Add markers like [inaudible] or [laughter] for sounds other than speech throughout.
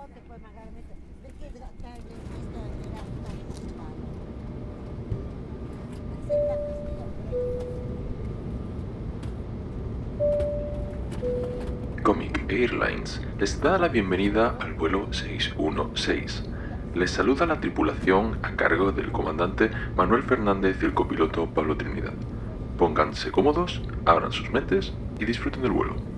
così, Comic Airlines les da la bienvenida al vuelo 616. Les saluda la tripulación a cargo del comandante Manuel Fernández y el copiloto Pablo Trinidad. Pónganse cómodos, abran sus mentes y disfruten del vuelo.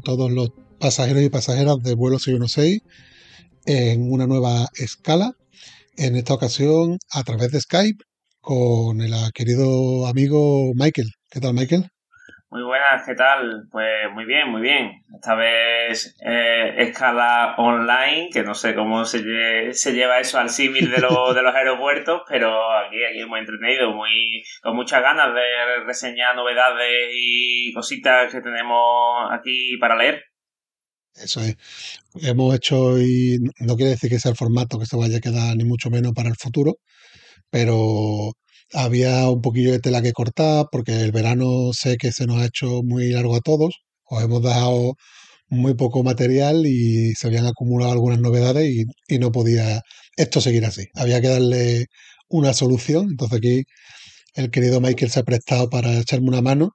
Todos los pasajeros y pasajeras de vuelo 616 en una nueva escala. En esta ocasión a través de Skype con el querido amigo Michael. ¿Qué tal, Michael? Muy buenas, ¿qué tal? Pues muy bien, muy bien. Esta vez eh, escala online, que no sé cómo se, se lleva eso al símil de, lo- de los aeropuertos, pero aquí, aquí hemos entretenido, muy, con muchas ganas de reseñar novedades y cositas que tenemos aquí para leer. Eso es. Hemos hecho y no quiere decir que sea el formato que se vaya a quedar ni mucho menos para el futuro, pero había un poquillo de tela que cortar porque el verano sé que se nos ha hecho muy largo a todos. Os hemos dejado muy poco material y se habían acumulado algunas novedades y, y no podía esto seguir así. Había que darle una solución. Entonces aquí el querido Michael se ha prestado para echarme una mano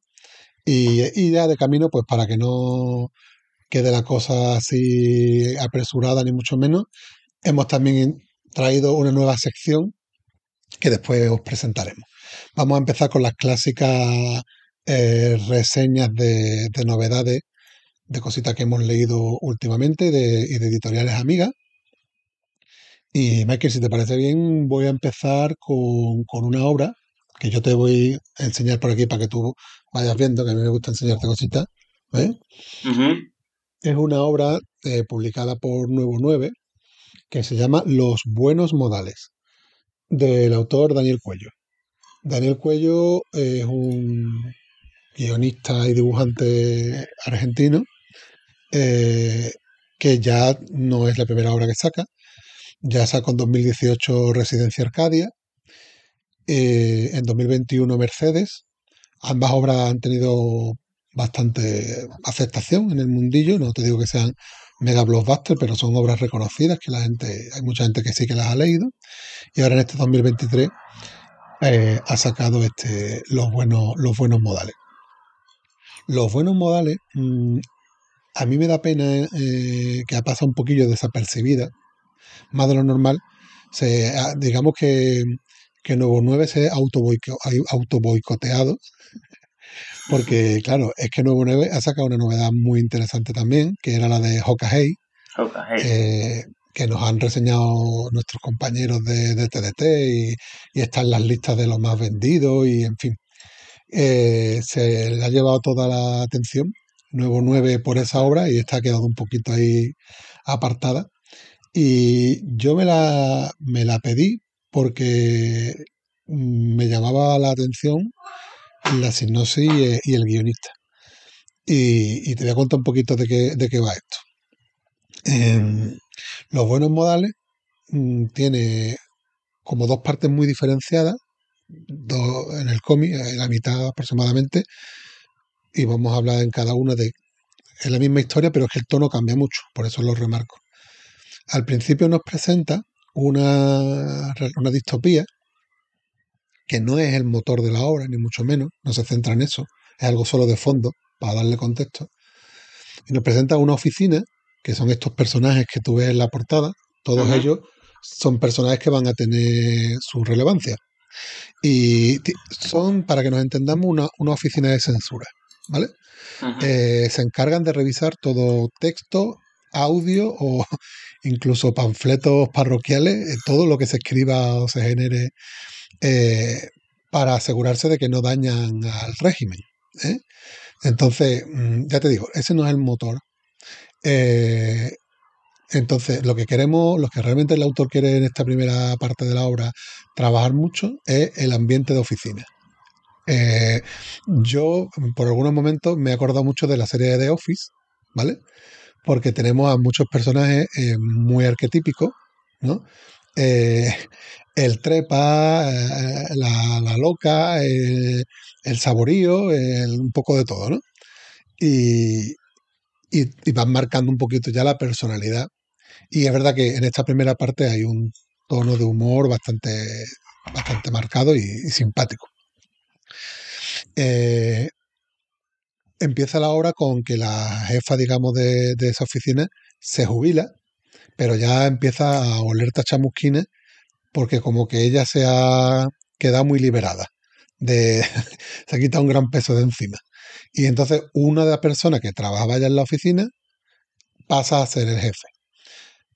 y, y ya de camino, pues para que no quede la cosa así apresurada ni mucho menos, hemos también traído una nueva sección que después os presentaremos. Vamos a empezar con las clásicas eh, reseñas de, de novedades, de cositas que hemos leído últimamente de- y de editoriales amigas. Y Michael, si te parece bien, voy a empezar con, con una obra que yo te voy a enseñar por aquí para que tú vayas viendo, que a mí me gusta enseñarte cositas. Ujú. Es una obra eh, publicada por Nuevo 9 que se llama Los Buenos Modales, del autor Daniel Cuello. Daniel Cuello es un guionista y dibujante argentino eh, que ya no es la primera obra que saca. Ya sacó en 2018 Residencia Arcadia, eh, en 2021 Mercedes. Ambas obras han tenido bastante aceptación en el mundillo. No te digo que sean mega blockbuster, pero son obras reconocidas que la gente, hay mucha gente que sí que las ha leído. Y ahora en este 2023 eh, ha sacado este, los, buenos, los buenos modales. Los buenos modales, mm, a mí me da pena eh, que ha pasado un poquillo desapercibida, más de lo normal. Se, digamos que, que Nuevo 9 se ha ha autoboicoteado porque, claro, es que Nuevo 9 ha sacado una novedad muy interesante también, que era la de Hokahei, Ok, hey. eh, que nos han reseñado nuestros compañeros de, de TDT y, y está en las listas de los más vendidos y, en fin, eh, se le ha llevado toda la atención Nuevo 9 por esa obra y está quedado un poquito ahí apartada. Y yo me la, me la pedí porque mm, me llamaba la atención la sinopsis y, eh, el guionista. Y, te voy a contar un poquito de qué, de qué va esto. Em, los buenos modales mm, tiene como dos partes muy diferenciadas, dos en el cómic, en la mitad aproximadamente, y vamos a hablar en cada una de es la misma historia, pero es que el tono cambia mucho, por eso lo remarco. Al principio nos presenta una, una distopía que no es el motor de la obra, ni mucho menos, no se centra en eso, es algo solo de fondo, para darle contexto. Y nos presenta una oficina, que son estos personajes que tú ves en la portada, todos ellos son personajes que van a tener su relevancia. Y son, para que nos entendamos, una, una oficina de censura. ¿vale? Eh, se encargan de revisar todo texto, audio [laughs] o incluso panfletos parroquiales, eh, todo lo que se escriba o se genere eh, para asegurarse de que no dañan al régimen. ¿eh? Entonces, mm, ya te digo, ese no es el motor. Eh, entonces, lo que queremos, lo que realmente el autor quiere en esta primera parte de la obra trabajar mucho es el ambiente de oficina. Yo, por algunos momentos, me he acordado mucho de la serie de Office, ¿vale? Porque tenemos a muchos personajes muy arquetípicos, ¿no? Eh, el trepa, eh, la, la loca, eh, el saborío, un poco de todo, ¿no? Y, y, van marcando un poquito ya la personalidad. Y es verdad que en esta primera parte hay un tono de humor bastante, bastante marcado y, simpático. Empieza la obra con que la jefa, digamos, de, de esa oficina se jubila, pero ya empieza a oler tachamusquines porque como que ella se ha quedado muy liberada, de, [laughs] se ha quitado un gran peso de encima. Y entonces una de las personas que trabajaba ya en la oficina pasa a ser el jefe.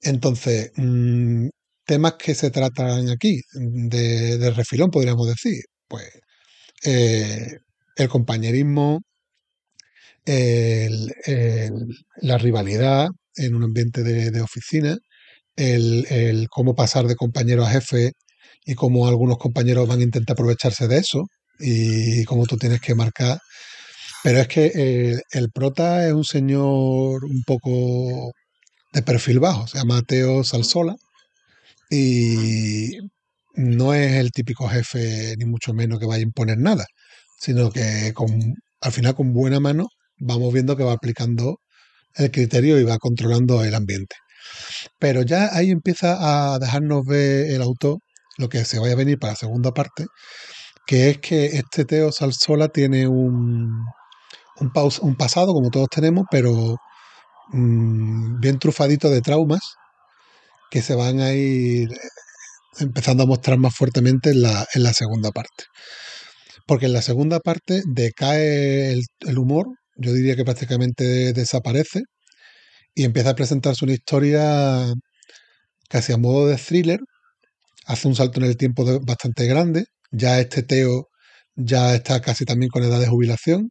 Entonces, mm, temas que se tratan aquí, de, refilón, podríamos decir, pues eh, el compañerismo, la rivalidad en un ambiente de, de oficina, el, el cómo pasar de compañero a jefe y cómo algunos compañeros van a intentar aprovecharse de eso y cómo tú tienes que marcar. Pero es que eh, el prota es un señor un poco de perfil bajo, se llama Teo Salsola y no es el típico jefe ni mucho menos que vaya a imponer nada, sino que con, al final con buena mano vamos viendo que va aplicando el criterio y va controlando el ambiente. Pero ya ahí empieza a dejarnos ver el autor lo que se vaya a venir para la segunda parte, que es que este Teo Salsola tiene un, un, pasado, como todos tenemos, pero mm, bien trufadito de traumas que se van a ir empezando a mostrar más fuertemente en la, en la segunda parte. Porque en la segunda parte decae el, el humor, yo diría que prácticamente desaparece, y empieza a presentarse una historia casi a modo de thriller, hace un salto en el tiempo bastante grande, ya este Teo ya está casi también con edad de jubilación,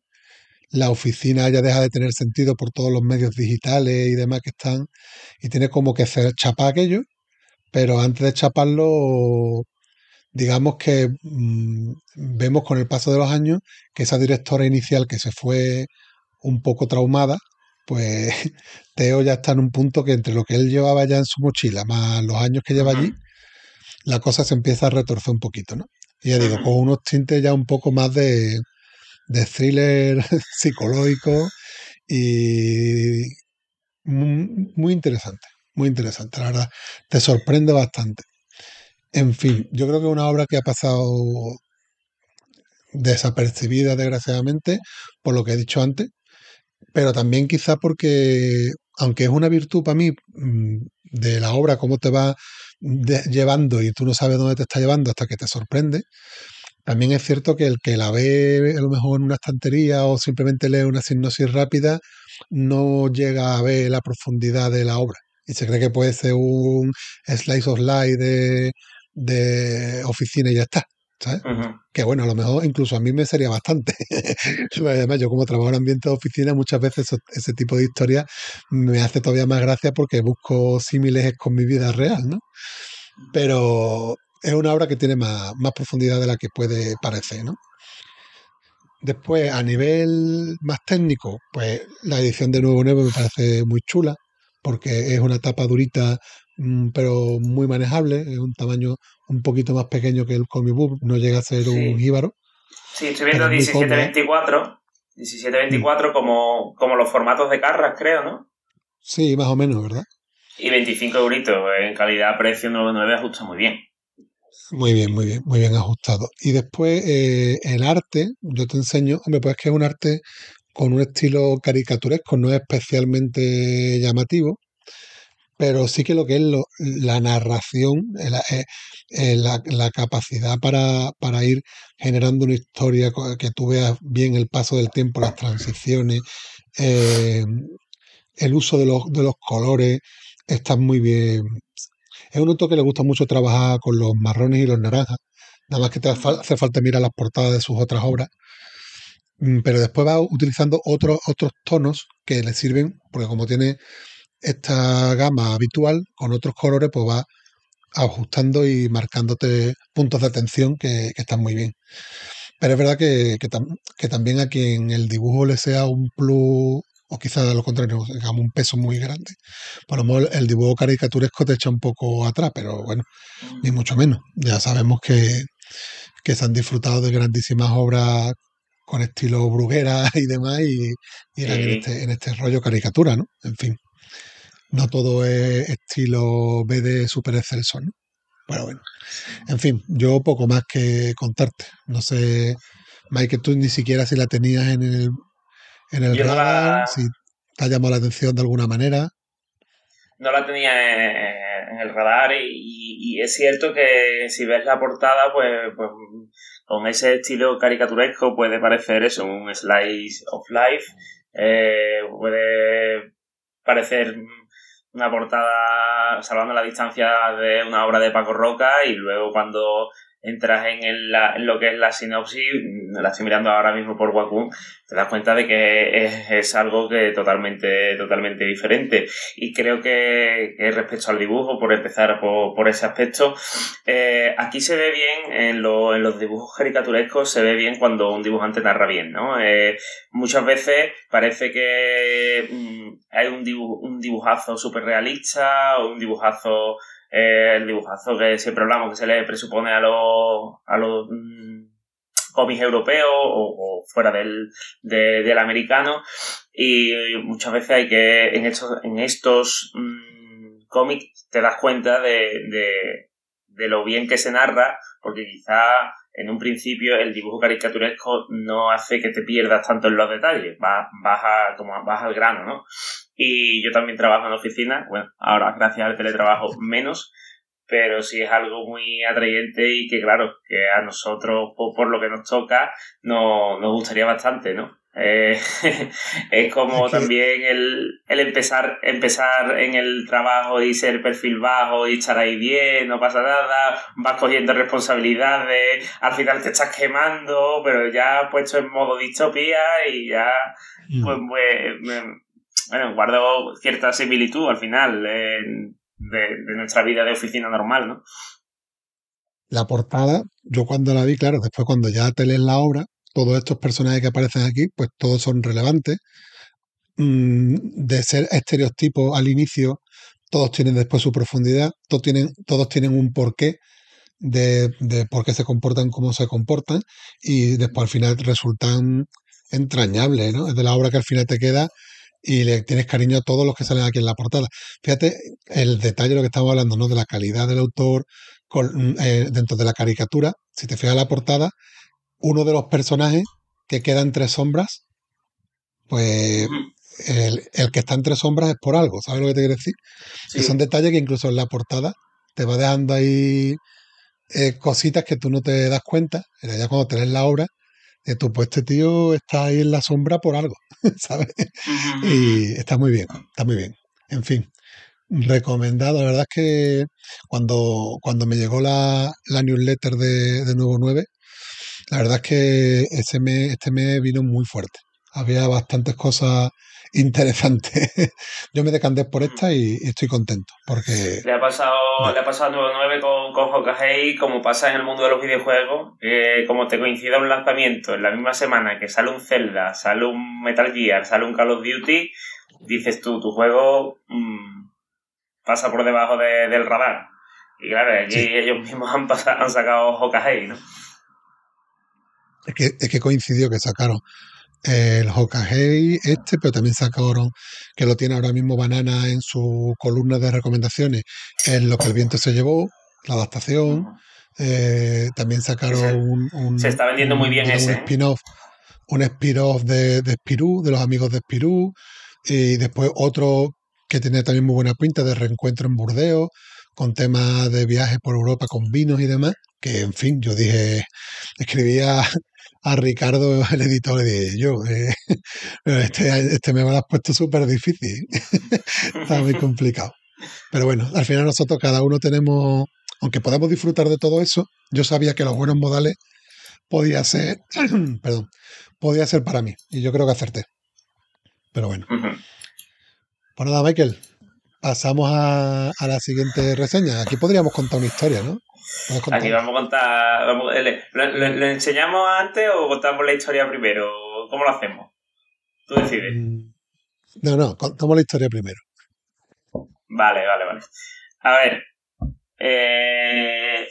la oficina ya deja de tener sentido por todos los medios digitales y demás que están, y tiene como que hacer chapar aquello, pero antes de chaparlo, digamos que mm, vemos con el paso de los años que esa directora inicial que se fue un poco traumada, pues [laughs] Teo ya está en un punto que entre lo que él llevaba ya en su mochila, más los años que lleva allí, la cosa se empieza a retorcer un poquito, ¿no? Y ya digo, con unos tintes ya un poco más de, de thriller [laughs] psicológico y muy, muy interesante, muy interesante, la verdad. Te sorprende bastante. En fin, yo creo que es una obra que ha pasado desapercibida, desgraciadamente, por lo que he dicho antes, pero también quizá porque, aunque es una virtud para mí mm, de la obra, cómo te va llevando y tú no sabes dónde te está llevando hasta que te sorprende, también es cierto que el que la ve a lo mejor en una estantería o simplemente lee una sinopsis rápida no llega a ver la profundidad de la obra y se cree que puede ser un slice of life de oficina y ya está. Que bueno, a lo mejor incluso a mí me sería bastante. [laughs] Además, yo como trabajo en ambiente de oficina, muchas veces eso- ese tipo de historias me hace todavía más gracia porque busco símiles con mi vida real, ¿no? Pero es una obra que tiene más, más profundidad de la que puede parecer, ¿no? Después, a nivel más técnico, pues la edición de Nuevo Nuevo me parece muy chula, porque es una tapa durita, pero muy manejable, es un tamaño un poquito más pequeño que el Comic Book, no llega a ser Sí. un jíbaro. Sí, estoy viendo Pero es muy cómoda. 1724. 1724 como, como los formatos de Carras, creo, ¿no? Sí, más o menos, ¿verdad? Y 25 euritos en calidad-precio 99 ajusta muy bien. Muy bien, muy bien, muy bien ajustado. Y después eh, el arte, yo te enseño, hombre, pues es que es un arte con un estilo caricaturesco, no es especialmente llamativo, pero sí que lo que es lo- la narración, eh, la, eh, la- la capacidad para, para ir generando una historia que tú veas bien el paso del tiempo, las transiciones, eh, el uso de los, de los colores, está muy bien. Es un autor que le gusta mucho trabajar con los marrones y los naranjas. Nada más que te hace hace falta mirar las portadas de sus otras obras. Mm, Pero después va utilizando otros, otros tonos que le sirven, porque como tiene esta gama habitual, con otros colores, pues va ajustando y marcándote puntos de atención que, que están muy bien. Pero es verdad que, que tam- que también a quien el dibujo le sea un plus, o quizás a lo contrario, digamos, un peso muy grande, por lo menos el dibujo caricaturesco te echa un poco atrás, pero bueno, ni mucho menos. Ya sabemos que, que se han disfrutado de grandísimas obras con estilo bruguera [laughs] y demás, y, y eran en este, en este rollo caricatura, ¿no? En fin, no todo es estilo B de Super Excelso, ¿no? Pero bueno, en fin, yo poco más que contarte. No sé, Mike, tú ni siquiera si la tenías en el, en el radar, la, si te ha llamado la atención de alguna manera. no la tenía en, en el radar y, y es cierto que si ves la portada, pues, pues con ese estilo caricaturesco puede parecer eso, un slice of life, eh, puede parecer una portada salvando la distancia de una obra de Paco Roca y luego cuando entras en, el- en lo que es la sinopsis, la estoy mirando ahora mismo por Wacom, te das cuenta de que es, algo que totalmente, totalmente diferente. Y creo que, respecto al dibujo, por empezar por, por ese aspecto, eh, aquí se ve bien, en, lo- en los dibujos caricaturescos, se ve bien cuando un dibujante narra bien, ¿no? Eh, muchas veces parece que mm, hay un, dibu- un dibujazo súper realista o un dibujazo, eh, el dibujazo que siempre hablamos, que se le presupone a los, a los mm, cómics europeos o, fuera del, de- del americano. Y muchas veces hay que en estos, en estos mm, cómics te das cuenta de, de, de lo bien que se narra porque quizá en un principio el dibujo caricaturesco no hace que te pierdas tanto en los detalles, vas, vas, a- como vas al grano, ¿no? Y yo también trabajo en oficina, bueno, ahora gracias al teletrabajo menos, pero sí es algo muy atrayente y que claro, que a nosotros por, por lo que nos toca no, nos gustaría bastante, ¿no? Eh, [laughs] es como también el, el empezar, empezar en el trabajo y ser perfil bajo y estar ahí bien, no pasa nada, vas cogiendo responsabilidades, al final te estás quemando, pero ya puesto en modo distopía y ya Mm. pues, pues, me- bueno, guardo cierta similitud al final eh, de, nuestra vida de oficina normal, ¿no? La portada, yo cuando la vi, claro, después cuando ya te lees la obra, todos estos personajes que aparecen aquí, pues todos son relevantes. Mm, de ser estereotipos al inicio, todos tienen después su profundidad, todos tienen, todos tienen un porqué de, de por qué se comportan como se comportan y después al final resultan entrañables, ¿no? Es de la obra que al final te queda y le tienes cariño a todos los que salen aquí en la portada. Fíjate el detalle de lo que estamos hablando, ¿no? De la calidad del autor con- eh, dentro de la caricatura. Si te fijas en la portada, uno de los personajes que queda entre sombras, pues el, el que está entre sombras es por algo, ¿sabes lo que te quiero decir? Sí. Que son detalles que incluso en la portada te va dejando ahí eh, cositas que tú no te das cuenta, ya cuando te lees la obra, de tú, pues este tío está ahí en la sombra por algo, [laughs] ¿sabes? Y está muy bien, está muy bien. En fin, recomendado. La verdad es que cuando, cuando me llegó la, la newsletter de, de Nuevo 9, la verdad es que ese mes, este mes vino muy fuerte. Había bastantes cosas interesantes. [laughs] Yo me decanté por esta y, y estoy contento porque Le ha pasado, Vale. le ha pasado a 9 con, con como pasa en el mundo de los videojuegos, como te coincida un lanzamiento en la misma semana que sale un Zelda, sale un Metal Gear, sale un Call of Duty, dices tú, tu juego mm, pasa por debajo de- del radar. Y claro, aquí Sí. ellos mismos han, pasado, han sacado Hokage, ¿no? es que, es que coincidió que sacaron el Hokage este, pero también sacaron que lo tiene ahora mismo Banana en su columna de recomendaciones, en lo que el viento se llevó, la adaptación. Eh, también sacaron un, un- se está vendiendo muy bien ese, un ¿eh? spin-off, un spin-off de, de Spirú, de los amigos de Spirú, y después otro que tenía también muy buena pinta de reencuentro en Burdeos, con temas de viajes por Europa con vinos y demás, que en fin, yo dije, escribía a Ricardo, [laughs] el editor, dije yo, eh, [laughs] este, este me lo has puesto súper difícil, [laughs] está muy complicado. Pero bueno, al final nosotros cada uno tenemos, aunque podemos disfrutar de todo eso, yo sabía que los buenos modales podía ser, [clears throat] perdón, podía ser para mí, y yo creo que acerté. Pero bueno. Pues nada, Michael, pasamos a, a la siguiente reseña. Aquí podríamos contar una historia, ¿no? Aquí vamos a contar. Vamos, ¿le, le, enseñamos antes o contamos la historia primero? ¿Cómo lo hacemos? Tú decides. Mm, no, no, contamos la historia primero. Vale, vale, vale. A ver. Eh,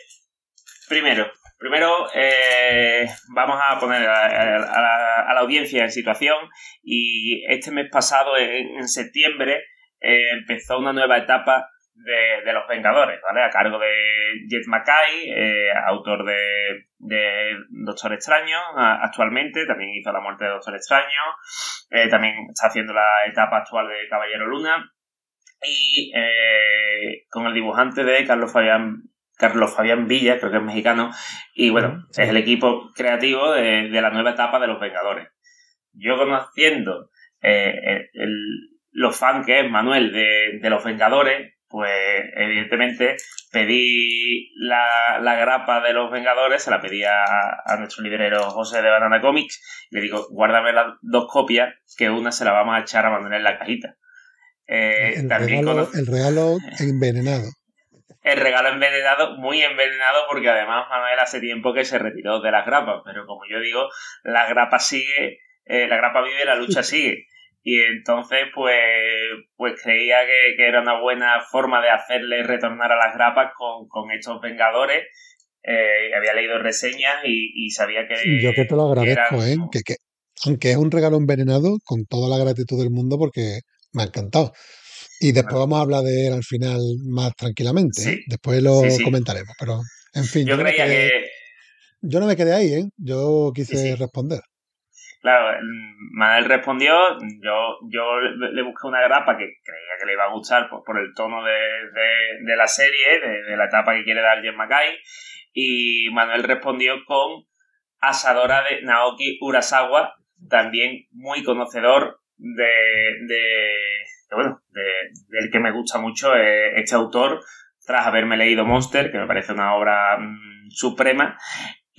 primero, primero eh, vamos a poner a, la, a, la, audiencia en situación y este mes pasado, en, en septiembre, eh, empezó una nueva etapa de, de, los Vengadores, ¿vale? A cargo de Jet Mackay, eh, autor de, de, Doctor Extraño actualmente, también hizo La muerte de Doctor Extraño, eh, también está haciendo la etapa actual de Caballero Luna, y eh, con el dibujante de Carlos Fabián Carlos Fabián Villa, creo que es mexicano, y bueno, es el equipo creativo de, de la nueva etapa de los Vengadores. Yo conociendo el, los fans que es Manuel de, de los Vengadores, pues evidentemente pedí la, la, grapa de los Vengadores, se la pedí a, a, nuestro librero José de Banana Comics, le digo, guárdame las dos copias, que una se la vamos a echar a Manuel en la cajita. Eh, el, regalo, el regalo [laughs] envenenado. El regalo envenenado, muy envenenado, porque además Manuel hace tiempo que se retiró de las grapas, pero como yo digo, la grapa sigue, eh, la grapa vive, la lucha [laughs] sigue. Y entonces, pues, pues creía que, era una buena forma de hacerle retornar a las grapas con, estos Vengadores. Eh, había leído reseñas y, sabía que. yo que te lo agradezco, ¿eh? Que, aunque es un regalo envenenado, con toda la gratitud del mundo, porque me ha encantado. Y después vamos a hablar de él al final más tranquilamente. ¿eh? Después lo comentaremos. Pero, en fin. Yo, creía que. Yo no me quedé ahí, ¿eh? Yo quise responder. Claro, Manuel respondió, yo, yo le busqué una grapa que creía que le iba a gustar por, el tono de, la serie, de, la etapa que quiere dar Jen Mackay, y Manuel respondió con Asadora de Naoki Urasawa, también muy conocedor de, de, bueno, del que me gusta mucho eh, este autor, tras haberme leído Monster, que me parece una obra mm, suprema,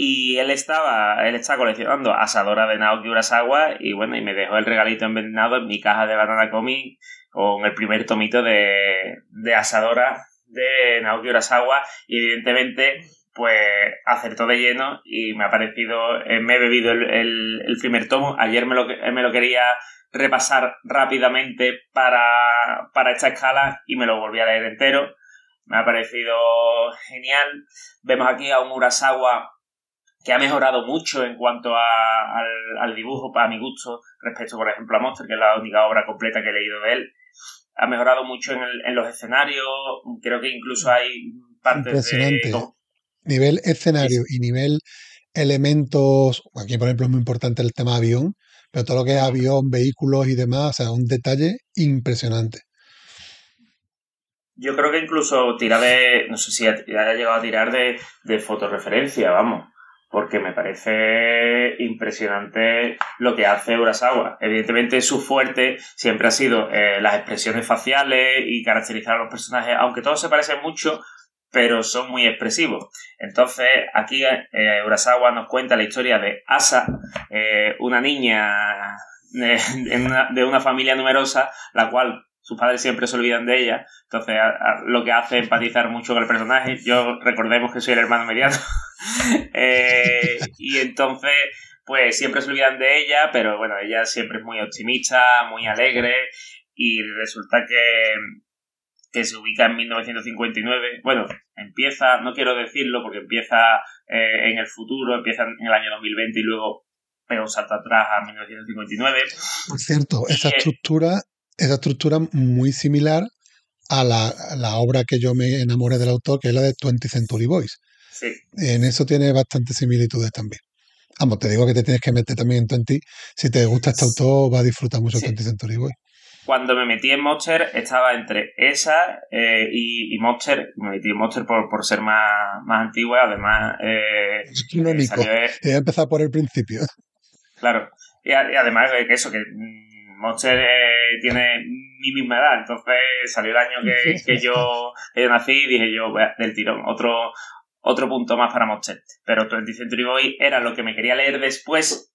y él estaba, él está coleccionando Asadora de Naoki Urasawa y bueno, y me dejó el regalito envenenado en mi caja de Banana Comic con el primer tomito de, de Asadora de Naoki Urasawa y evidentemente pues acertó de lleno y me ha parecido, eh, me he bebido el, el, primer tomo, ayer me lo, me lo quería repasar rápidamente para, para esta escala y me lo volví a leer entero. Me ha parecido genial. Vemos aquí a un Urasawa que ha mejorado mucho en cuanto a, al, dibujo, para mi gusto, respecto, por ejemplo, a Monster, que es la única obra completa que he leído de él. Ha mejorado mucho en, el, en los escenarios, creo que incluso hay partes Impresionante. Nivel escenario y nivel elementos, aquí por ejemplo es muy importante el tema avión, pero todo lo que es avión, vehículos y demás, o sea, un detalle impresionante. Yo creo que incluso tira de, no sé si ha, llegado a tirar de, de fotorreferencia, vamos porque me parece impresionante lo que hace Urasawa. Evidentemente su fuerte siempre ha sido eh, las expresiones faciales y caracterizar a los personajes, aunque todos se parecen mucho, pero son muy expresivos. Entonces, aquí eh, Urasawa nos cuenta la historia de Asa, eh, una niña [laughs] de una familia numerosa, la cual sus padres siempre se olvidan de ella, entonces lo que hace empatizar mucho con el personaje. Yo recordemos que soy el hermano mediano. [laughs] Eh, y entonces, pues siempre se olvidan de ella, pero bueno, ella siempre es muy optimista, muy alegre, y resulta que, que se ubica en 1959. Bueno, empieza, no quiero decirlo porque empieza eh, en el futuro, empieza en el año 2020 y luego pega un salto atrás a 1959. Por cierto, esa estructura esa estructura muy similar a la, obra que yo me enamoré del autor, que es la de 20 Century Boys. Sí. En eso tiene bastantes similitudes también. Vamos, te digo que te tienes que meter también en 20. Si te gusta este autor, va a disfrutar mucho 20 Century Boys. cuando me metí en Monster estaba entre esa eh, y, y Monster. Me metí en Monster por, por ser más, más antigua, además. Eh, Es canónico. salió, eh, He empezado por el principio. Claro. Y, y además de que eso, que mm, Monster eh, tiene mi misma edad. Entonces salió el año que, [laughs] que yo, que yo nací y dije yo, "Vea, del tirón, otro, otro punto más para Monster. Pero 20th Century Boy era lo que me quería leer después.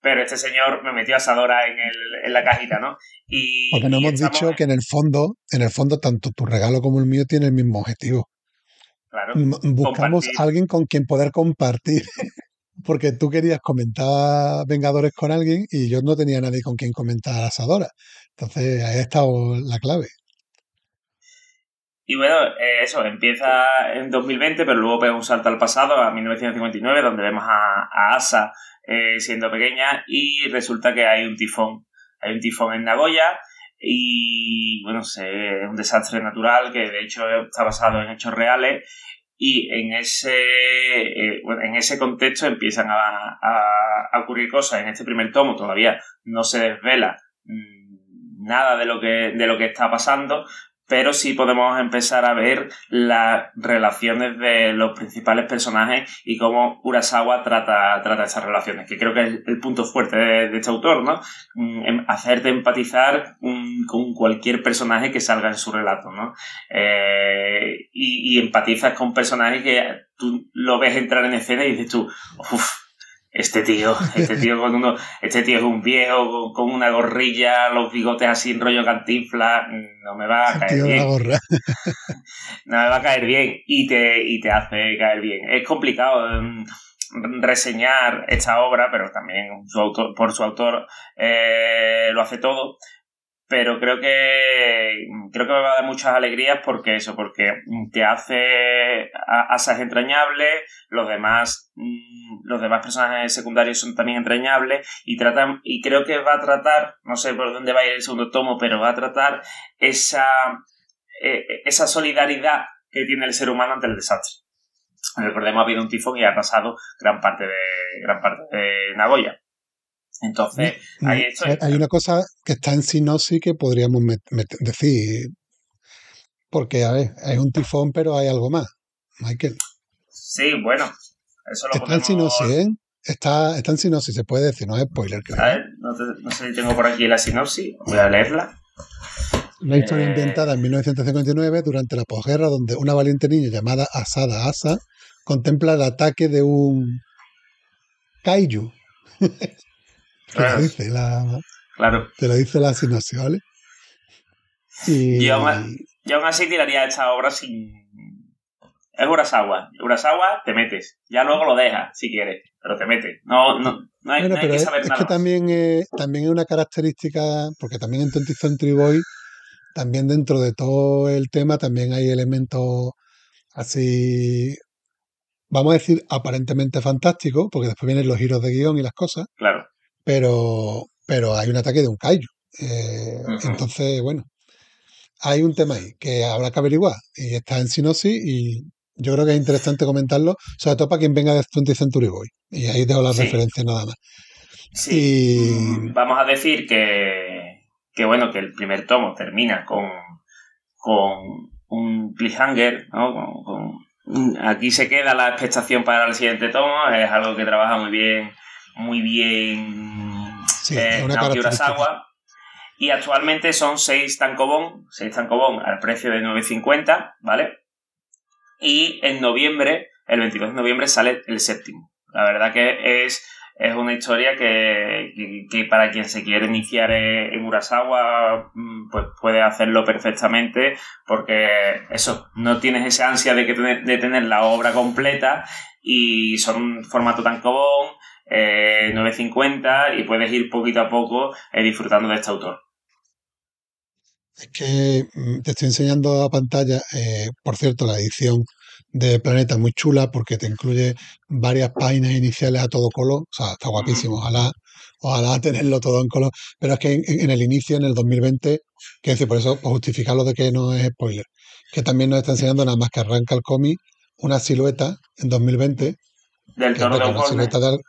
Pero este señor me metió a Sadora en, el, en la cajita, ¿no? Y, Porque no y hemos estamos- dicho que en el fondo, en el fondo, tanto tu regalo como el mío tienen el mismo objetivo. Claro. Buscamos Compartir. a alguien con quien poder compartir. Porque tú querías comentar Vengadores con alguien y yo no tenía nadie con quien comentar Asadora. Entonces ahí ha estado la clave. Y bueno, eh, eso, empieza en 2020, pero luego pega un salto al pasado, a 1959, donde vemos a, Asa eh, siendo pequeña y resulta que hay un tifón. Hay un tifón en Nagoya y, bueno, es un desastre natural que de hecho está basado en hechos reales y en ese, eh, en ese contexto empiezan a, a- a ocurrir cosas. En este primer tomo todavía no se desvela mm, nada de lo que, de lo que está pasando, pero sí podemos empezar a ver las relaciones de los principales personajes y cómo Urasawa trata, trata esas relaciones, que creo que es el punto fuerte de, este autor, ¿no? Mm, em- hacerte empatizar mm, con cualquier personaje que salga en su relato, ¿no? Eh, y, y empatizas con personajes que tú lo ves entrar en escena y dices tú, uff, este tío, este tío con uno, este tío es un viejo con, una gorrilla, los bigotes así en rollo cantinfla, no me va a caer bien gorra. [laughs] no me va a caer bien y te, y te hace caer bien. Es complicado mm, reseñar esta obra, pero también su autor, por su autor eh, lo hace todo. Pero creo que creo que me va a dar muchas alegrías porque eso, porque te hace asas entrañables, los demás mm, los demás personajes secundarios son también entrañables y tratan y creo que va a tratar, no sé por dónde va a ir el segundo tomo, pero va a tratar esa eh, esa solidaridad que tiene el ser humano ante el desastre. Recordemos, ha habido un tifón y ha arrasado gran parte de, gran parte de Nagoya. Entonces, ahí estoy. Hay una cosa que está en sinopsis que podríamos decir. Porque, a ver, es un tifón, pero hay algo más. Michael. Sí, bueno, eso lo Está en podemos... sinopsis, ¿eh? Está, está en sinopsis, se puede decir, no es spoiler. creo. A ver, no, te- no sé si tengo por aquí la sinopsis, voy a leerla. Una historia Eh. ambientada en 1959 durante la posguerra donde una valiente niña llamada Asada Asa contempla el ataque de un kaiju. [laughs] te, lo dice la, Claro. te lo dice la sinopsis, ¿vale? Y, Y aún, a- y aún así tiraría esta obra sin... Es Urasawa. Urasawa te metes. Ya luego lo dejas, si quieres, pero te metes. No, no, no hay, Bueno, no hay que es, saber es nada que más. también es, también es una característica, porque también en 20th Century Boy, también dentro de todo el tema, también hay elementos así, vamos a decir, aparentemente fantásticos, porque después vienen los giros de guion y las cosas, Claro. Pero, pero hay un ataque de un kaiju. Eh. Entonces, bueno, hay un tema ahí que habrá que averiguar y está en sinopsis y yo creo que es interesante comentarlo, sobre todo para quien venga de 20th Century Boy. Y ahí dejo las Sí. referencias nada más. Sí. Y Vamos a decir que, que bueno, que el primer tomo termina con, con un cliffhanger, ¿no? Con- con- aquí se queda la expectación para el siguiente tomo, es algo que trabaja muy bien, muy bien Sí, eh, Naoki. Urasawa. Y actualmente son 6 tankobon, 6 tankobon al precio de 9.50, ¿vale? Y en noviembre, el 22 de noviembre, sale el séptimo. La verdad que es, es una historia que, que- que para quien se quiere iniciar en Urasawa, mm, pues puede hacerlo perfectamente, porque eso, no tienes esa ansia de, que tener, de tener la obra completa y son formato tankobon, eh, 9.50 y puedes ir poquito a poco eh, disfrutando de este autor. Es que mm, te estoy enseñando a pantalla, eh, por cierto, la edición de Planeta es muy chula porque te incluye varias páginas iniciales a todo color, o sea, está guapísimo, ojalá, ojalá tenerlo todo en color, pero es que en, en el inicio, en el 2020, que decir, por eso, por justificarlo de que no es spoiler, que también nos está enseñando nada más que arranca el cómic una silueta en 2020, Del toro de de, al-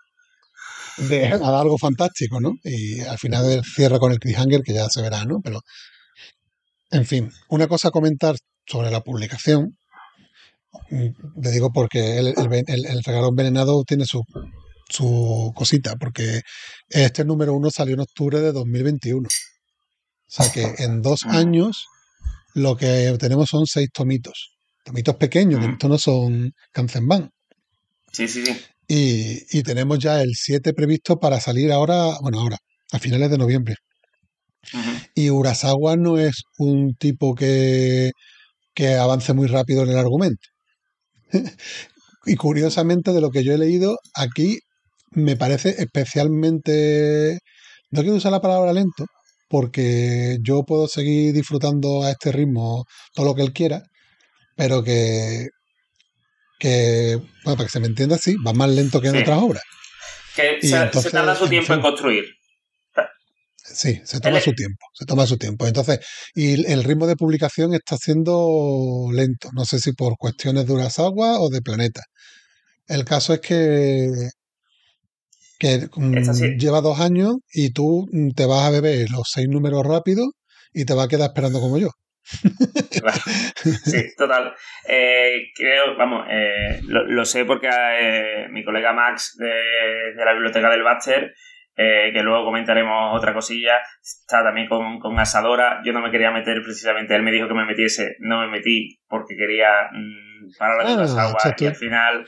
de [laughs] a algo fantástico, ¿no? Y al final cierra con el cliffhanger, que ya se verá, ¿no? Pero, en fin, una cosa a comentar sobre la publicación, mm, le digo porque el, el, el- el regalo envenenado tiene su, su cosita, porque este número uno salió en octubre de 2021. O sea que en dos Mm. años lo que tenemos son seis tomitos. Tomitos pequeños, que Mm. estos no son Kanzenban. Sí, sí, sí. Y, y tenemos ya el 7 previsto para salir ahora, bueno, ahora, a finales de noviembre. Y Urasawa no es un tipo que, que avance muy rápido en el argumento. [laughs] y curiosamente, de lo que yo he leído, aquí me parece especialmente, no quiero usar la palabra lento, porque yo puedo seguir disfrutando a este ritmo todo lo que él quiera, pero que, que bueno, para que se me entienda así, va más lento que en Sí. otras obras. Que se, tarda su tiempo en fin. construir. Sí, se toma su tiempo, se toma su tiempo. Entonces, y el ritmo de publicación está siendo lento. No sé si por cuestiones de Urasawa o de Planeta. El caso es que, que mm, Es lleva dos años y tú mm, te vas a beber los seis números rápidos y te vas a quedar esperando como yo. [laughs] Sí, total. Eh, creo, vamos, eh, lo, lo sé porque eh, mi colega Max de, de la biblioteca del Baxter, que luego comentaremos otra cosilla, está también con, con Asadora. Yo no me quería meter precisamente, él me dijo que me metiese, no me metí porque quería mm, parar Ah, las o sea, aguas tú- y al final,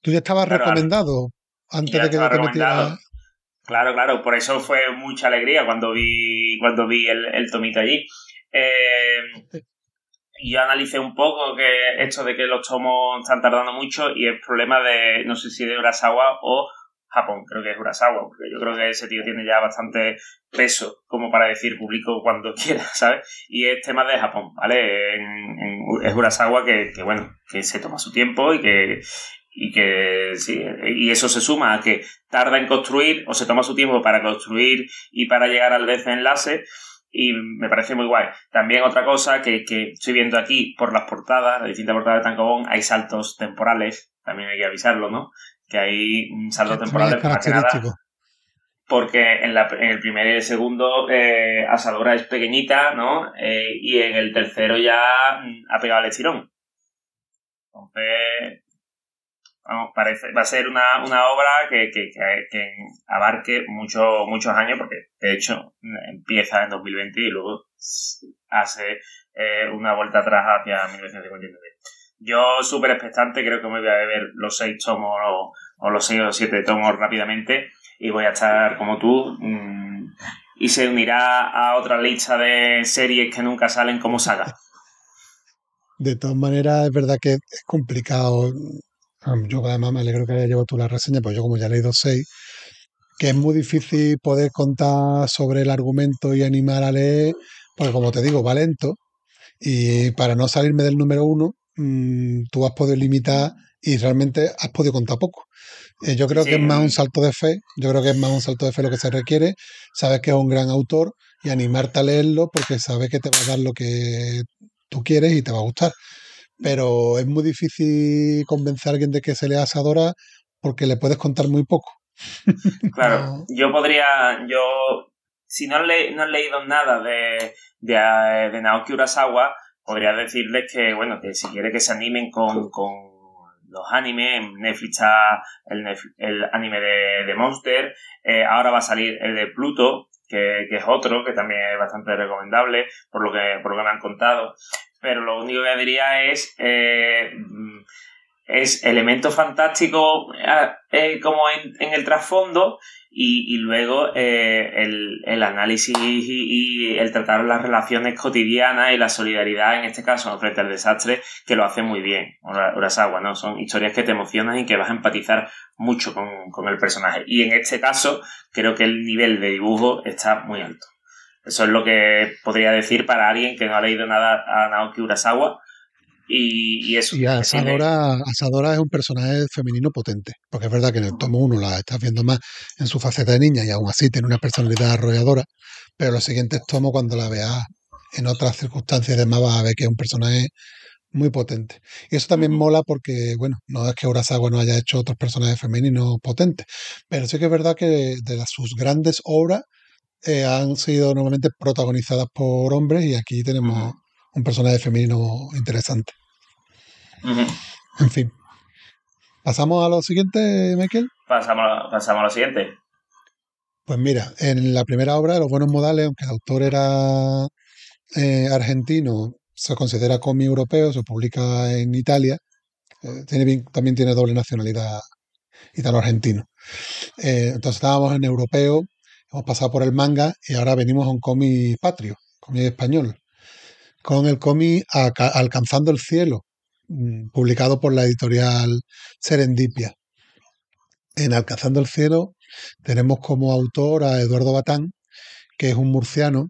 Tú ya estabas Claro, recomendado antes de que te metiera. claro, claro, por eso fue mucha alegría cuando vi, cuando vi el, el tomito allí. Eh, yo analicé un poco que esto de que los tomos están tardando mucho y es problema de, no sé si de Urasawa o Japón, creo que es Urasawa, porque yo creo que ese tío tiene ya bastante peso como para decir publico cuando [laughs] quiera, ¿sabes? Y es tema de Japón, ¿vale? En- es Urasawa que, bueno, que se toma su tiempo y que, y que sí, y eso se suma a que tarda en construir o se toma su tiempo para construir y para llegar al desenlace y me parece muy guay. También otra cosa que, que estoy viendo aquí por las portadas, las distintas portadas de Tankobon, hay saltos temporales, también hay que avisarlo, ¿no? Que hay saltos también temporales es más que nada porque en, la- en el primer y el segundo eh, Asadora es pequeñita, ¿no? Eh, y en el tercero ya mm, ha pegado el estirón. Entonces, parece, va a ser una, una obra que, que, que- que abarque mucho, muchos años, porque de hecho empieza en 2020 y luego hace eh, una vuelta atrás hacia 1959. Yo súper expectante, creo que me voy a ver los seis tomos o, o los seis o siete tomos rápidamente y voy a estar como tú mm, y se unirá a otra lista de series que nunca salen como saga. De todas maneras, es verdad que es complicado. Yo además me alegro que haya llevado tú la reseña, pues yo como ya he leído seis, que es muy difícil poder contar sobre el argumento y animar a leer, porque como te digo, va lento, y para no salirme del número uno, mm, tú has podido limitar y realmente has podido contar poco. Eh, yo creo Sí, que es más un salto de fe, yo creo que es más un salto de fe lo que se requiere, sabes que es un gran autor y animarte a leerlo porque sabes que te va a dar lo que tú quieres y te va a gustar. Pero es muy difícil convencer a alguien de que se lea Asadora porque le puedes contar muy poco. [laughs] Claro, yo podría, yo, si no, le, no he leído nada de, de, de Naoki Urasawa, podría decirles que, bueno, que si quiere que se animen con, con los animes, en Netflix está el, el anime de, de Monster, eh, ahora va a salir el de Pluto, que, que es otro, que también es bastante recomendable, por lo que, por lo que me han contado. Pero lo único que diría es, eh, mm, es elemento fantástico eh, eh, como en, el trasfondo y, y luego eh, el, el análisis y, el tratar las relaciones cotidianas y la solidaridad, en este caso, frente al desastre, que lo hace muy bien. Ura- Urasawa, ¿no? Son historias que te emocionan y que vas a empatizar mucho con, con el personaje. Y en este caso, creo que el nivel de dibujo está muy alto. Eso es lo que podría decir para alguien que no ha leído nada a Naoki Urasawa. Y, y eso. Y Asadora, Asadora es un personaje femenino potente, porque es verdad que en el tomo 1 la estás viendo más en su faceta de niña y aún así tiene una personalidad arrolladora, pero los siguientes tomos cuando la veas en otras circunstancias y demás vas a ver que es un personaje muy potente. Y eso también mola porque, bueno, no es que Urasawa no haya hecho otros personajes femeninos potentes, pero sí que es verdad que de las, sus grandes obras eh, han sido normalmente protagonizadas por hombres y aquí tenemos un personaje femenino interesante. En fin. ¿Pasamos a lo siguiente, Michael? Pasamos, a- pasamos a lo siguiente. Pues mira, en la primera obra, Los buenos modales, aunque el autor era eh, argentino, se considera cómic europeo, se publica en Italia, eh, tiene, bien- también tiene doble nacionalidad italo-argentino. Eh, entonces estábamos en europeo, hemos pasado por el manga y ahora venimos a un cómic patrio, cómic español, con el cómic Alcanzando el Cielo, mm, publicado por la editorial Serendipia. En Alcanzando el Cielo tenemos como autor a Eduardo Batán, que es un murciano,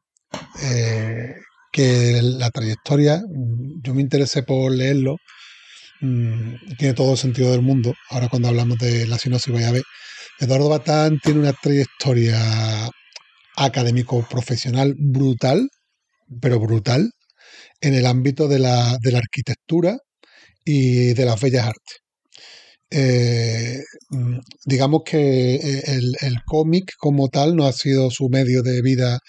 eh, que la trayectoria, mm, yo me interesé por leerlo, mm, tiene todo el sentido del mundo. Ahora cuando hablamos de la sinopsis voy a ver. Eduardo Batán tiene una trayectoria académico-profesional brutal, pero brutal, en el ámbito de la, de la arquitectura y de las bellas artes. Eh, digamos que eh, el, el cómic como tal no ha sido su medio de vida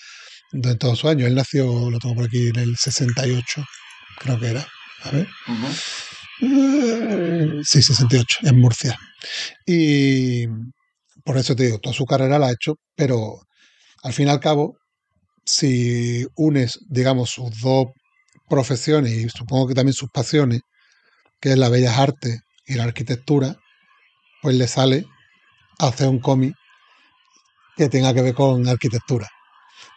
de todos sus años. Él nació, lo tengo por aquí, en el 68, creo que era. A ver. Eh, Sí, 68, en Murcia. Y por eso te digo, toda su carrera la ha hecho, pero al fin y al cabo, si unes, digamos, sus dos profesiones y supongo que también sus pasiones, que es la bellas artes y la arquitectura, pues le sale hacer un cómic que tenga que ver con arquitectura,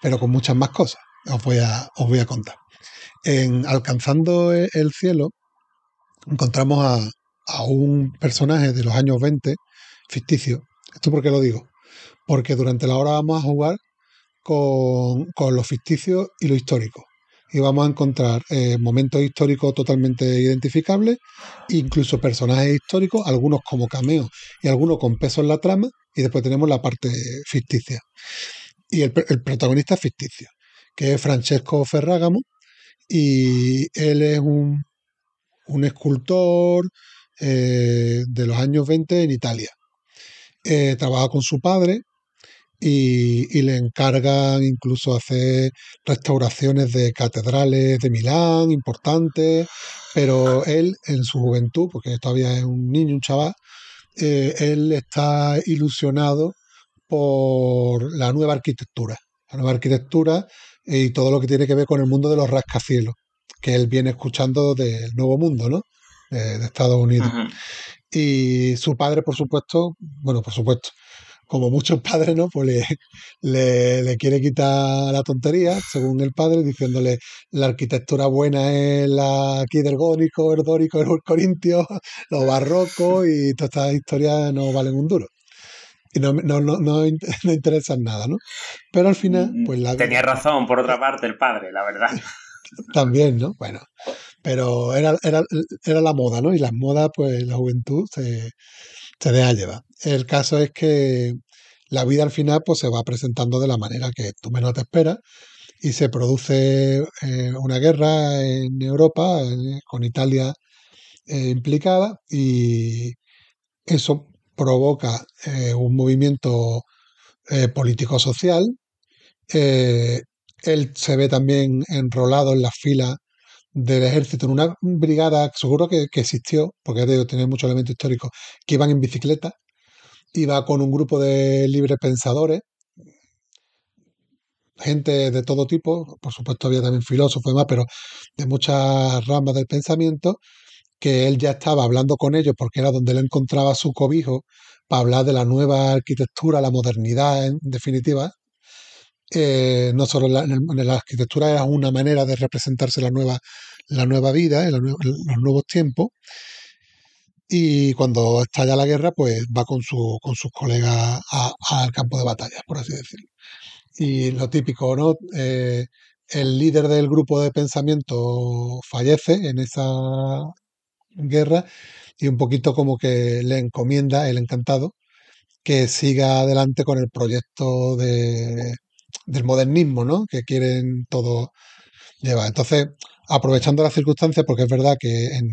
pero con muchas más cosas. Os voy a, os voy a contar. En Alcanzando el cielo encontramos a, a un personaje de los años 20, ficticio. ¿Esto por qué lo digo? Porque durante la hora vamos a jugar con, con lo ficticio y lo histórico. Y vamos a encontrar eh, momentos históricos totalmente identificables, incluso personajes históricos, algunos como cameos y algunos con peso en la trama, y después tenemos la parte ficticia. Y el, el protagonista es ficticio, que es Francesco Ferragamo, y él es un, un escultor eh, de los años 20 en Italia. Eh, trabaja con su padre y, le encargan incluso hacer restauraciones de catedrales de Milán importantes, pero él en su juventud, porque todavía es un niño, un chaval, eh, él está ilusionado por la nueva arquitectura, la nueva arquitectura y todo lo que tiene que ver con el mundo de los rascacielos, que él viene escuchando del Nuevo Mundo, ¿no? De, Estados Unidos. Y su padre, por supuesto, bueno, por supuesto, como muchos [laughs] padres, ¿no? Pues le, le, le quiere quitar la tontería, según el padre, diciéndole la arquitectura buena es la aquí del gótico, el dórico, el corintio, [laughs] los barrocos y todas estas historias no valen un duro. Y no, no, no, no, in- [laughs] no interesan nada, ¿no? Pero al final, pues la Tenía razón, por otra parte, el padre, la verdad. También, ¿no? Bueno, pero era, era, era la moda, ¿no? Y las modas, pues la juventud se, se deja llevar. El caso es que la vida al final pues se va presentando de la manera que tú menos te esperas y se produce eh, una guerra en Europa con Italia eh, implicada y eso provoca eh, un movimiento eh, político-social. Él se ve también enrolado en las filas del ejército en una brigada, seguro que, que existió, porque ya te digo, tiene muchos elementos históricos, que iban en bicicleta, iba con un grupo de libres pensadores, gente de todo tipo, por supuesto había también filósofos y demás, pero de muchas ramas del pensamiento, que él ya estaba hablando con ellos porque era donde él encontraba su cobijo para hablar de la nueva arquitectura, la modernidad en definitiva. Eh, no solo la, en la arquitectura era una manera de representarse la nueva, la nueva vida, nue- los nuevos tiempos. Y cuando estalla la guerra, pues va con, su, con sus colegas al campo de batalla, por así decirlo. Y lo típico, ¿no? Eh, el líder del grupo de pensamiento fallece en esa guerra y un poquito como que le encomienda el encantado que siga adelante con el proyecto de, del modernismo, ¿no? Que quieren todos lleva. Entonces, aprovechando las circunstancias, porque es verdad que en,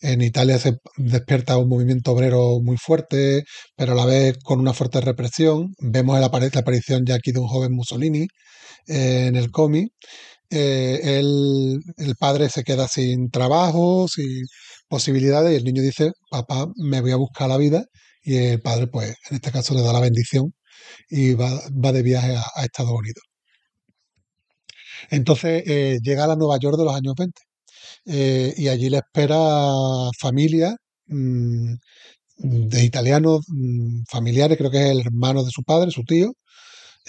en Italia se despierta un movimiento obrero muy fuerte, pero a la vez con una fuerte represión. Vemos la, apari- la aparición ya aquí de un joven Mussolini eh, en el cómic. Eh, él- el padre se queda sin trabajo, sin posibilidades, y el niño dice, papá, me voy a buscar la vida, y el padre, pues, en este caso le da la bendición y va, va de viaje a, Estados Unidos. Entonces eh, llega a la Nueva York de los años 20 eh, y allí le espera familia mm, de italianos mm, familiares, creo que es el hermano de su padre, su tío,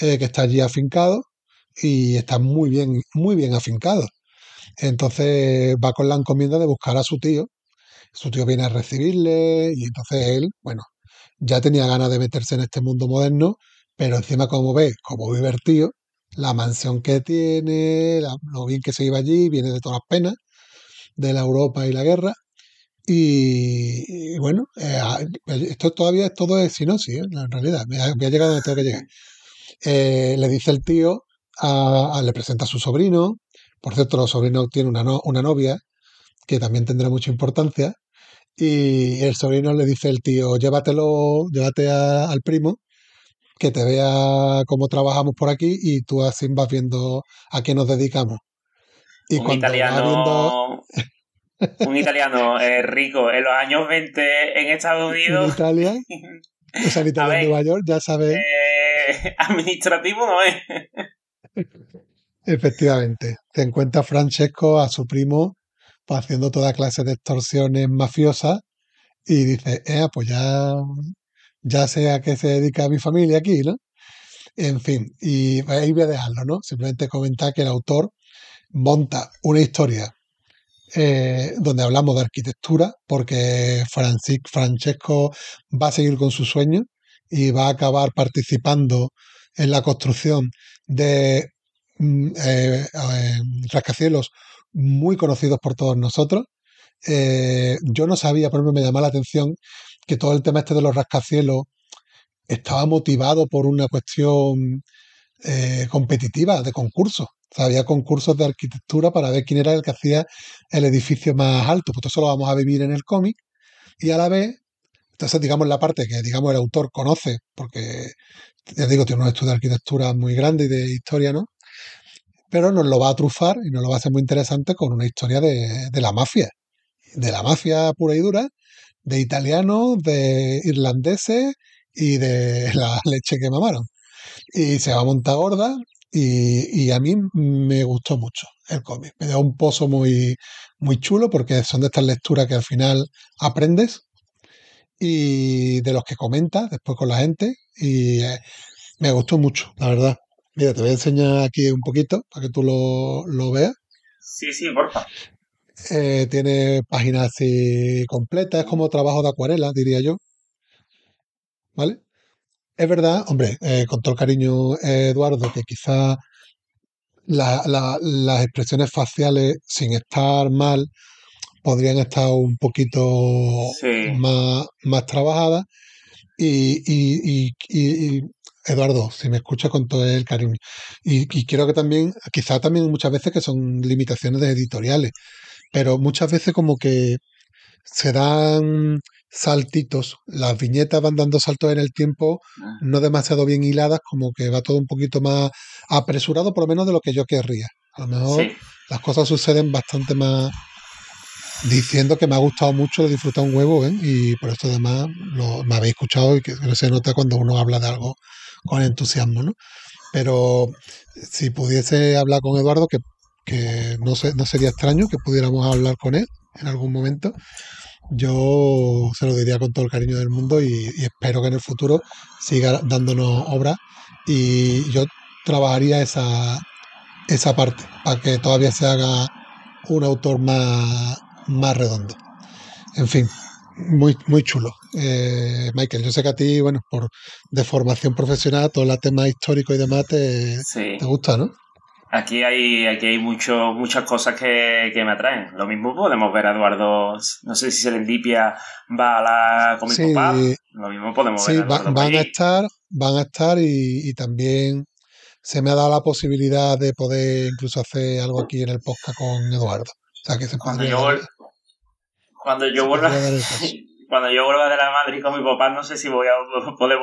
eh, que está allí afincado y está muy bien, muy bien afincado. Entonces va con la encomienda de buscar a su tío. Su tío viene a recibirle y entonces él, bueno, ya tenía ganas de meterse en este mundo moderno, pero encima como ve, como divertido, la mansión que tiene, lo bien que se iba allí, viene de todas las penas de la Europa y la guerra. Y, bueno, eh, a- esto todavía es todo es sinopsis, ¿eh? en realidad, me ha, llegado donde tengo que llegar. Eh, le dice el tío, le presenta a su sobrino, por cierto, los sobrinos tienen una, una novia que también tendrá mucha importancia, y el sobrino le dice el tío, llévatelo, llévate al primo, que te vea cómo trabajamos por aquí y tú así vas viendo a qué nos dedicamos. Y un cuando va viendo italiano, un italiano eh, rico en los años 20 en Estados [laughs] en Unidos, Italia, o sea, en [laughs] Italia, en Nueva York, ya sabes, eh, [laughs] administrativo no es. efectivamente, te encuentra Francesco a su primo haciendo toda clase de extorsiones mafiosas y dice, eh, pues ya, ya sé a qué se dedica mi familia aquí, ¿no? En fin, y ahí voy a dejarlo, ¿no? Simplemente comentar que el autor monta una historia eh, donde hablamos de arquitectura, porque Francis, Francesco va a seguir con su sueño y va a acabar participando en la construcción de mm, eh, eh, rascacielos muy conocidos por todos nosotros. Yo no sabía, por ejemplo, me llamaba la atención que todo el tema este de los rascacielos estaba motivado por una cuestión eh, competitiva de concursos. O sea, había concursos de arquitectura para ver quién era el que hacía el edificio más alto. Pues eso lo vamos a vivir en el cómic y a la vez, entonces digamos la parte que digamos el autor conoce, porque ya digo, tiene unos estudios de arquitectura muy grandes y de historia, ¿no? Pero nos lo va a trufar y nos lo va a hacer muy interesante con una historia de la mafia, de la mafia pura y dura, de italianos, de irlandeses y de [laughs] la leche que mamaron y se va a montar gorda y, y a mí me gustó mucho el cómic. Me dio un pozo muy, muy chulo porque son de estas lecturas que al final aprendes y de los que comentas después con la gente y eh, me gustó mucho, la verdad. Mira, te voy a enseñar aquí un poquito para que tú lo, lo veas. Sí, sí, porfa. Eh, tiene páginas así completas, es como trabajo de acuarela, diría yo, ¿vale? Es verdad, hombre, eh, con todo el cariño, eh, Eduardo, que quizá la- la- las expresiones faciales, sin estar mal, podrían estar un poquito Sí. más, más trabajadas. Y, y- y- y- y, Eduardo, si me escuchas con todo el cariño. Y, creo que también, quizá también muchas veces que son limitaciones de editoriales, pero muchas veces como que se dan saltitos, las viñetas van dando saltos en el tiempo, Ah, no demasiado bien hiladas, como que va todo un poquito más apresurado, por lo menos de lo que yo querría. A lo mejor Sí. las cosas suceden bastante más diciendo que me ha gustado mucho, disfrutado un huevo, ¿eh? y por esto además lo, me habéis escuchado y que se nota cuando uno habla de algo con entusiasmo, ¿no? Pero si pudiese hablar con Eduardo, que, que no, sé, no sería extraño que pudiéramos hablar con él en algún momento, yo se lo diría con todo el cariño del mundo y, y espero que en el futuro siga dándonos obras y yo trabajaría esa, esa parte para que todavía se haga un autor más, más redondo. En fin, muy, muy chulo. Eh, Michael, yo sé que a ti, bueno, por de formación profesional, todo el tema histórico y demás te, Sí. te gusta, ¿no? Aquí hay, aquí hay mucho, muchas cosas que, que me atraen. Lo mismo podemos ver a Eduardo, no sé si Serendipia va a la Comic Sí, Pop, lo mismo podemos sí, ver a va- van a estar, van a estar y, y también se me ha dado la posibilidad de poder incluso hacer algo aquí en el podcast con Eduardo. O sea que se Cuando yo, cuando yo vuelva [laughs] cuando yo vuelva de la Madrid con mi papá no sé si voy a [laughs] poder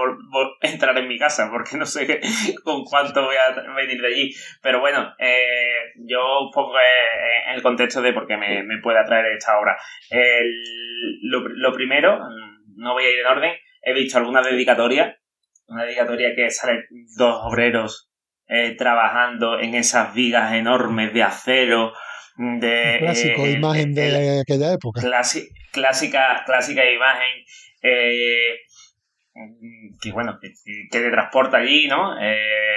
entrar en mi casa porque no sé qué- [laughs] con cuánto voy a venir de allí pero bueno eh, yo pongo eh, en el contexto de por qué me, me puede atraer esta obra El- lo, lo primero mm, no voy a ir en orden he visto alguna dedicatoria una dedicatoria que sale dos obreros eh, trabajando en esas vigas enormes de acero de Un clásico, eh, imagen de aquella época. Clasi- clásica, clásica imagen eh, que bueno, que, que te transporta allí, ¿no? Eh,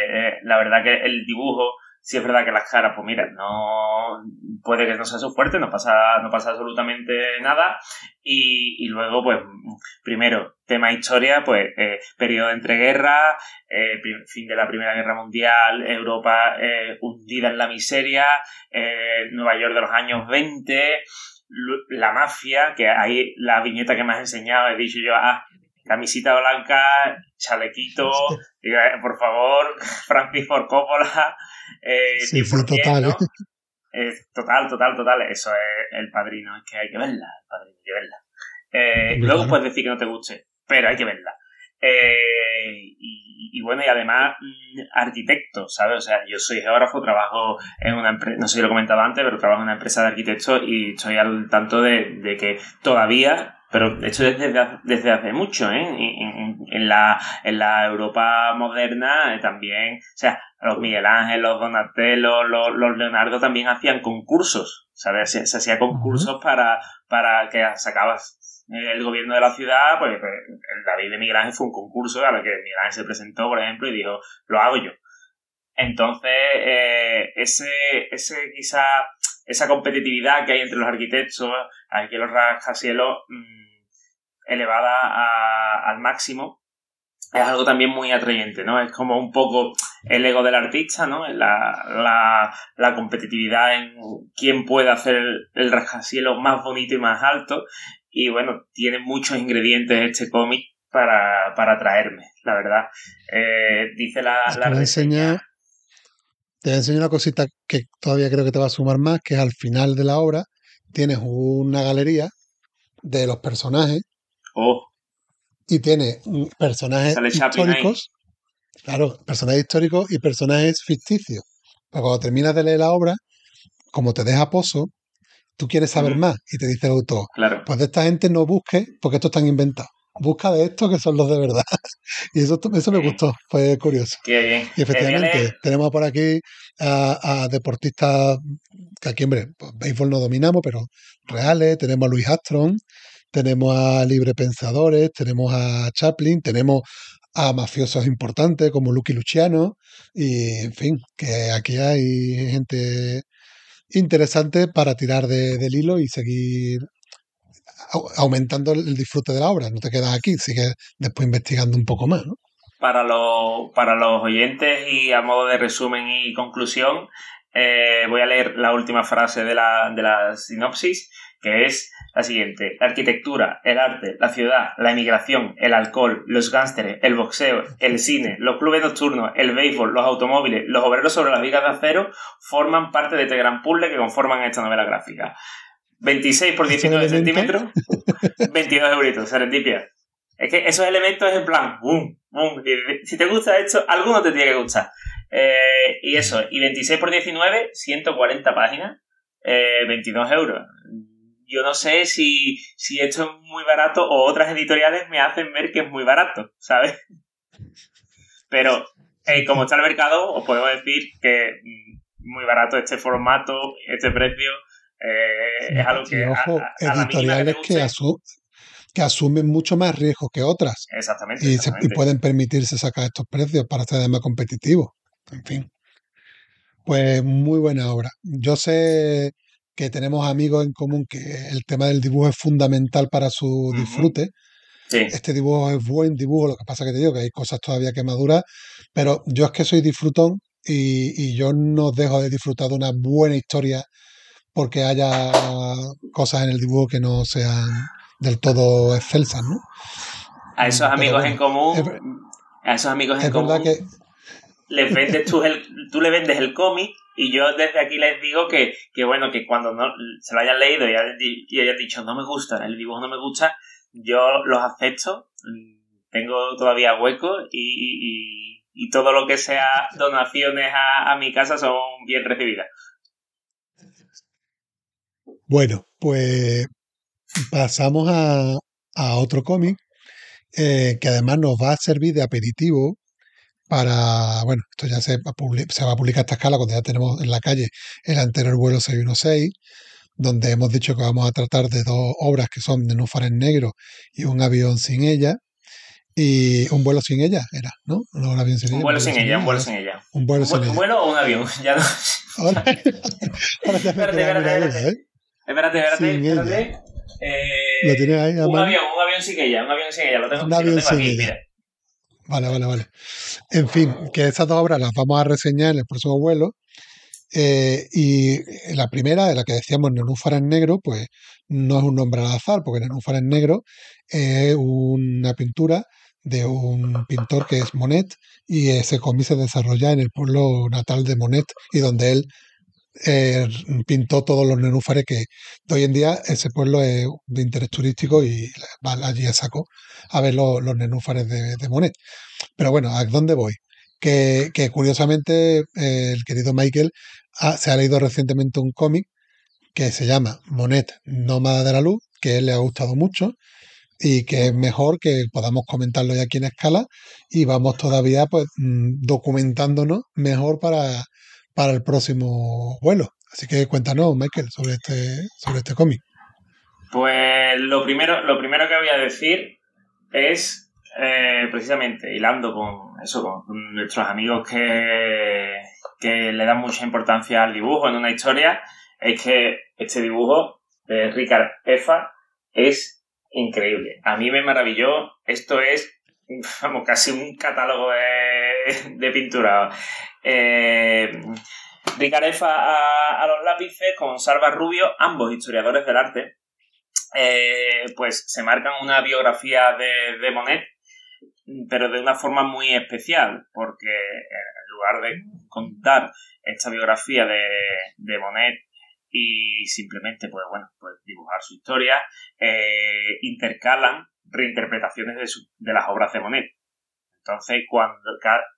eh, la verdad que el dibujo, sí es verdad que las caras, pues mira, no puede que no sea su fuerte, no pasa, no pasa absolutamente nada. Y, y luego, pues, primero, tema historia, pues, eh, periodo de entreguerra, fin de la Primera Guerra Mundial, Europa eh, hundida en la miseria, Nueva York de los años 20, lu- la mafia, que ahí la viñeta que me has enseñado, he dicho yo, ah, camisita blanca, chalequito, [laughs] eh, por favor, [laughs] Francis Ford Coppola, eh, Sí, 100%, sí, total. ¿no? Eh, total, total, total, eso es el padrino, es que hay que verla, el padrino, hay que verla. Eh, luego puedes decir que no te guste, pero hay que verla. Eh, y, y bueno, y además, mm, arquitecto, ¿sabes? O sea, yo soy geógrafo, trabajo en una empresa, no sé si lo he comentado antes, pero trabajo en una empresa de arquitectos y estoy al tanto de, de que todavía, pero de hecho desde, desde hace mucho, ¿eh? En, en- en la, en la Europa moderna eh, también, o sea, los Miguel Ángel, los Donatello, los, los Leonardo también hacían concursos, ¿sabes? Se, se hacía concursos para, para que sacabas el gobierno de la ciudad, pues, pues, el David de Miguel Ángel fue un concurso a lo que Miguel Ángel se presentó, por ejemplo, y dijo, lo hago yo. Entonces, eh, ese, ese quizá, esa competitividad que hay entre los arquitectos, aquí en los rascacielos, mm, elevada a- al máximo, es algo también muy atrayente, ¿no? Es como un poco el ego del artista, ¿no? La, la, competitividad en quién puede hacer el, el más bonito y más alto. Y bueno, tiene muchos ingredientes este cómic para, para atraerme, la verdad. Eh, dice la, Pues la te voy a reseña- enseñar, te voy a enseñar una cosita que todavía creo que te va a sumar más, que es al final de la obra tienes una galería de los personajes Oh, y tiene personajes históricos, claro, personajes históricos y personajes ficticios. Pero cuando terminas de leer la obra, como te deja pozo, tú quieres saber más y te dice el autor, claro. pues de esta gente no busques porque estos están inventados. Busca de estos que son los de verdad. [laughs] y eso, eso me gustó, fue curioso. Qué bien. Y Eh, efectivamente, leer- tenemos por aquí a, a deportistas que aquí, hombre, pues, béisbol no dominamos, pero reales. Tenemos a Luis Armstrong, tenemos a librepensadores, tenemos a Chaplin, tenemos a mafiosos importantes como Lucky Luciano. Y, en fin, que aquí hay gente interesante para tirar de- del hilo y seguir au- aumentando el el disfrute de la obra. No te quedas aquí, sigues después investigando un poco más, ¿no? para los, para los oyentes y a modo de resumen y conclusión, eh, voy a leer la última frase de la, de la sinopsis, que es la siguiente. La arquitectura, el arte, la ciudad, la emigración, el alcohol, los gánsteres, el boxeo, el cine, los clubes nocturnos, el béisbol, los automóviles, los obreros sobre las vigas de acero forman parte de este gran puzzle que conforman esta novela gráfica. 26 por Estos 19 elementos- centímetros, 22 euritos, serendipia. Es que esos elementos es en plan, boom, boom. Si te gusta esto, alguno te tiene que gustar. Eh, y eso, y 26 por 19, 140 páginas, eh, 22 euros. Yo no sé si, si esto es muy barato o otras editoriales me hacen ver que es muy barato, ¿sabes? Pero eh, como está el mercado, os puedo decir que mm, muy barato este formato, este precio, eh, es algo que a- ojo, a- a que editoriales que, guste- asu- que asumen mucho más riesgo que otras Exactamente. y, se- y pueden permitirse sacar estos precios para ser más competitivos. En fin. Pues muy buena obra. Yo sé que tenemos amigos en común que el tema del dibujo es fundamental para su disfrute. Sí, Este dibujo es buen dibujo, lo que pasa que te digo que hay cosas todavía que madurar, pero yo es que soy disfrutón y, y yo no dejo de disfrutar de una buena historia porque haya cosas en el dibujo que no sean del todo excelsas, ¿no? a esos amigos bueno, en común, es a esos amigos en Es común, verdad que les vendes tú, el, tú le vendes el cómic y yo desde aquí les digo que, que bueno, que cuando no se lo hayan leído y hayan, y hayan dicho no me gusta, el dibujo no me gusta, yo los acepto, tengo todavía hueco y, y, y todo lo que sea donaciones a, a mi casa son bien recibidas. Bueno, pues pasamos a, a otro cómic eh, que además nos va a servir de aperitivo para, bueno, esto ya se va, a publi- se va a publicar a esta escala cuando ya tenemos en la calle el anterior vuelo 616, donde hemos dicho que vamos a tratar de dos obras que son de Núfar en negro y un avión sin ella, y un vuelo sin ella era, ¿no? No un avión sin ella. Un vuelo sin ella, un vuelo sin ella. Un vuelo ¿Un sin ella. un vuelo o un avión? [laughs] Ya no. Ahora, [laughs] ahora ya me Espérate, espérate, espérate. ¿eh? Espérate, espérate, Sin espérate. Eh, ¿Lo tienes ahí un avión, un avión sin ella, un avión sin ella. Lo tengo, Un lo avión tengo sin aquí, ella. mira. Vale, vale, vale. En fin, que estas dos obras las vamos a reseñar en el próximo vuelo. Eh, y la primera, la que decíamos Nenúfar en negro, pues no es un nombre al azar, porque Nenúfar en negro es una pintura de un pintor que es Monet y ese cómic se desarrolla en el pueblo natal de Monet y donde él eh, pintó todos los nenúfares que hoy en día ese pueblo es de interés turístico y allí a saco a ver los, nenúfares de, Monet. Pero bueno, ¿a dónde voy? Que, curiosamente eh, el querido Michael ha- se ha leído recientemente un cómic que se llama Monet, Nómada de la Luz, que él le ha gustado mucho y que es mejor que podamos comentarlo ya aquí en escala y vamos todavía pues mm, documentándonos mejor para, para el próximo vuelo. Así que cuéntanos, Michael, sobre este, sobre este cómic. Pues lo primero, lo primero que voy a decir es eh, precisamente hilando con eso, con nuestros amigos que, que le dan mucha importancia al dibujo en una historia, es que este dibujo de Ricard Efa es increíble. A mí me maravilló. Esto es, vamos, casi un catálogo de, [laughs] de pintura. Eh, Ricard Efa a, a los lápices con Salva Rubio, ambos historiadores del arte, eh, pues se marcan una biografía de, de Monet, pero de una forma muy especial, porque en lugar de contar esta biografía de, de Monet y simplemente, pues bueno, pues dibujar su historia, eh, intercalan reinterpretaciones de, su- de las obras de Monet. Entonces, cuando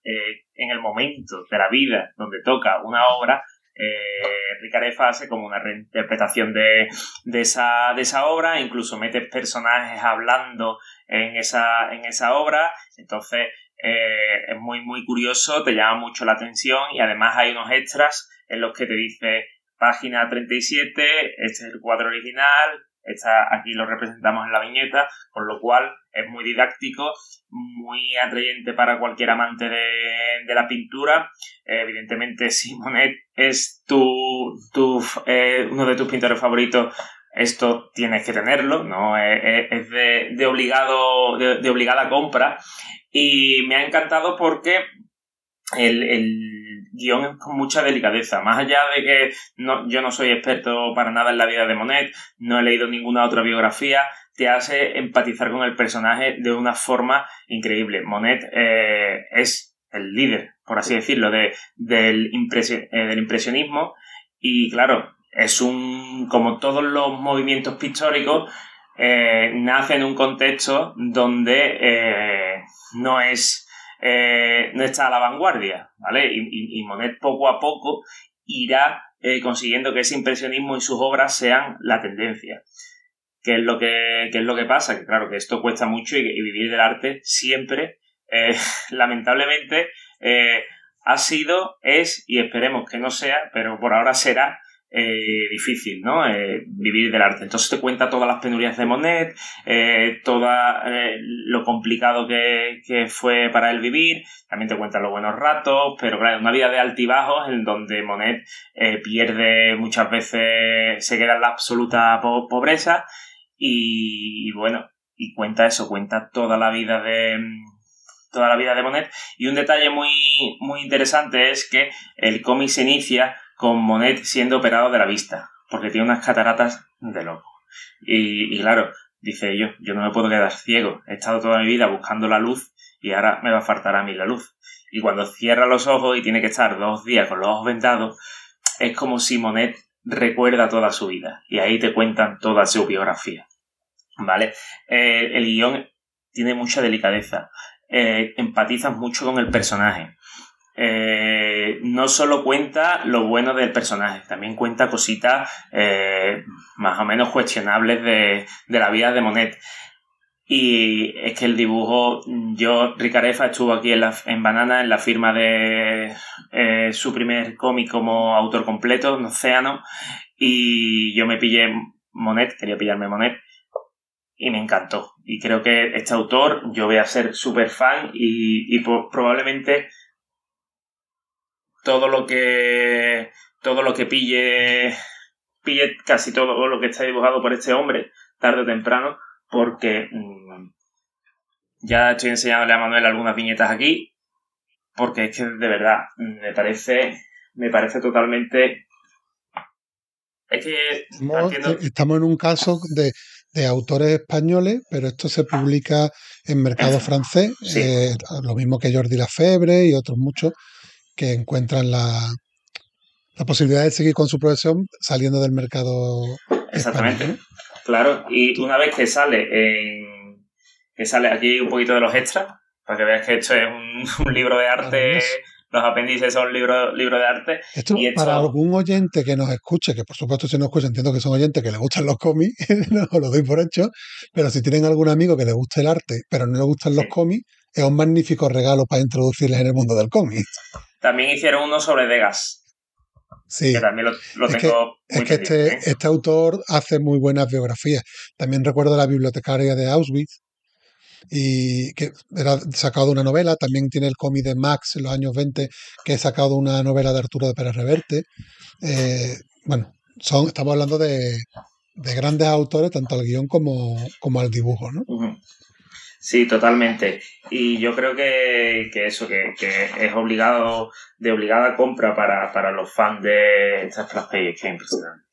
eh, en el momento de la vida donde toca una obra, eh, Ricarefa hace como una reinterpretación de, de, esa, de esa obra, incluso mete personajes hablando en esa, en esa obra. Entonces, eh, es muy, muy curioso, te llama mucho la atención y además hay unos extras en los que te dice página 37, este es el cuadro original, está, aquí lo representamos en la viñeta, con lo cual es muy didáctico, muy atrayente para cualquier amante de, la pintura. Eh, evidentemente, [laughs] si Monet es tu, tu, eh, uno de tus pintores favoritos, esto tienes que tenerlo, ¿no? Es, es- es de, obligado, de, obligada compra. Y me ha encantado porque el guion es con mucha delicadeza. Más allá de que no, yo no soy experto para nada en la vida de Monet, no he leído ninguna otra biografía, te hace empatizar con el personaje de una forma increíble. Monet eh, es el líder, por así decirlo, de, del, impresio- eh, del impresionismo y claro, es un, como todos los movimientos pictóricos, eh, nace en un contexto donde eh, no es eh, no está a la vanguardia, ¿vale? Y, y- Monet poco a poco irá eh, consiguiendo que ese impresionismo y sus obras sean la tendencia. ¿Qué es lo que, es lo que pasa? Que claro, que esto cuesta mucho y, vivir del arte siempre, eh, [laughs] lamentablemente, ha sido, es y esperemos que no sea, pero por ahora será eh, difícil, ¿no? Eh, vivir del arte. Entonces te cuenta todas las penurias de Monet, eh, toda eh, lo complicado que, fue para él vivir, también te cuenta los buenos ratos, pero claro, una vida de altibajos en donde Monet pierde muchas veces, se queda en la absoluta po- pobreza y, y bueno, y cuenta eso, cuenta toda la vida de toda la vida de Monet y un detalle muy muy interesante es que el cómic se inicia con Monet siendo operado de la vista porque tiene unas cataratas de loco y, y claro dice yo yo no me puedo quedar ciego he estado toda mi vida buscando la luz y ahora me va a faltar a mí la luz. Y cuando cierra los ojos y tiene que estar dos días con los ojos vendados, es como si Monet recuerda toda su vida y ahí te cuentan toda su biografía. ¿Vale? Eh, el guion tiene mucha delicadeza, eh, empatizas mucho con el personaje. Eh, no solo cuenta lo bueno del personaje, también cuenta cositas eh, más o menos cuestionables de, de, la vida de Monet. Y es que el dibujo, yo, Ricarefa estuvo aquí en, la, en Banana, en la firma de eh, su primer cómic como autor completo, en Océano, y yo me pillé Monet, quería pillarme Monet, y me encantó. Y creo que este autor, yo voy a ser súper fan y, y probablemente todo lo que todo lo que pille pille casi todo lo que está dibujado por este hombre tarde o temprano porque mmm, ya estoy enseñándole a Manuel algunas viñetas aquí porque es que de verdad me parece me parece totalmente es que estamos, estamos en un caso de, de, autores españoles, pero esto se publica en mercado [laughs] francés, sí. eh, lo mismo que Jordi Lafebre y otros muchos que encuentran la, la posibilidad de seguir con su profesión saliendo del mercado. Exactamente. Español, Claro, y una vez que sale en, que sale aquí un poquito de los extras, para que veas que esto es un, [laughs] un libro de arte, los apéndices son libros libro de arte. Esto, y esto, para algún oyente que nos escuche, que por supuesto si nos escucha entiendo que son oyentes que les gustan los cómics, [laughs] no lo doy por hecho, pero si tienen algún amigo que le guste el arte, pero no le gustan los cómics, es un magnífico regalo para introducirles en el mundo del cómic. También hicieron uno sobre Degas, Sí. que también lo, lo Es que- tengo Es muy que este, ¿eh? este autor hace muy buenas biografías. También recuerdo la bibliotecaria de Auschwitz, y que era sacado una novela. También tiene el cómic de Max en los años 20, que es sacado una novela de Arturo de Pérez Reverte. Eh, bueno, son, estamos hablando de, de grandes autores, tanto al guion como, como al dibujo, ¿no? Sí, totalmente. Y yo creo que, que eso, que, que es obligado, de obligada compra para, para los fans de estas Flash Pages, que es impresionante.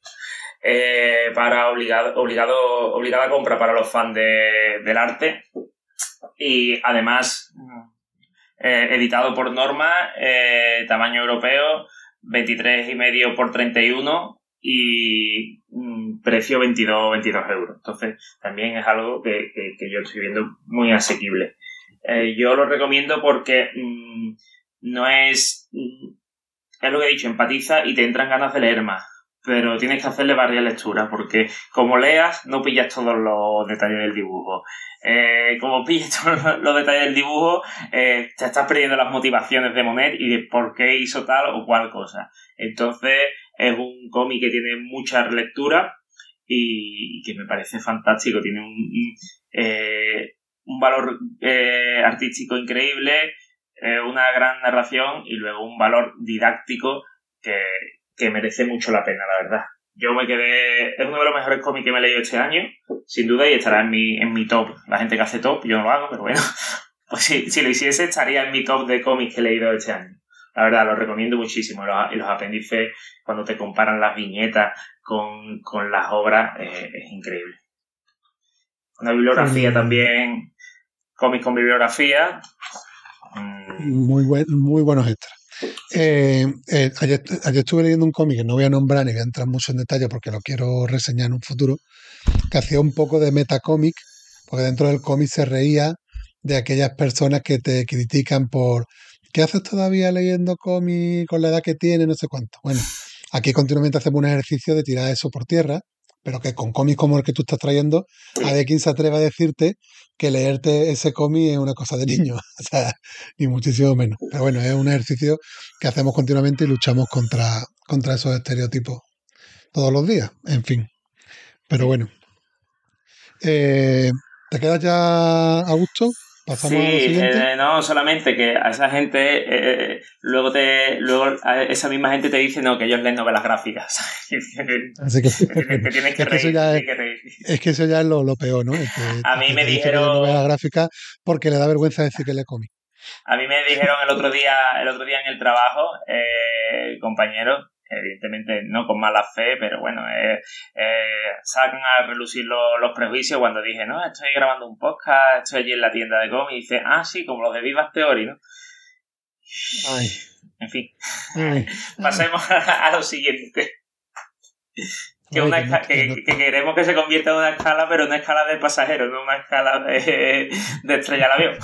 Eh, para obligado, obligado, obligada compra para los fans de, del arte. Y además, eh, editado por Norma, eh, tamaño europeo, 23 y medio por 31 y precio 22, 22 euros. Entonces, también es algo que, que, yo estoy viendo muy asequible. Eh, yo lo recomiendo porque mmm, no es... mm, es lo que he dicho, empatiza y te entran ganas de leer más. Pero tienes que hacerle varias lecturas porque como leas no pillas todos los detalles del dibujo. Eh, como pillas [laughs] todos los detalles del dibujo, eh, te estás perdiendo las motivaciones de Monet y de por qué hizo tal o cual cosa. Entonces es un cómic que tiene mucha lectura y, que me parece fantástico. Tiene un, un, eh, valor eh, artístico increíble, eh, una gran narración y luego un valor didáctico que, que merece mucho la pena, la verdad. Yo me quedé. Es uno de los mejores cómics que me he leído este año, sin duda, y estará en mi, en mi top. La gente que hace top, yo no lo hago, pero bueno. [laughs] Pues si lo hiciese, estaría en mi top de cómics que he leído este año. La verdad, lo recomiendo muchísimo. Los, y los apéndices, cuando te comparan las viñetas con, con las obras, eh, es increíble. Una bibliografía también, cómics con bibliografía. Mm, Muy, buen, muy buenos extras. Eh, eh, ayer, ayer estuve leyendo un cómic que no voy a nombrar ni voy a entrar mucho en detalle porque lo quiero reseñar en un futuro, que hacía un poco de metacómic, porque dentro del cómic se reía de aquellas personas que te critican por ¿qué haces todavía leyendo cómic con la edad que tienes? No sé cuánto. Bueno, aquí continuamente hacemos un ejercicio de tirar eso por tierra, pero que con cómics como el que tú estás trayendo, a ver quién se atreve a decirte que leerte ese cómic es una cosa de niño. [laughs] O sea, ni muchísimo menos. Pero bueno, es un ejercicio que hacemos continuamente y luchamos contra, contra esos estereotipos todos los días. En fin. Pero bueno. Eh, ¿Te quedas ya a gusto? Sí, eh, no, solamente que a esa gente, eh, luego te, luego a esa misma gente te dice no, que ellos leen novelas gráficas. [laughs] Así que, te tienes que es que eso reír, ya es, que reír. es que eso ya es lo, lo peor, ¿no? Que, A mí me dijeron, novela gráfica porque le da vergüenza decir que lee cómic. a mí me dijeron el otro día, el otro día en el trabajo, eh, compañero, evidentemente no con mala fe, pero bueno, eh, eh, sacan a relucir lo- los prejuicios cuando dije, no, estoy grabando un podcast, estoy allí en la tienda de cómics, y dice, ah, sí, como los de Vivas Theory, ¿no? Ay, En fin, ay, [laughs] pasemos a, a lo siguiente. Que, ay, una que no- que queremos que se convierta en una escala, pero una escala de pasajeros, no una escala de, de estrella al avión.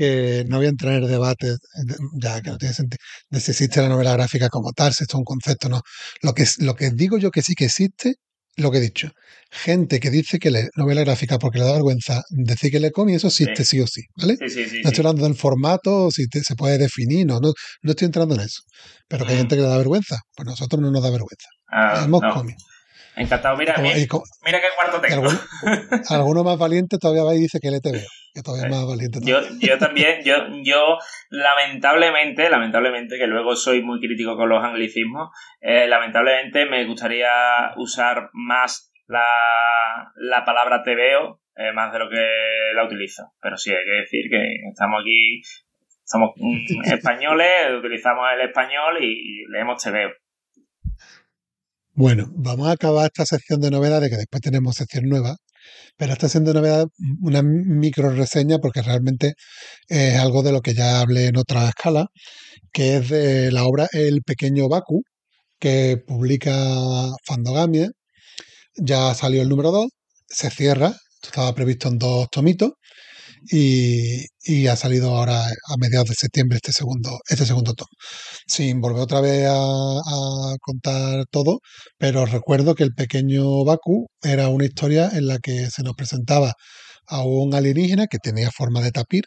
Que no voy a entrar en el debate, de- ya que no tiene sentido, de si existe la novela gráfica como tal, si esto es un concepto o no. Lo que, lo que digo yo que sí que existe, lo que he dicho. Gente que dice que lee novela gráfica porque le da vergüenza decir que lee cómic, eso existe sí, o sí, ¿vale? Sí, sí, sí. No estoy hablando del formato, si te- se puede definir, no, no, no estoy entrando en eso. Pero que hay Mm. gente que le da vergüenza, pues nosotros no nos da vergüenza. Ah, Leemos no. cómics. Encantado. Mira, Como- mira, qué cuarto tengo. alguno, [laughs] alguno más valiente todavía va y dice que lee TVO, que todavía es más valiente. Yo, todavía. yo también, yo, yo lamentablemente, lamentablemente, que luego soy muy crítico con los anglicismos, eh, lamentablemente me gustaría usar más la, la palabra te veo, eh, más de lo que la utilizo. Pero sí, hay que decir que estamos aquí, somos mm, [laughs] españoles, utilizamos el español y leemos te veo. Bueno, vamos a acabar esta sección de novedades, que después tenemos sección nueva, pero esta sección de novedades, una micro reseña, porque realmente es algo de lo que ya hablé en otra escala, que es de la obra El Pequeño Baku, que publica Fandogamia. Ya salió el número 2, se cierra, estaba previsto en dos tomitos, y, ha salido ahora a mediados de septiembre este segundo, este segundo tomo. Sin volver otra vez a, a contar todo, pero recuerdo que el pequeño Baku era una historia en la que se nos presentaba a un alienígena que tenía forma de tapir,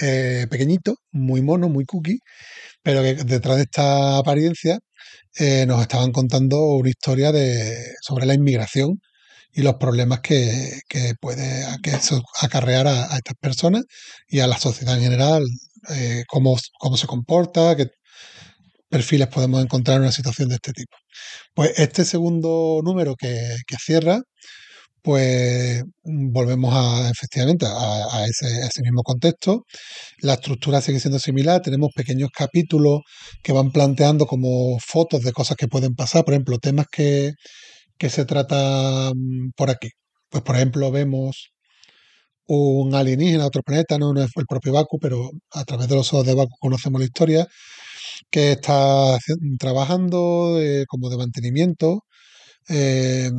eh, pequeñito, muy mono, muy cookie, pero que detrás de esta apariencia eh, nos estaban contando una historia de, sobre la inmigración y los problemas que, que puede que acarrear a, estas personas y a la sociedad en general, eh, cómo, cómo se comporta, qué perfiles podemos encontrar en una situación de este tipo. Pues este segundo número que, que cierra, pues mm, volvemos a efectivamente a ese mismo contexto. La estructura sigue siendo similar, tenemos pequeños capítulos que van planteando como fotos de cosas que pueden pasar, por ejemplo, temas que, que se tratan por aquí. Pues por ejemplo vemos un alienígena, otro planeta, no, no es el propio Baku, pero a través de los ojos de Baku conocemos la historia, que está trabajando eh, como de mantenimiento, eh,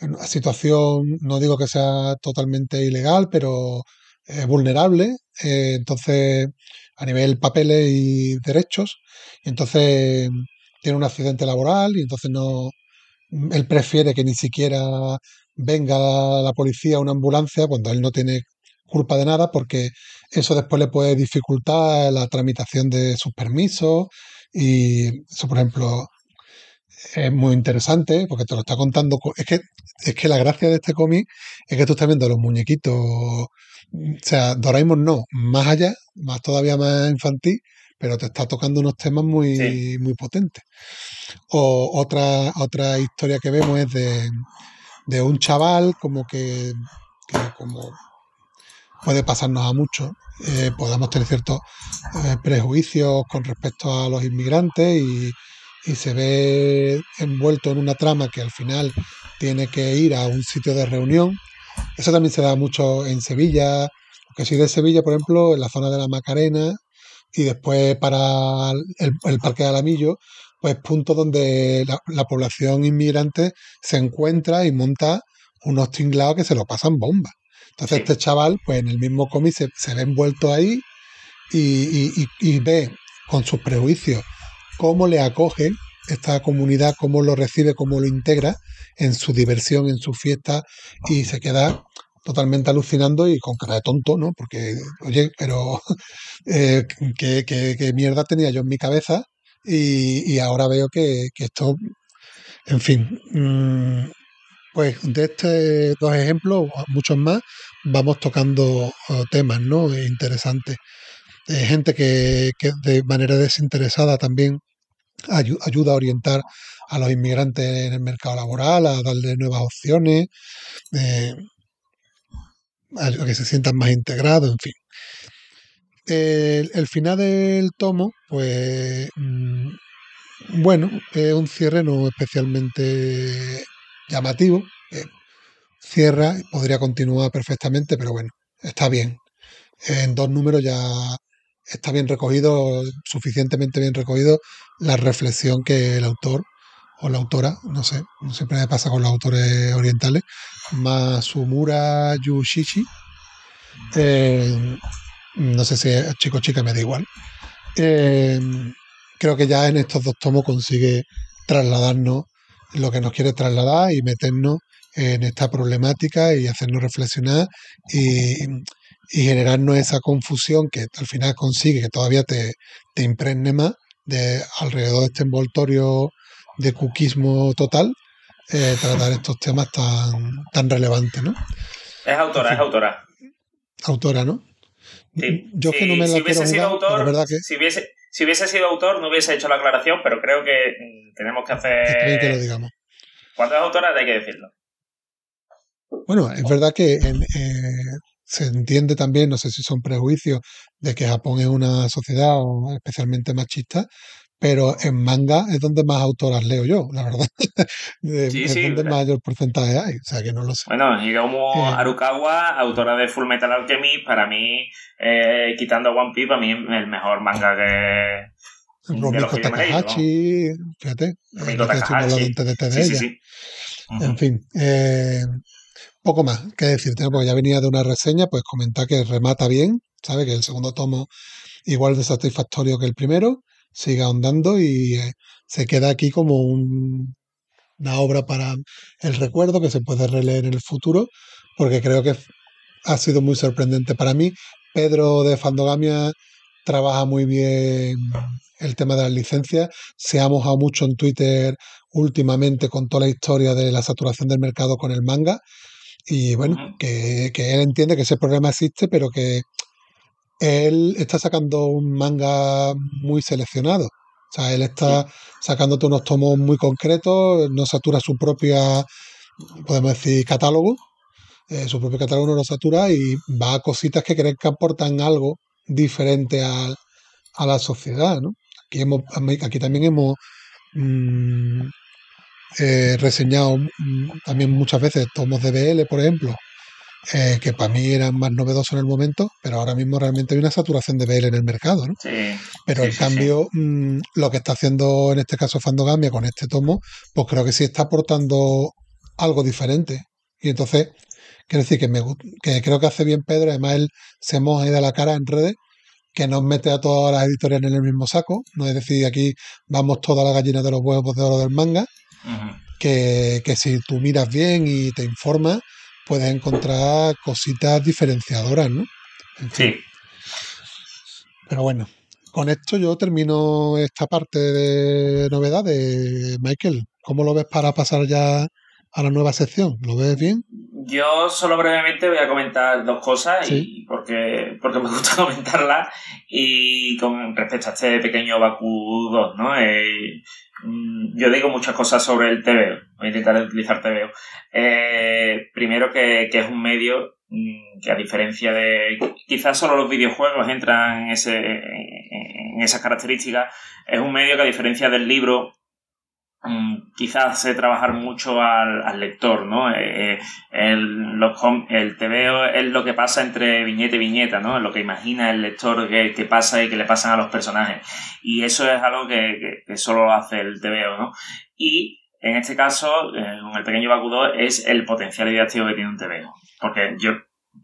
en una situación, no digo que sea totalmente ilegal, pero eh, vulnerable, entonces a nivel papeles y derechos, entonces tiene un accidente laboral y entonces no, él prefiere que ni siquiera venga la policía o una ambulancia cuando él no tiene culpa de nada porque eso después le puede dificultar la tramitación de sus permisos. Y eso por ejemplo es muy interesante porque te lo está contando co- es que es que la gracia de este cómic es que tú estás viendo los muñequitos o sea Doraemon no más allá más todavía más infantil pero te está tocando unos temas muy Sí. muy potentes o otra, otra historia que vemos es de, de un chaval como que, que como puede pasarnos a muchos, eh, podamos tener ciertos eh, prejuicios con respecto a los inmigrantes y, y se ve envuelto en una trama que al final tiene que ir a un sitio de reunión. Eso también se da mucho en Sevilla, porque soy de Sevilla, por ejemplo, en la zona de la Macarena y después para el, el Parque de Alamillo, pues puntos donde la, la población inmigrante se encuentra y monta unos tinglados que se lo pasan bomba. Entonces Sí. este chaval, pues en el mismo cómic se, se ve envuelto ahí y, y- y- y ve con sus prejuicios cómo le acoge esta comunidad, cómo lo recibe, cómo lo integra en su diversión, en su fiesta y se queda totalmente alucinando y con cara de tonto, ¿no? Porque, oye, pero [laughs] eh, ¿qué, mierda tenía yo en mi cabeza y, ahora veo que, esto, en fin, mm, pues de estos dos ejemplos, muchos más, vamos tocando eh, temas, ¿no? Interesantes. Eh, gente que, que de manera desinteresada también ayu- ayuda a orientar a los inmigrantes en el mercado laboral, a darle nuevas opciones, eh, a que se sientan más integrados, en fin. El, el final del tomo, pues mm, bueno, es un cierre no especialmente llamativo. eh, cierra, podría continuar perfectamente, pero bueno, está bien. En dos números ya está bien recogido, suficientemente bien recogido la reflexión que el autor o la autora, no sé, siempre me pasa con los autores orientales, Masumura Yushichi, eh, no sé si es chico o chica, me da igual. Eh, creo que ya en estos dos tomos consigue trasladarnos lo que nos quiere trasladar y meternos en esta problemática y hacernos reflexionar y, y generarnos esa confusión que al final consigue que todavía te, te impregne más de alrededor de este envoltorio de cuquismo total, eh, tratar estos temas tan, tan relevantes, ¿no? Es autora, es autora. Autora, ¿no? Sí. Yo es que no me la si hubiese quiero sido jugar, autor, verdad que si hubiese, si hubiese sido autor, no hubiese hecho la aclaración, pero creo que mm, tenemos que bien que lo hacer. digamos. Cuando es autora, hay que decirlo. Bueno, es verdad que en, eh, se entiende también, no sé si son prejuicios, de que Japón es una sociedad o especialmente machista, pero en manga es donde más autoras leo yo, la verdad. De- [laughs] Sí, es sí. donde mayor porcentaje hay, o sea que no lo sé. Bueno, Hiromu Eh. Arukawa, autora de Full Metal Alchemist, para mí, eh, quitando One Piece, para mí es el mejor manga que. Romiko leído, Takahashi, fíjate, eh, Romiko Takahashi. de, Sí, sí, sí. Ujú. En fin, eh, poco más que decirte, ¿no? porque ya venía de una reseña, pues comentar que remata bien, ¿sabe? Que el segundo tomo igual de satisfactorio que el primero, sigue ahondando y eh, se queda aquí como un- una obra para el recuerdo que se puede releer en el futuro, porque creo que ha sido muy sorprendente para mí. Pedro de Fandogamia trabaja muy bien el tema de las licencias. Se ha mojado mucho en Twitter últimamente con toda la historia de la saturación del mercado con el manga. Y bueno, que, que él entiende que ese problema existe, pero que él está sacando un manga muy seleccionado. O sea, él está sacándote unos tomos muy concretos, no satura su propia, podemos decir, catálogo, eh, su propio catálogo no lo satura y va a cositas que creen que aportan algo diferente a la sociedad, ¿no? Aquí, hemos, aquí también hemos mm, eh, reseñado mm, también muchas veces tomos de BL, por ejemplo, eh, que para mí eran más novedosos en el momento, pero ahora mismo realmente hay una saturación de BL en el mercado, ¿no? Sí. Pero Sí, en sí, cambio, mm, lo que está haciendo en este caso Fandogamia con este tomo, pues creo que sí está aportando algo diferente. Y entonces, quiero decir que, me, que creo que hace bien Pedro, además él se moja y da la cara en redes, que nos mete a todas las editoriales en el mismo saco, no es decir, aquí vamos toda la gallina de los huevos de oro del manga, que, que si tú miras bien y te informas, puedes encontrar cositas diferenciadoras, ¿no? En fin. Sí. Pero bueno, con esto yo termino esta parte de novedades. Michael, ¿cómo lo ves para pasar ya a la nueva sección? ¿Lo ves bien? Yo solo brevemente voy a comentar dos cosas Sí. y porque, porque me [laughs] gusta comentarlas y con respecto a este pequeño Baku 2, ¿no? Eh, mm, yo digo muchas cosas sobre el TVO, voy a intentar utilizar TVO. Eh, primero que, que es un medio mm, que a diferencia de quizás solo los videojuegos entran en, ese, en esas características, es un medio que a diferencia del libro quizás hace trabajar mucho al, lector, ¿no? Eh, el, los el es lo que pasa entre viñeta y viñeta, ¿no? Lo que imagina el lector que, pasa y que le pasan a los personajes. Y eso es algo que, solo hace el TVO, ¿no? Y en este caso, eh, con el pequeño Bakudo, es el potencial didáctico que tiene un TVO. Porque yo,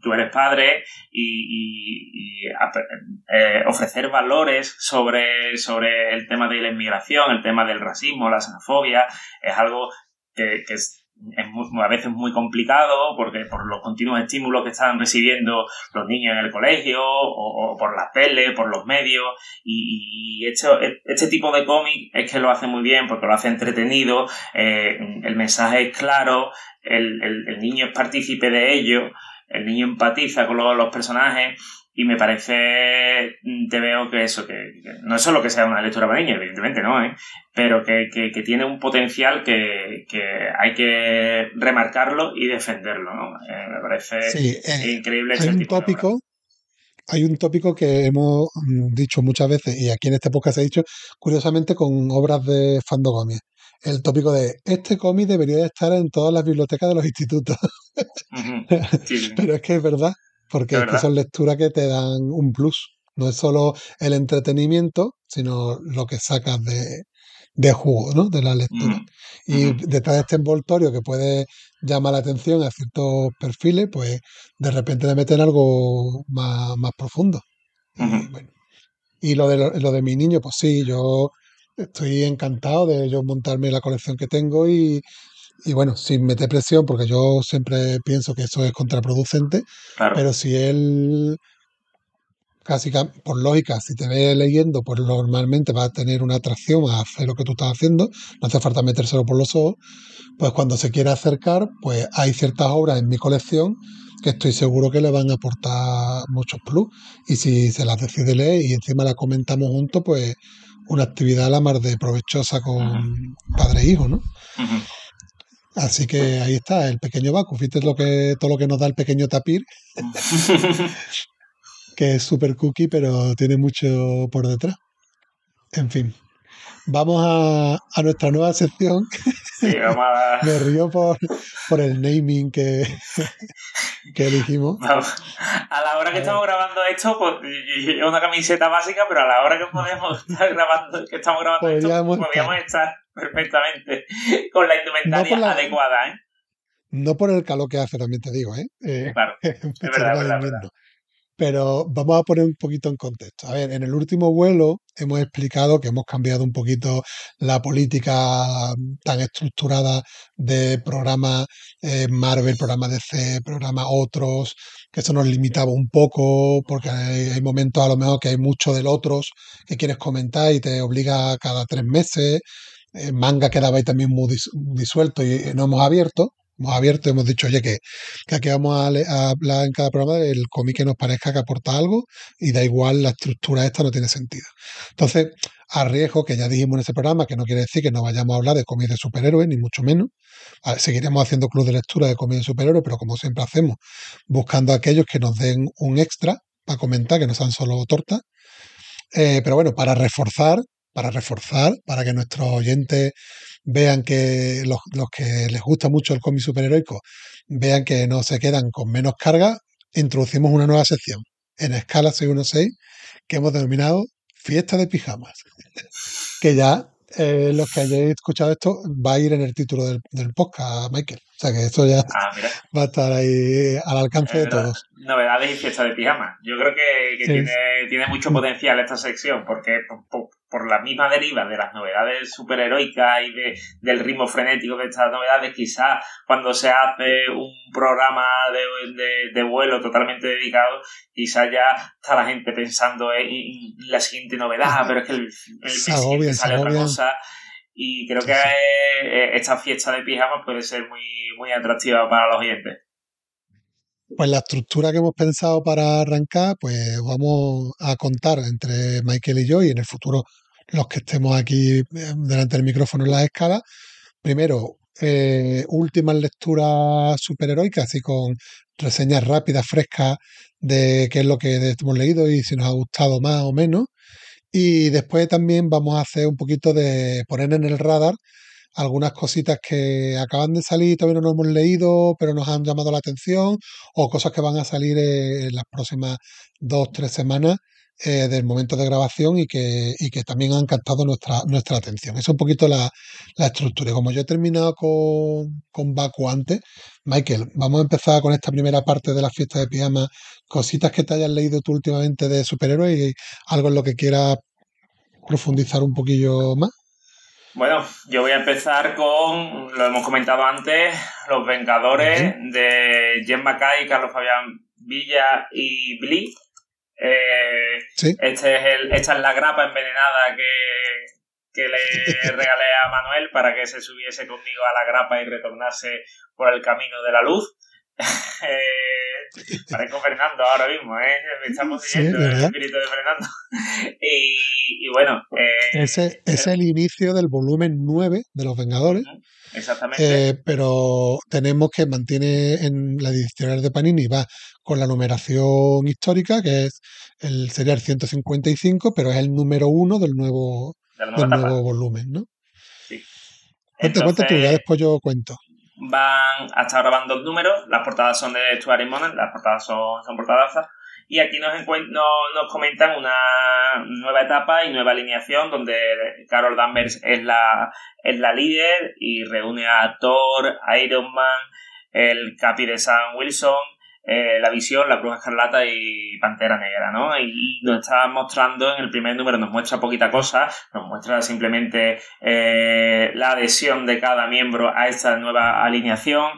tú eres padre y, y- y eh, ofrecer valores sobre, sobre el tema de la inmigración, el tema del racismo, la xenofobia, es algo que, que es, es muy- a veces muy complicado porque por los continuos estímulos que están recibiendo los niños en el colegio o, o por las tele, por los medios. Y, y esto- este tipo de cómic es que lo hace muy bien porque lo hace entretenido, eh, el mensaje es claro, el, el- el niño es partícipe de ello, el niño empatiza con los, los personajes y me parece, mm, te veo que eso, que, que no es solo que sea una lectura para niños, evidentemente no, ¿eh? pero que, que- que tiene un potencial que, que hay que remarcarlo y defenderlo, ¿no? Eh, me parece Sí, eh, increíble hay un tópico, hay un tópico que hemos mm, dicho muchas veces y aquí en este podcast se ha dicho, curiosamente, con obras de Fandogomi. El tópico de este cómic debería estar en todas las bibliotecas de los institutos. Ujú. [laughs] Sí, sí. Pero es que es verdad, porque Es que son lecturas que te dan un plus. No es solo el entretenimiento, sino lo que sacas de, de jugo, ¿no? De la lectura. Y detrás de este envoltorio que puede llamar la atención a ciertos perfiles, pues de repente le meten algo más, más profundo. Y bueno. Y lo de, lo de mi niño, pues sí, yo estoy encantado de yo montarme la colección que tengo y, y bueno, sin meter presión, porque yo siempre pienso que eso es contraproducente, Claro. pero si él, casi ca- por lógica, si te ve leyendo, pues normalmente va a tener una atracción a hacer lo que tú estás haciendo, no hace falta metérselo por los ojos, pues cuando se quiera acercar, pues hay ciertas obras en mi colección que estoy seguro que le van a aportar muchos plus. Y si se las decide leer y encima la comentamos juntos, pues una actividad a la mar de provechosa con padre e hijo, ¿no? Así que ahí está, el pequeño Baku. Fíjate lo que, todo lo que nos da el pequeño tapir, [laughs] que es super cookie, pero tiene mucho por detrás. En fin, vamos a, a nuestra nueva sección. Sí, [laughs] Me río por, por el naming que, [laughs] que elegimos. vamos. A la hora que estamos grabando esto, pues llevo una camiseta básica, pero a la hora que podemos [laughs] estar grabando, que estamos grabando Podríamos esto, podríamos estar perfectamente con la indumentaria No por la- adecuada, ¿eh? No por el calor que hace, también te digo, ¿eh? Eh, Claro, verdad, es verdad, invierno. Pero vamos a poner un poquito en contexto. A ver, en el último vuelo hemos explicado que hemos cambiado un poquito la política tan estructurada de programas eh, Marvel, programas DC, programas otros, que eso nos limitaba un poco, porque hay, momentos a lo mejor que hay mucho del otros que quieres comentar y te obliga cada tres meses. El manga quedaba ahí también muy dis- disuelto y no hemos abierto. Hemos abierto hemos dicho, oye, que, que aquí vamos a, hablar en cada programa del cómic que nos parezca que aporta algo y da igual la estructura esta no tiene sentido. Entonces, a riesgo, que ya dijimos en ese programa, que no quiere decir que no vayamos a hablar de cómics de superhéroes, ni mucho menos. Seguiremos haciendo club de lectura de cómics de superhéroes, pero como siempre hacemos, buscando a aquellos que nos den un extra para comentar, que no sean solo tortas. Eh, pero bueno, para reforzar, para reforzar, para que nuestros oyentes vean que los, los que les gusta mucho el cómic superheroico vean que no se quedan con menos carga, introducimos una nueva sección en escala 616 que hemos denominado Fiesta de Pijamas. que ya eh, los que hayáis escuchado esto va a ir en el título del, del podcast, Michael. Sea que esto ya Ah, [laughs] va a estar ahí al alcance de todos. Novedades y fiesta de pijama. Yo creo que, que Sí. tiene, tiene mucho potencial esta sección, porque por, la misma deriva de las novedades superheroicas y de, del ritmo frenético de estas novedades, quizás cuando se hace un programa de, de- de vuelo totalmente dedicado, quizás ya está la gente pensando en, en la siguiente novedad, [laughs] pero es que el, el mes siguiente sale otra cosa. Y creo que sí. eh, esta fiesta de pijamas puede ser muy, muy atractiva para los oyentes. Pues la estructura que hemos pensado para arrancar, pues vamos a contar entre Michael y yo y en el futuro los que estemos aquí eh, delante del micrófono en las escalas. Primero, eh, últimas lecturas superheroicas, así con reseñas rápidas, frescas de qué es lo que hemos leído y si nos ha gustado más o menos. Y después también vamos a hacer un poquito de poner en el radar algunas cositas que acaban de salir todavía no nos hemos leído, pero nos han llamado la atención, o cosas que van a salir en las próximas dos, tres semanas eh, del momento de grabación y que, y que también han captado nuestra, nuestra atención. Esa es un poquito la, la estructura. Y como yo he terminado con, con Baku antes, Michael, vamos a empezar con esta primera parte de la fiesta de pijama. Cositas que te hayas leído tú últimamente de superhéroes y algo en lo que quieras profundizar un poquillo más. Bueno, yo voy a empezar con, lo hemos comentado antes, Los Vengadores de Jen Mackay, Carlos Fabián Villa y Blee. Eh, Sí. este es el, esta es la grapa envenenada que, que le [laughs] regalé a Manuel para que se subiese conmigo a la grapa y retornase por el camino de la luz. [laughs] Eh, Parezco Fernando ahora mismo, ¿eh? Me estamos Sí, siguiendo el ¿verdad? espíritu de Fernando. [laughs] Y, y bueno, eh, Ese es el inicio del volumen 9 de Los Vengadores, exactamente. eh, pero tenemos que mantiene en la editorial de Panini, va con la numeración histórica, que es el, sería el 155, pero es el número uno del nuevo, del nuevo volumen, ¿no? Sí. Cuenta, cuenta tú, ya Entonces, después yo cuento. van, hasta ahora van dos números, las portadas son de Stuart Immonen, las portadas son, son portadazas, y aquí nos, nos, nos comentan una nueva etapa y nueva alineación donde Carol Danvers es la, es la líder y reúne a Thor, Iron Man, el Capi de Sam Wilson, eh, la Visión, la Cruz Escarlata y Pantera Negra, ¿no? Y nos está mostrando en el primer número, nos muestra poquita cosa, nos muestra simplemente eh, la adhesión de cada miembro a esta nueva alineación,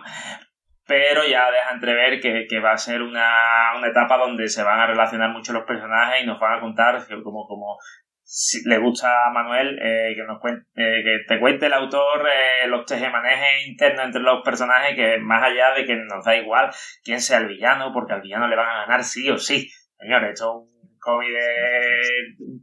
pero ya deja entrever que, que va a ser una, una etapa donde se van a relacionar mucho los personajes y nos van a contar como, como si le gusta a Manuel eh, que nos cuen- eh, que te cuente el autor eh, los tejemanejes internos entre los personajes que más allá de que nos da igual quién sea el villano porque al villano le van a ganar sí o sí. Señores esto es un cómic de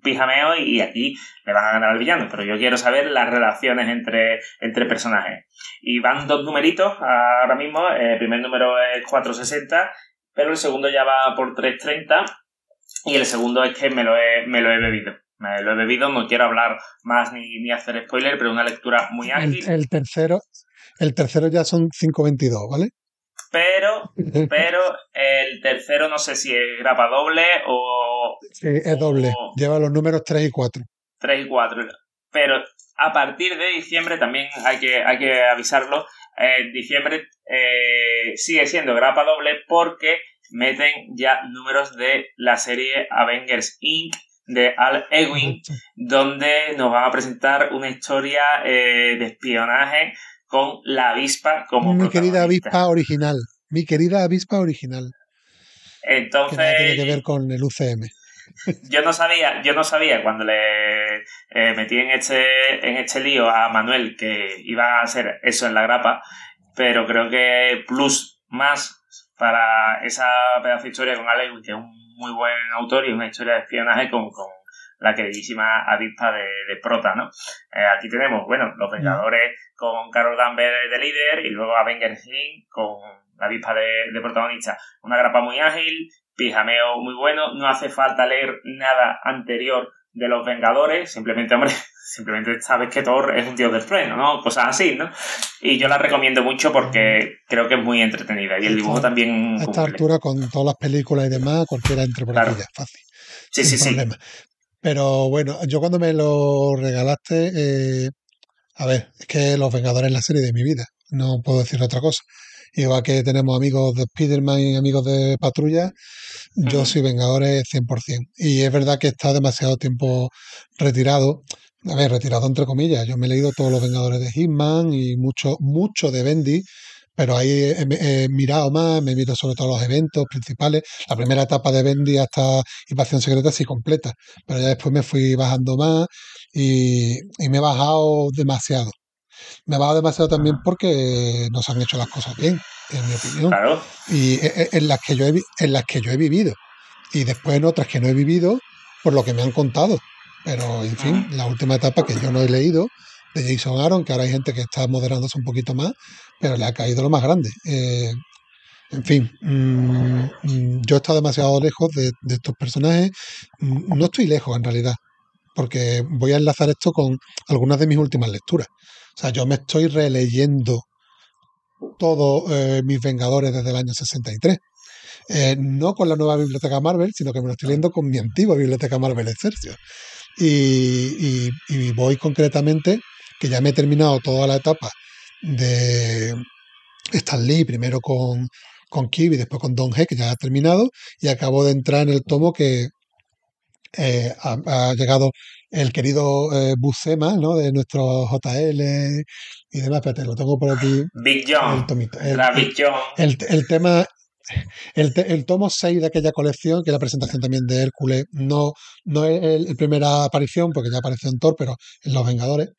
pijameo y aquí le van a ganar al villano. Pero yo quiero saber las relaciones entre, entre personajes. Y van dos numeritos ahora mismo. El primer número es 460 pero el segundo ya va por 330 y el segundo es que me lo he, me lo he bebido me lo he bebido, no quiero hablar más ni, ni hacer spoiler, pero una lectura muy ágil. El, el tercero, el tercero ya son 5.22, ¿vale? Pero, [laughs] pero el tercero no sé si es grapa doble o Sí, es doble. o Lleva los números 3 y 4. 3 y 4. Pero a partir de diciembre también hay que, hay que avisarlo. En diciembre eh, sigue siendo grapa doble porque meten ya números de la serie Avengers Inc. de Al Ewing, donde nos van a presentar una historia eh, de espionaje con la avispa como Mi querida avispa original. Mi querida avispa original. Que Entonces, nada tiene que ver con el UCM. yo no sabía, yo no sabía cuando le eh, metí en este, en este lío a Manuel que iba a hacer eso en la grapa, pero creo que plus más para esa pedazo de historia con Alex, que es un muy buen autor y una historia de espionaje con, con la queridísima avispa de, Prota, ¿no? Eh, aquí tenemos, bueno, Los Vengadores con Carol Danvers de líder y luego Avengers Inc. con la avispa de protagonista. Una grapa muy ágil, pijameo muy bueno, no hace falta leer nada anterior de los Vengadores, simplemente, hombre, [laughs] simplemente sabes que Thor es un tío del trueno, ¿no? Cosas así, ¿no? Y yo la recomiendo mucho porque creo que es muy entretenida y el dibujo Esta- también A esta altura, con todas las películas y demás, cualquiera entre por Claro. fácil. Sí, sí, sí. Pero bueno, yo cuando me lo regalaste, eh, a ver, es que Los Vengadores es la serie de mi vida, no puedo decir otra cosa. Igual que tenemos amigos de Spider-Man y amigos de Patrulla, yo soy Vengadores 100%. Y es verdad que he estado demasiado tiempo retirado. A ver, retirado entre comillas. Yo me he leído todos los Vengadores de Hitman y mucho, mucho de Bendy, pero ahí he, mirado más, me he visto sobre todo los eventos principales. La primera etapa de Bendy hasta Invasión Secreta sí completa, pero ya después me fui bajando más y, y me he bajado demasiado. Me bajado demasiado también porque no se han hecho las cosas bien, en mi opinión. Claro. y e- e- en las que yo he, en las que yo he vivido. Y después en otras que no he vivido por lo que me han contado. Pero en fin la última etapa que yo no he leído de Jason Aaron que ahora hay gente que está moderándose un poquito más pero le ha caído lo más grande. Eh, en fin mm, mm, yo he estado demasiado lejos de, de estos personajes. Mm, no estoy lejos en realidad porque voy a enlazar esto con algunas de mis últimas lecturas sea yo me estoy releyendo todos eh, mis Vengadores desde el año 63. Eh, no con la nueva biblioteca Marvel, sino que me lo estoy leyendo con mi antigua biblioteca Marvel Excelsior. Y, y- voy concretamente, que ya me he terminado toda la etapa de Stan Lee, primero con, con Kirby, después con Don G, que ya ha terminado, y acabo de entrar en el tomo que eh, ha llegado el querido eh, Buscema, ¿no? De nuestro JL y demás. Espérate, lo tengo por aquí, Big el John. tomito. El, La el- Big John. el, el tema, el, el tomo 6 de aquella colección, que es la presentación también de Hércules, no, no es el, el primera aparición, porque ya apareció en Thor, pero en Los Vengadores.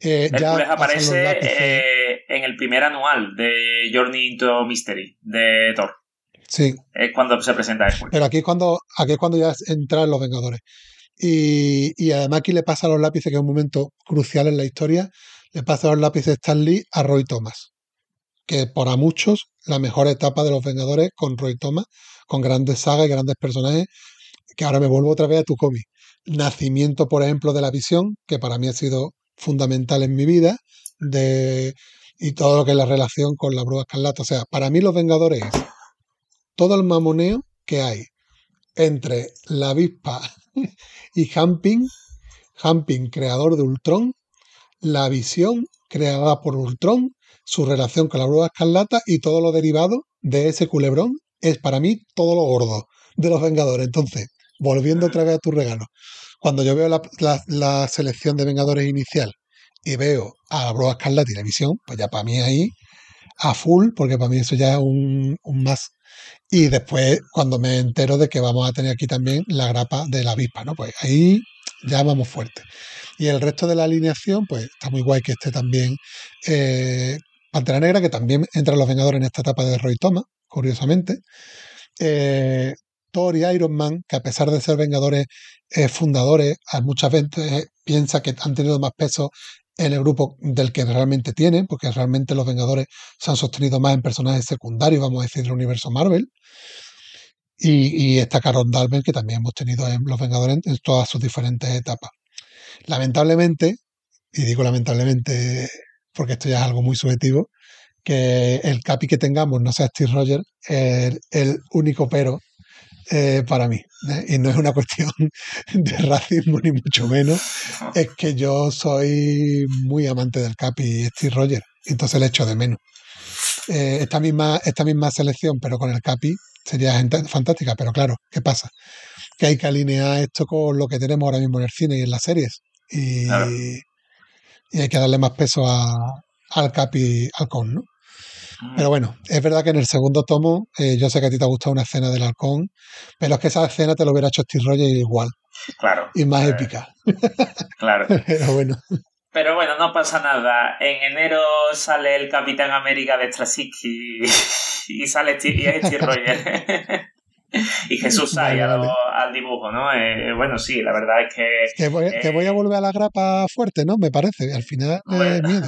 eh, Hércules aparece lápices. eh, en el primer anual de Journey into Mystery de Thor. Sí, Es cuando se presenta Hércules. pero aquí es cuando, aquí es cuando ya entran los Vengadores. Y, y además aquí le pasa los lápices, que es un momento crucial en la historia, le pasa los lápices Stan Lee a Roy Thomas, que para muchos la mejor etapa de los Vengadores con Roy Thomas, con grandes sagas y grandes personajes, que ahora me vuelvo otra vez a tu cómic. Nacimiento, por ejemplo, de la visión, que para mí ha sido fundamental en mi vida, de, y todo lo que es la relación con la Bruja Escarlata. O sea, para mí los Vengadores es todo el mamoneo que hay entre la avispa [laughs] y Hamping, Hamping, creador de Ultron, la visión creada por Ultron, su relación con la Bruja Escarlata y todo lo derivado de ese culebrón es para mí todo lo gordo de los Vengadores. Entonces, volviendo otra vez a tu regalo, cuando yo veo la, selección de Vengadores inicial y veo a la Bruja Escarlata y la visión, pues ya para mí ahí a full, porque para mí eso ya es un más. Y después, cuando me entero de que vamos a tener aquí también la grapa de la avispa, ¿no? Pues ahí ya vamos fuerte. Y el resto de la alineación, pues está muy guay que esté también eh, Pantera Negra, que también entra en los Vengadores en esta etapa de Roy Thomas, curiosamente. Eh, Thor y Iron Man, que a pesar de ser Vengadores eh, fundadores, a muchas veces piensa que han tenido más peso en el grupo del que realmente tienen, porque realmente los Vengadores se han sostenido más en personajes secundarios, vamos a decir, del universo Marvel. Y, y está Carol Danvers, que también hemos tenido en Los Vengadores en, en todas sus diferentes etapas. Lamentablemente, y digo lamentablemente porque esto ya es algo muy subjetivo, que el capi que tengamos no sea Steve Rogers el, el único pero eh, para mí. ¿eh? Y no es una cuestión [laughs] de racismo ni mucho menos, es que yo soy muy amante del capi y Steve Rogers, entonces le echo de menos. Eh, esta, misma, esta misma selección, pero con el capi, sería gente- fantástica, pero claro, ¿qué pasa? Que hay que alinear esto con lo que tenemos ahora mismo en el cine y en las series. Y, Claro. y hay que darle más peso a, al capi halcón, ¿no? Pero bueno, es verdad que en el segundo tomo, eh, yo sé que a ti te ha gustado una escena del halcón, pero es que esa escena te lo hubiera hecho Steve Rogers igual, Claro. y más Eh, épica. [laughs] Claro. [laughs] Pero bueno, Pero bueno, no pasa nada. En enero sale el Capitán América de Straczynski y [laughs] sale Sti- y es Steve Rogers. y Jesús Vale, al, vale. al dibujo, ¿no? Eh, bueno, sí, la verdad es que... que voy, que voy a volver a la grapa fuerte, ¿no? Me parece, al final eh, Bueno. miedo.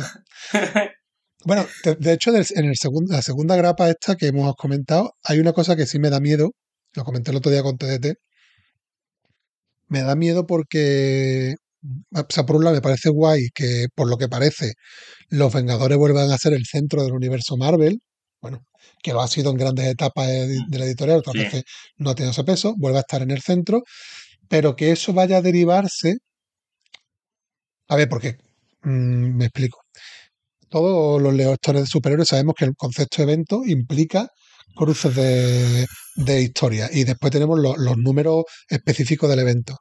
Bueno, de, de hecho, en el segun- la segunda grapa esta que hemos comentado, hay una cosa que sí me da miedo, lo comenté el otro día con TDT, me da miedo porque, o sea, por un lado me parece guay que, por lo que parece, los Vengadores vuelvan a ser el centro del universo Marvel, bueno, que lo ha sido en grandes etapas de, de la editorial, otras Sí. veces no ha tenido ese peso, vuelve a estar en el centro, pero que eso vaya a derivarse, a ver, porque, mm, me explico todos los lectores de superhéroes sabemos que el concepto de evento implica cruces de, de historia y después tenemos lo- los números específicos del evento.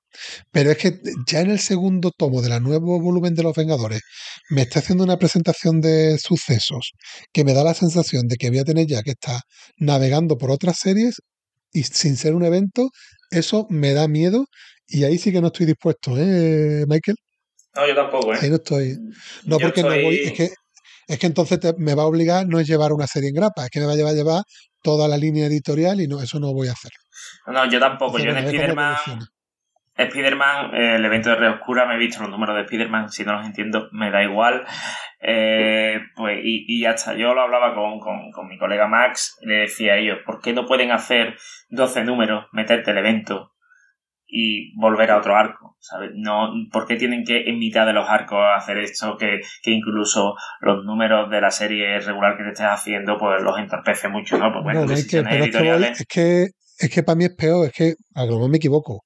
Pero es que ya en el segundo tomo del nuevo volumen de Los Vengadores me está haciendo una presentación de sucesos que me da la sensación de que voy a tener ya que estar navegando por otras series y sin ser un evento, eso me da miedo y ahí sí que no estoy dispuesto, ¿eh, Michael? No, yo tampoco, ¿eh? Ahí no estoy. No, Yo porque no voy, es que, es que entonces te- me va a obligar no es llevar una serie en grapa, es que me va a llevar a llevar toda la línea editorial y no, eso no voy a hacer. No, yo tampoco. Entonces, Yo en Spider-Man... eh, el evento de Red Oscura, me he visto los números de Spider-Man, si no los entiendo, me da igual. Eh, pues, y, y ya está. Yo lo hablaba con, con, con mi colega Max, le decía a ellos, ¿por qué no pueden hacer 12 números, meterte el evento y volver a otro arco? ¿Sabes? No, ¿Por qué tienen que en mitad de los arcos hacer esto que, que incluso los números de la serie regular que te estés haciendo, pues los entorpece mucho, ¿no? Pues bueno, No, no, es que, editoriales. es que es que para mí es peor, es que a lo mejor me equivoco.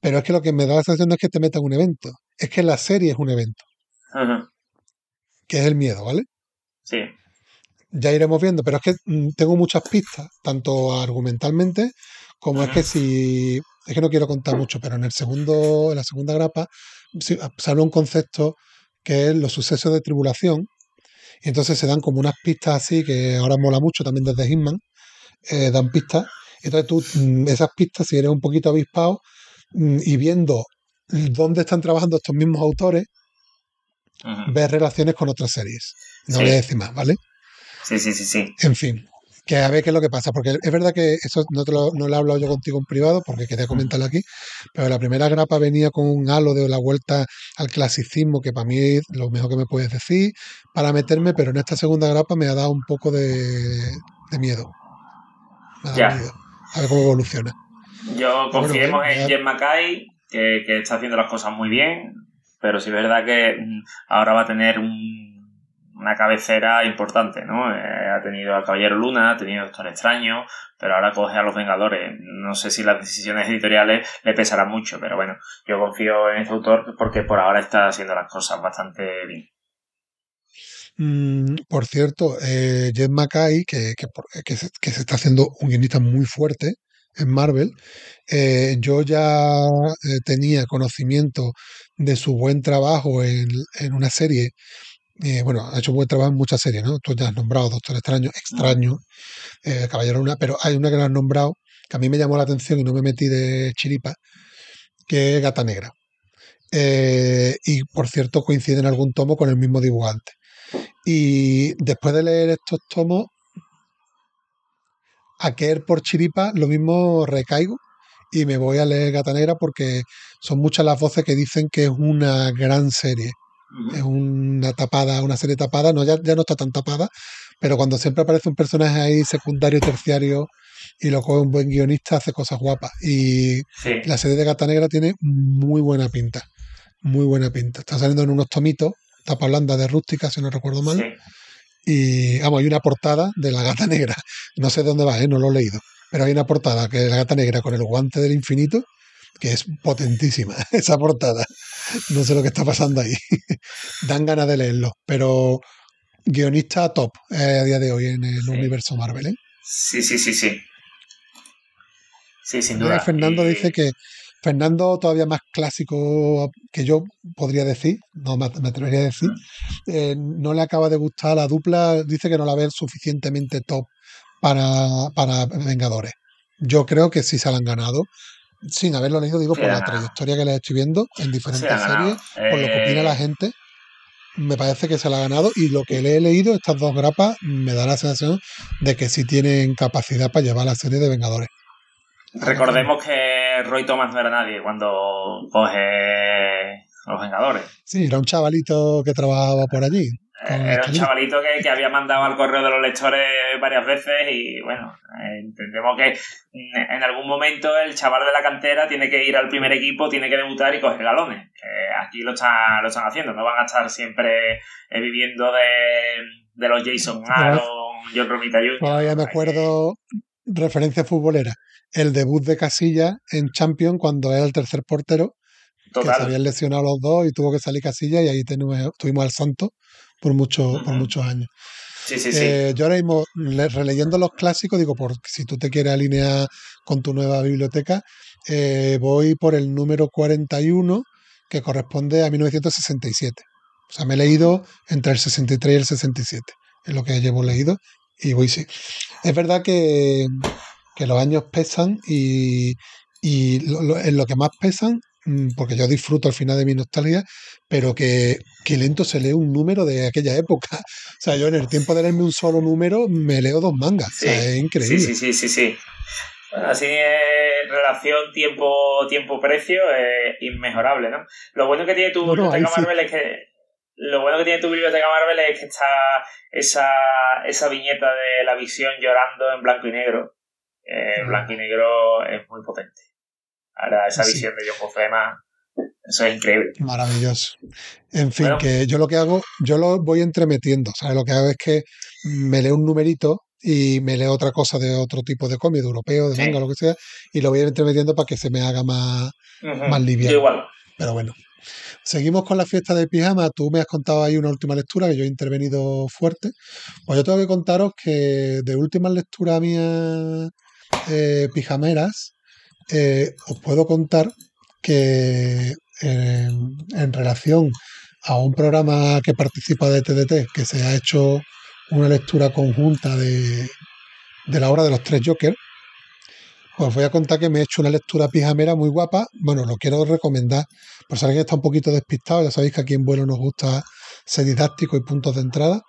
Pero es que lo que me da la sensación no es que te metan un evento, es que la serie es un evento, que es el miedo, ¿vale? Sí. ya iremos viendo, pero es que mm, tengo muchas pistas, tanto argumentalmente como es que si es que no quiero contar mucho, pero en el segundo, en la segunda grapa se habla un concepto que es los sucesos de tribulación, y entonces se dan como unas pistas así que ahora mola mucho también desde Hitman, eh, dan pistas, entonces tú mm, esas pistas si eres un poquito avispado mm, y viendo dónde están trabajando estos mismos autores, Ujú. ves relaciones con otras series. No Sí. voy a decir más, ¿vale? Sí, sí, sí, sí. En fin, que a ver qué es lo que pasa, porque es verdad que eso no, te lo, no lo he hablado yo contigo en privado, porque quería comentarlo aquí, pero la primera grapa venía con un halo de la vuelta al clasicismo, que para mí es lo mejor que me puedes decir, para meterme, pero en esta segunda grapa me ha dado un poco de, de miedo. Me ha dado Ya. miedo. A ver cómo evoluciona. Yo confiemos bueno, en Jen Mackay, que, que está haciendo las cosas muy bien, pero sí es verdad que mm, ahora va a tener un- una cabecera importante, ¿no? Eh, ha tenido al Caballero Luna, ha tenido Doctor Extraño, pero ahora coge a los Vengadores. No sé si las decisiones editoriales le pesarán mucho, pero bueno, yo confío en este autor porque por ahora está haciendo las cosas bastante bien. Mm, por cierto, eh, Jen Mackay, que, que que se está haciendo un guionista muy fuerte en Marvel, eh, yo ya eh, tenía conocimiento de su buen trabajo en, en una serie. Eh, bueno, ha hecho buen trabajo en muchas series, ¿no? Tú ya has nombrado Doctor Extraño, Extraño, eh, Caballero Luna, pero hay una que lo has nombrado que a mí me llamó la atención y no me metí de chiripa, que es Gata Negra. Eh, y por cierto, coincide en algún tomo con el mismo dibujante. Y después de leer estos tomos, a querer por chiripa, lo mismo recaigo y me voy a leer Gata Negra porque son muchas las voces que dicen que es una gran serie. Es una tapada, una serie tapada, no, ya, ya no está tan tapada, pero cuando siempre aparece un personaje ahí secundario terciario y lo coge un buen guionista, hace cosas guapas. Y Sí, la serie de Gata Negra tiene muy buena pinta. Muy buena pinta. Está saliendo en unos tomitos, tapa blanda de rústica, si no recuerdo mal. sí. Y vamos, hay una portada de la gata negra. No sé de dónde va, ¿eh? no lo he leído. Pero hay una portada que es la gata negra con el guante del infinito, que es potentísima [laughs] esa portada. No sé lo que está pasando ahí. [laughs] Dan ganas de leerlo. Pero guionista top eh, a día de hoy en el Sí. universo Marvel. ¿eh? Sí, sí, sí, sí. Sí, sin duda. Fernando Y- dice que Fernando todavía más clásico que yo podría decir, no me me atrevería a decir, eh, no le acaba de gustar la dupla, dice que no la ve suficientemente top para, para Vengadores. Yo creo que sí se la han ganado, sin haberlo leído, digo, Sí, por la ganado. trayectoria que le estoy viendo en diferentes series, por lo que opina Eh, la gente, me parece que se la ha ganado y lo que le he leído, estas dos grapas, me da la sensación de que sí tienen capacidad para llevar la serie de Vengadores. Recordemos que Roy Thomas no era nadie cuando coge Los Vengadores. Sí, era un chavalito que trabajaba por allí. Eh, Era un chavalito que, que había mandado al correo de los lectores varias veces y bueno, eh, entendemos que mm, en algún momento el chaval de la cantera tiene que ir al primer equipo, tiene que debutar y coger galones. Que aquí lo están, lo están haciendo, no van a estar siempre eh, viviendo de, de los Jason Aaron, John Romita Jr. Todavía me acuerdo, referencia futbolera, el debut de Casilla en Champions cuando era el tercer portero, que se habían lesionado los dos y tuvo que salir Casilla y ahí tenemos- tuvimos al Santo por, muchos por muchos años. Sí, sí, sí. Eh, yo ahora mismo, le- releyendo los clásicos, digo, por si tú te quieres alinear con tu nueva biblioteca, eh, voy por el número 41, que corresponde a 1967. O sea, me he leído entre el 63 y el 67, es lo que llevo leído, y voy sí. Es verdad que, que los años pesan y, y lo- lo- en lo que más pesan, porque yo disfruto al final de mi nostalgia, pero que, que lento se lee un número de aquella época. [laughs] O sea, yo en el tiempo de leerme un solo número me leo dos mangas. Sí, o sea, es increíble. Sí, sí, sí, sí, sí. Así es relación tiempo tiempo precio es inmejorable, ¿no? Lo bueno que tiene tu No, no, ahí biblioteca sí. Marvel es que lo bueno que tiene tu biblioteca Marvel es que está esa esa viñeta de la visión llorando en blanco y negro. Eh, Mm. blanco y negro es muy potente. Ahora esa Sí. visión de John Buscema, eso es increíble. Maravilloso. En fin, Bueno. que yo lo que hago, yo lo voy entremetiendo. ¿sabes? Lo que hago es que me leo un numerito y me leo otra cosa de otro tipo de cómic, de europeo, de Sí. manga, lo que sea, y lo voy entremetiendo para que se me haga más, Ujú. Más liviano. Igual. Pero bueno, seguimos con la fiesta de pijama. Tú me has contado ahí una última lectura que yo he intervenido fuerte. Pues yo tengo que contaros que de últimas lecturas mías eh, pijameras, eh, os puedo contar que eh, en relación a un programa que participa de TDT, que se ha hecho una lectura conjunta de, de la obra de los tres Jokers, pues voy a contar que me he hecho una lectura pijamera muy guapa. Bueno, lo quiero recomendar. Por si alguien está un poquito despistado, ya sabéis que aquí en vuelo nos gusta ser didáctico y puntos de entrada.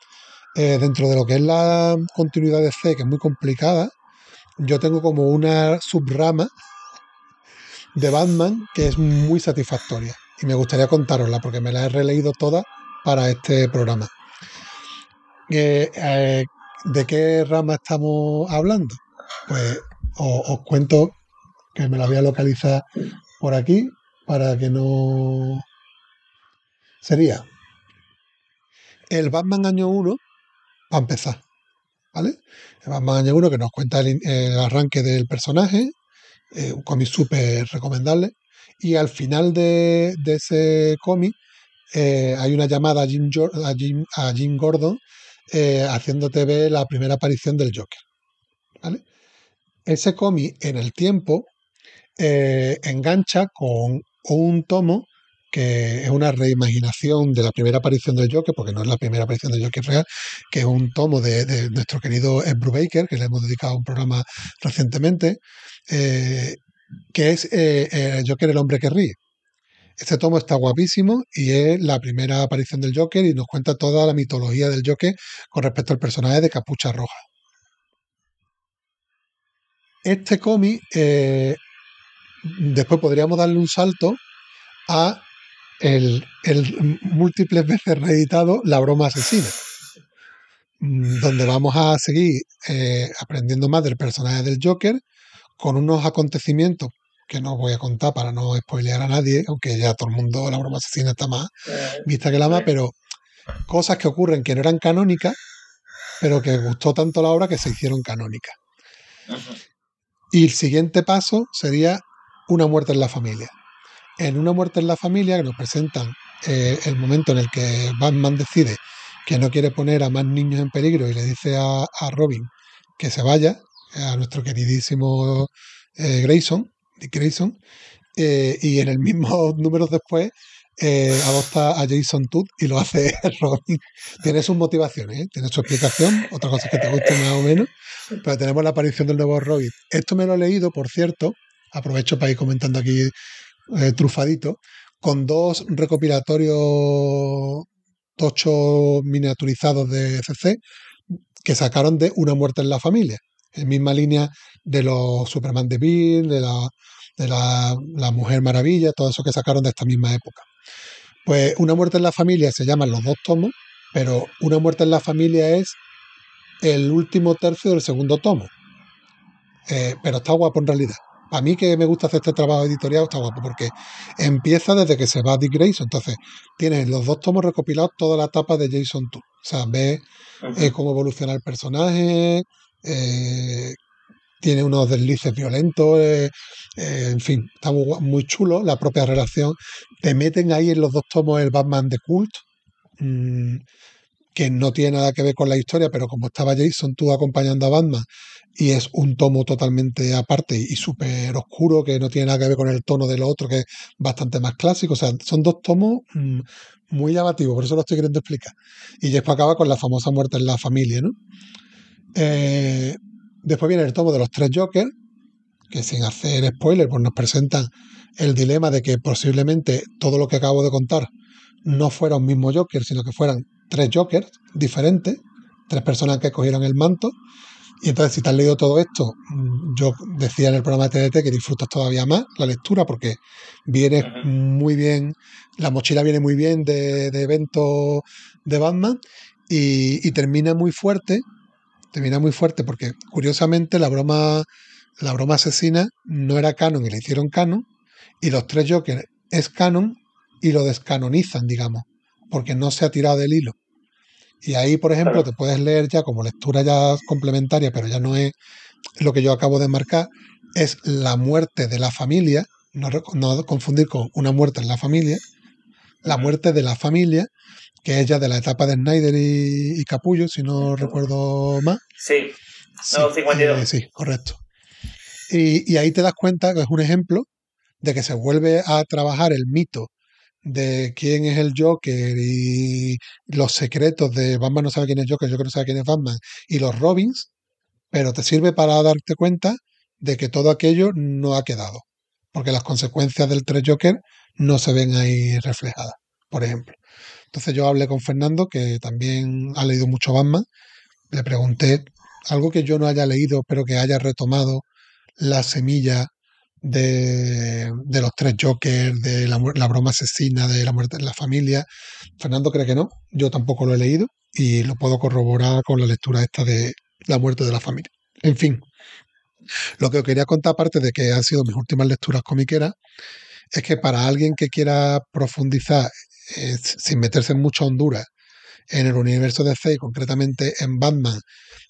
eh, dentro de lo que es la continuidad de C, que es muy complicada, yo tengo como una subrama de Batman que es muy satisfactoria. Y me gustaría contárosla porque me la he releído toda para este programa. Eh, eh, ¿De qué rama estamos hablando? Pues os, cuento que me la voy a localizar por aquí para que no... Sería el Batman año 1 para empezar. ¿Vale? El Batman año 1 que nos cuenta el arranque del personaje, eh, un cómic súper recomendable. Y al final de, ese cómic eh, hay una llamada a Jim, Gordon eh, haciéndote ver la primera aparición del Joker. Ese cómic en el tiempo eh, engancha con un tomo que es una reimaginación de la primera aparición del Joker, porque no es la primera aparición del Joker real, que es un tomo de, nuestro querido Ed Brubaker, que le hemos dedicado un programa recientemente, eh, que es eh, eh, Joker el hombre que ríe. Este tomo está guapísimo y es la primera aparición del Joker y nos cuenta toda la mitología del Joker con respecto al personaje de Capucha Roja. Este cómic, después podríamos darle un salto a el, el múltiples veces reeditado La broma asesina, mm, donde vamos a seguir eh, aprendiendo más del personaje del Joker con unos acontecimientos que no voy a contar para no spoilear a nadie, aunque ya todo el mundo La broma asesina está más vista que la más, pero cosas que ocurren que no eran canónicas, pero que gustó tanto la obra que se hicieron canónicas. Y el siguiente paso sería una muerte en la familia. En una muerte en la familia que nos presentan eh, el momento en el que Batman decide que no quiere poner a más niños en peligro y le dice a, Robin que se vaya, a nuestro queridísimo eh, Grayson, Dick Grayson, eh, y en el mismo [laughs] número después eh, adopta a Jason Todd y lo hace [laughs] Robin. Tiene sus motivaciones, ¿eh? tiene su explicación, otra cosa que te guste más o menos, pero tenemos la aparición del nuevo Robin. Esto me lo he leído, por cierto, aprovecho para ir comentando aquí eh, trufadito, con dos recopilatorios tochos miniaturizados de CC que sacaron de Una muerte en la familia, en misma línea de los Superman de Bill, de la, de la, Mujer Maravilla, todo eso que sacaron de esta misma época. Pues Una muerte en la familia se llaman los dos tomos, pero Una muerte en la familia es el último tercio del segundo tomo. Eh, pero está guapo en realidad. A mí que me gusta hacer este trabajo editorial está guapo porque empieza desde que se va Dick Grayson. Entonces, tienes los dos tomos recopilados toda la etapa de Jason Todd. O sea, ves eh, cómo evoluciona el personaje, eh, tiene unos deslices violentos, eh, en fin, está muy chulo la propia relación. Te meten ahí en los dos tomos el Batman de Cult, mm, que no tiene nada que ver con la historia, pero como estaba Jason tú acompañando a Batman y es un tomo totalmente aparte y súper oscuro, que no tiene nada que ver con el tono del otro, que es bastante más clásico. O sea, son dos tomos mm, muy llamativos, por eso lo estoy queriendo explicar. Y después acaba con la famosa muerte en la familia, ¿no? Eh, después viene el tomo de los tres Jokers, que sin hacer spoiler, pues nos presentan el dilema de que posiblemente todo lo que acabo de contar no fuera un mismo Joker, sino que fueran tres Jokers diferentes, tres personas que cogieron el manto. Y entonces, si te has leído todo esto, mm, yo decía en el programa de TDT que disfrutas todavía más la lectura porque viene muy bien, la mochila viene muy bien de, de eventos de Batman y, y termina muy fuerte, termina muy fuerte porque curiosamente la broma, la broma asesina no era canon y la hicieron canon y los tres Jokers es canon y lo descanonizan, digamos, porque no se ha tirado del hilo. Y ahí, por ejemplo, te puedes leer ya como lectura ya complementaria, pero ya no es lo que yo acabo de marcar, es la muerte de la familia, no, no confundir con una muerte en la familia, la muerte de la familia, que es ya de la etapa de Snyder y, y Capullo, si no recuerdo mal. Sí, Sí, no, 52. eh, sí, correcto. Y, y ahí te das cuenta que es un ejemplo de que se vuelve a trabajar el mito de quién es el Joker y los secretos de Batman no sabe quién es Joker, Joker no sabe quién es Batman y los Robins, pero te sirve para darte cuenta de que todo aquello no ha quedado, porque las consecuencias del tres Joker no se ven ahí reflejadas, por ejemplo. Entonces yo hablé con Fernando, que también ha leído mucho Batman, le pregunté algo que yo no haya leído, pero que haya retomado la semilla de, de los tres Jokers, de la, la broma asesina, de la muerte en la familia. Fernando cree que no, yo tampoco lo he leído y lo puedo corroborar con la lectura esta de la muerte de la familia. En fin, lo que os quería contar, aparte de que han sido mis últimas lecturas comiqueras, es que para alguien que quiera profundizar eh, sin meterse en mucha Honduras en el universo de DC y concretamente en Batman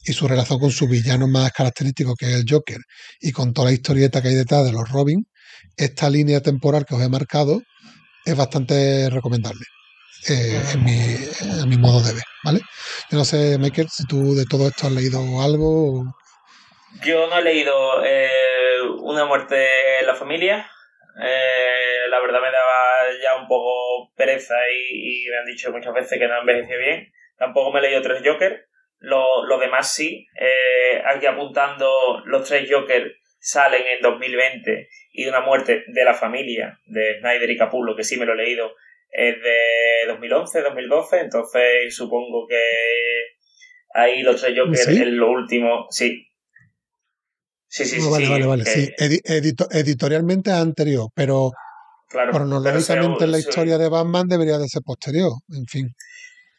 y su relación con su villano más característico que es el Joker y con toda la historieta que hay detrás de los Robin, esta línea temporal que os he marcado es bastante recomendable. eh, en mi, a mi modo de ver, ¿vale? Yo no sé, Michael, si tú de todo esto has leído algo. Yo no he leído eh, Una muerte en la familia. Eh, la verdad me daba ya un poco pereza y, y me han dicho muchas veces que no envejeció bien. Tampoco me he leído tres Joker. Lo, lo demás sí. Eh, aquí apuntando los tres Joker salen en 2020 y una muerte de la familia de Snyder y Capullo, que sí me lo he leído, es de 2011, 2012. Entonces supongo que ahí los tres Joker ¿Sí? es lo último. Sí. Sí, sí, Ah, sí. vale, sí, vale, vale. que- Sí, edito- editorialmente es anterior, pero Claro, cronológicamente pero en la historia de Batman debería de ser posterior. En fin.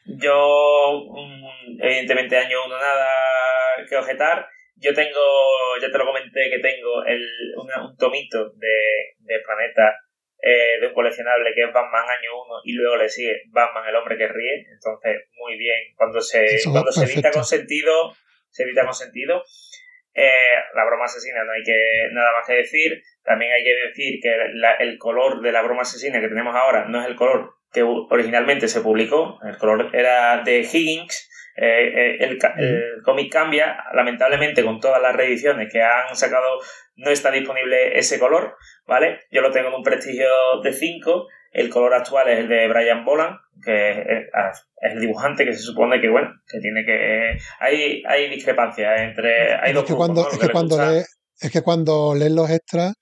Yo, mm, evidentemente, año uno nada que objetar. Yo tengo, ya te lo comenté, que tengo el, una- un tomito de, de Planeta eh, de un coleccionable que es Batman año uno y luego le sigue Batman el hombre que ríe. Entonces, muy bien. Cuando se, Eso, cuando se edita con sentido, se edita con sentido. Eh, la broma asesina no hay que nada más que decir. También hay que decir que la- el color de la broma asesina que tenemos ahora no es el color que originalmente se publicó. El color era de Higgins. Eh, eh, el, el cómic cambia, lamentablemente con todas las reediciones que han sacado no está disponible ese color, ¿vale? Yo lo tengo en un prestigio de 5, el color actual es el de Brian Boland, que es, el dibujante que se supone que, bueno, que tiene que... Hay, hay discrepancias entre... Hay Es que grupos, cuando, es que cuando lees, es que cuando lees los extras,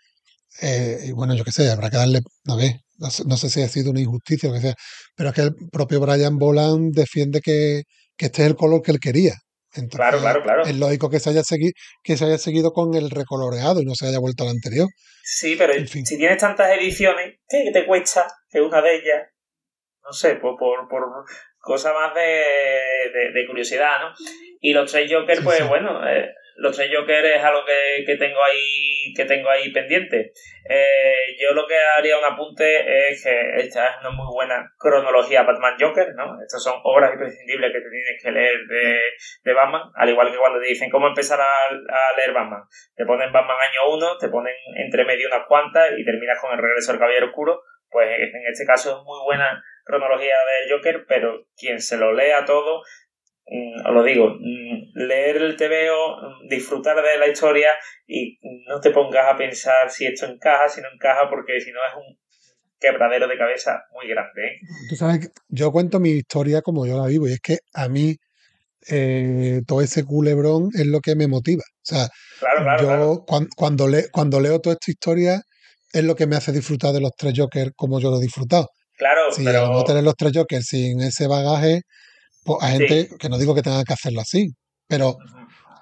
eh, y bueno, yo qué sé, habrá que darle, a ver, no sé, no sé si ha sido una injusticia o lo que sea, pero es que el propio Brian Boland defiende que, que este es el color que él quería. Entonces, Claro, claro, claro. es lógico que se haya seguido, que se haya seguido con el recoloreado y no se haya vuelto al anterior. Sí, pero En fin. si tienes tantas ediciones, ¿qué te cuesta que una de ellas, no sé, por, por, por cosa más de, de, de curiosidad, ¿no? Y los tres Joker, Sí, pues sí. bueno, eh, los tres Joker es algo que, que tengo ahí que tengo ahí pendiente. Eh, yo lo que haría un apunte es que esta es una muy buena cronología Batman Joker, ¿no? Estas son obras imprescindibles que te tienes que leer de, de Batman, al igual que cuando te dicen cómo empezar a, a leer Batman. Te ponen Batman año 1, te ponen entre medio unas cuantas y terminas con el regreso del Caballero Oscuro. Pues en este caso es muy buena cronología del Joker, pero quien se lo lea todo, os lo digo, mm, leer el TVO, mm, disfrutar de la historia y no te pongas a pensar si esto encaja, si no encaja, porque si no es un quebradero de cabeza muy grande. ¿eh? Tú sabes yo cuento mi historia como yo la vivo y es que a mí eh, todo ese culebrón es lo que me motiva. O sea, Claro, claro, yo claro. cuando, le- cuando leo toda esta historia es lo que me hace disfrutar de los tres Jokers como yo lo he disfrutado. Claro, Si pero no tener los tres Jokers sin ese bagaje, a gente, que no digo que tenga que hacerlo así, pero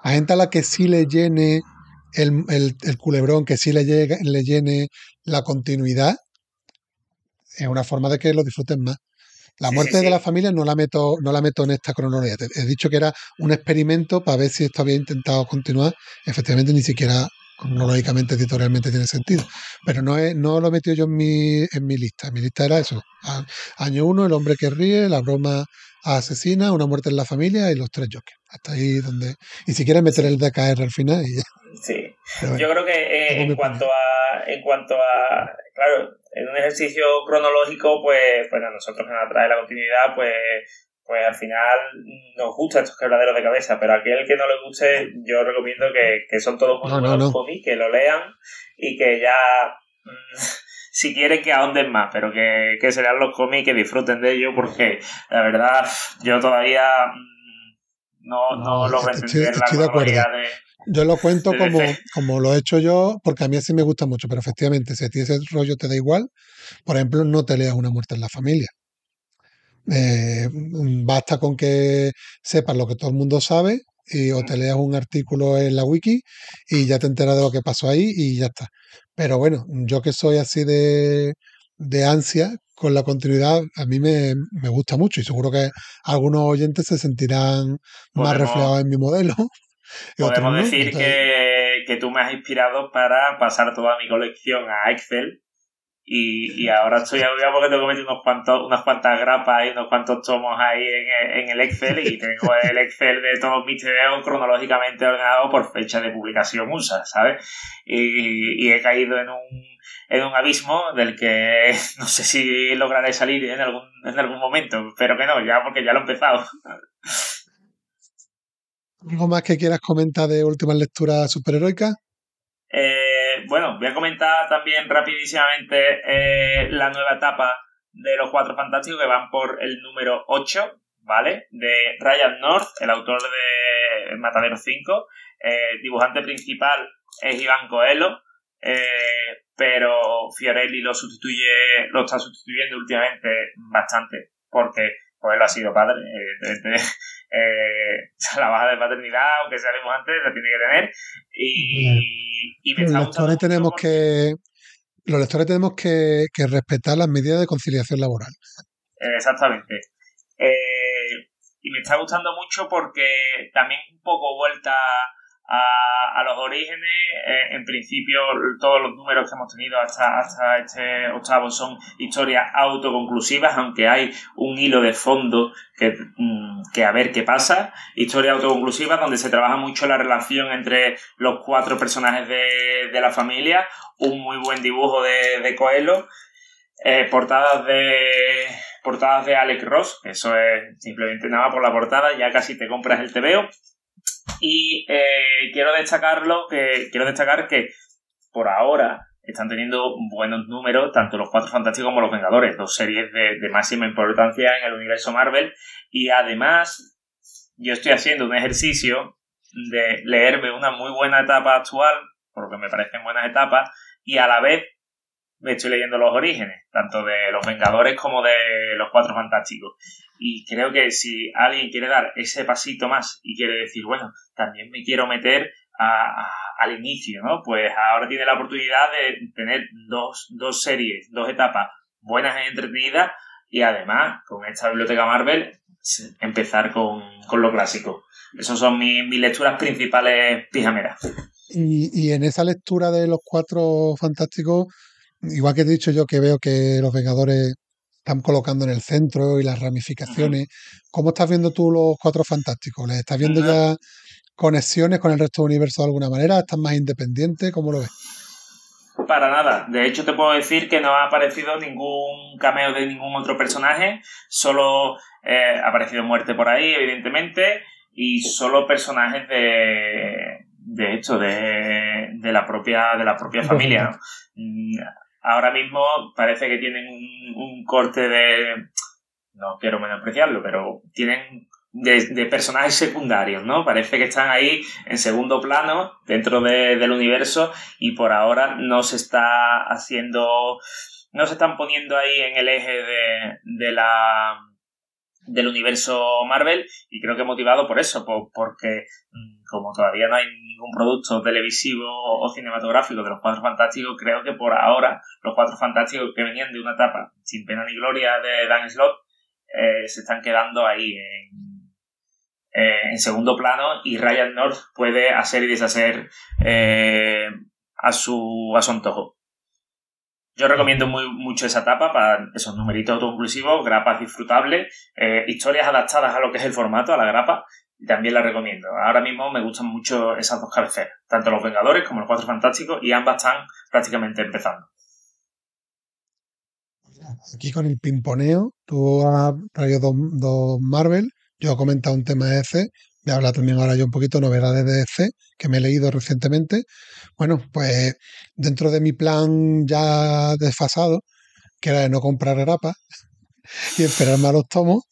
a gente a la que sí le llene el, el- el culebrón, que sí le, llegue- le llene la continuidad, es una forma de que lo disfruten más. La Sí, sí, muerte de la familia no la meto, no la meto en esta cronología. Te- He dicho que era un experimento para ver si esto había intentado continuar. Efectivamente, ni siquiera cronológicamente, editorialmente tiene sentido. Pero no, no lo he metido yo en mi, en mi lista. Mi lista era eso. A- Año uno, el hombre que ríe, la broma asesina, una muerte en la familia y los tres Jokers. Hasta ahí donde... Y si quieres meter el DKR al final y ya. sí. Bueno, Yo creo que eh, en cuanto a en cuanto a claro, en un ejercicio cronológico, pues bueno, nosotros que nos trae la continuidad, pues pues al final nos gusta estos quebraderos de cabeza, pero a aquel que no le guste, yo recomiendo que, que son todos muy No, no, buenos no. cómics, que lo lean y que ya mm, si quieren que ahonden más, pero que, que se lean los cómics, que disfruten de ellos, porque la verdad, yo todavía mm, no, no No, estoy- la de acuerdo. de... Yo lo cuento como, como lo he hecho yo, porque a mí así me gusta mucho, pero efectivamente, si a ti ese rollo te da igual, por ejemplo, no te leas una muerte en la familia. Eh, basta con que sepas lo que todo el mundo sabe y, o te leas un artículo en la wiki y ya te enteras de lo que pasó ahí y ya está. Pero bueno, yo que soy así de, de ansia con la continuidad, a mí me, me gusta mucho y seguro que algunos oyentes se sentirán más reflejados en mi modelo. [laughs] Podemos decir Entonces, que, que tú me has inspirado para pasar toda mi colección a Excel. Y, y ahora estoy agobiado porque tengo que meter unos cuantos, unas cuantas grapas y unos cuantos tomos ahí en, en el Excel y tengo el Excel de todos mis TVO cronológicamente ordenado por fecha de publicación USA, ¿sabes? Y, y he caído en un, en un abismo del que [laughs] no sé si lograré salir en algún, en algún momento, pero que no, ya porque ya lo he empezado. ¿Algo más que quieras comentar de últimas lecturas superheroicas? Eh, bueno, voy a comentar también rapidísimamente eh, la nueva etapa de los Cuatro Fantásticos que van por el número 8, ¿vale? De Ryan North, el autor de Matadero 5. Eh, dibujante principal es Iván Coelho, eh, pero Fiorelli lo sustituye, lo está sustituyendo últimamente bastante, porque Coelho ha sido padre, evidentemente. Eh, [laughs] [laughs] la baja de paternidad, aunque sea dibujante, la tiene que tener. Y, y me Los lectores tenemos que, los lectores tenemos que, que respetar las medidas de conciliación laboral. Eh, Exactamente. Eh, y me está gustando mucho porque también un poco vuelta a, a los orígenes. Eh, en principio, todos los números que hemos tenido hasta, hasta este octavo son historias autoconclusivas, aunque hay un hilo de fondo que, mm, que a ver qué pasa. Historias autoconclusivas donde se trabaja mucho la relación entre los cuatro personajes de, de la familia. Un muy buen dibujo de, de Coelho. Eh, portadas de portadas de Alex Ross, eso es simplemente nada por la portada, ya casi te compras el TVO. Y eh, quiero destacarlo, que quiero destacar que por ahora están teniendo buenos números, tanto los Cuatro Fantásticos como los Vengadores, dos series de, de máxima importancia en el universo Marvel. Y además, yo estoy haciendo un ejercicio de leerme una muy buena etapa actual, porque me parecen buenas etapas, y a la vez me estoy leyendo los orígenes, tanto de los Vengadores como de los Cuatro Fantásticos. Y creo que si alguien quiere dar ese pasito más y quiere decir, bueno, también me quiero meter a- al inicio, ¿no? Pues ahora tiene la oportunidad de tener dos, dos series, dos etapas buenas y entretenidas y además con esta biblioteca Marvel empezar con, con lo clásico. Esas son mis, mis lecturas principales pijameras. Y, y en esa lectura de los cuatro fantásticos, igual que he dicho yo que veo que los Vengadores están colocando en el centro y las ramificaciones, ¿cómo estás viendo tú los cuatro fantásticos? ¿Les estás viendo ya conexiones con el resto del universo de alguna manera? ¿Estás más independiente? ¿Cómo lo ves? Para nada. De hecho, te puedo decir que no ha aparecido ningún cameo de ningún otro personaje. Solo eh, ha aparecido muerte por ahí, evidentemente. Y solo personajes de. de esto, de, de la propia. de la propia familia. ¿no? Ahora mismo parece que tienen un, un corte de. No quiero menospreciarlo, pero tienen de, de personajes secundarios, ¿no? Parece que están ahí en segundo plano dentro de- del universo y por ahora no se está haciendo, no se están poniendo ahí en el eje de, de la del universo Marvel y creo que motivado por eso, por- porque mm, como todavía no hay ningún producto televisivo o cinematográfico de los Cuatro Fantásticos, creo que por ahora los Cuatro Fantásticos que venían de una etapa sin pena ni gloria de Dan Slott eh, se están quedando ahí en, eh, segundo plano y Ryan North puede hacer y deshacer eh, a, su, a su antojo. Yo recomiendo muy, mucho esa etapa para esos numeritos autoconclusivos, grapas disfrutables, eh, historias adaptadas a lo que es el formato, a la grapa, y también la recomiendo. Ahora mismo me gustan mucho esas dos cabeceras, tanto los Vengadores como los Cuatro Fantásticos, y ambas están prácticamente empezando. Aquí con el pimponeo, tú has traído dos, dos Marvel, yo he comentado un tema DC, voy a hablar también ahora yo un poquito de novedades de DC que me he leído recientemente. Bueno, pues dentro de mi plan ya desfasado, que era de no comprar grapas [laughs] y esperarme a los tomos,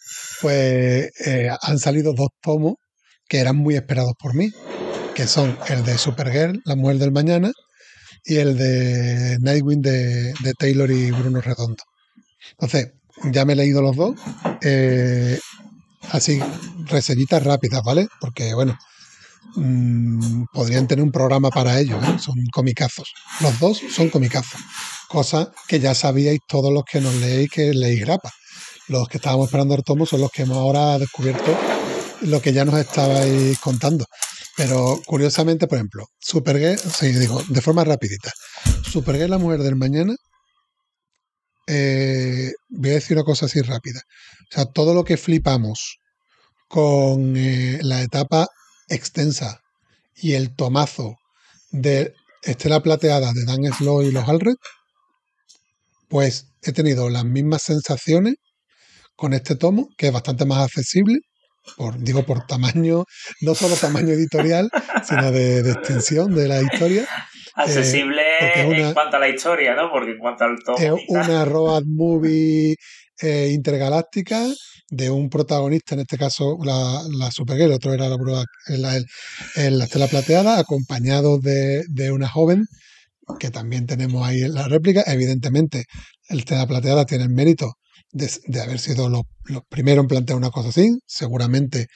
pues eh, han salido dos tomos que eran muy esperados por mí, que son el de Supergirl, La Mujer del Mañana, y el de Nightwing de, de Taylor y Bruno Redondo. Entonces, ya me he leído los dos. Eh, así, reseñitas rápidas, ¿vale? Porque, bueno, mm, podrían tener un programa para ello, ¿eh? son comicazos. Los dos son comicazos, cosa que ya sabíais todos los que nos leéis que leéis grapa. Los que estábamos esperando el tomo son los que hemos ahora descubierto lo que ya nos estabais contando. Pero curiosamente, por ejemplo, Supergirl, sí, digo, de forma rapidita. Supergirl, la mujer del mañana, eh, voy a decir una cosa así rápida. O sea, todo lo que flipamos con eh, la etapa extensa y el tomazo de Estela Plateada de Dan Slow y los Alred, pues he tenido las mismas sensaciones con este tomo, que es bastante más accesible, por, digo por tamaño, no solo tamaño editorial, sino de, de extensión de la historia. Accesible una- en cuanto a la historia, ¿no? Porque en cuanto al tomo. Es una road movie eh, intergaláctica de un protagonista, en este caso la, la Supergirl, otro era la, Brua- la, el- el- la Estela Plateada, acompañado de, de una joven que también tenemos ahí en la réplica. Evidentemente, el Estela Plateada tiene el mérito de, de haber sido los, los primeros en plantear una cosa así. Seguramente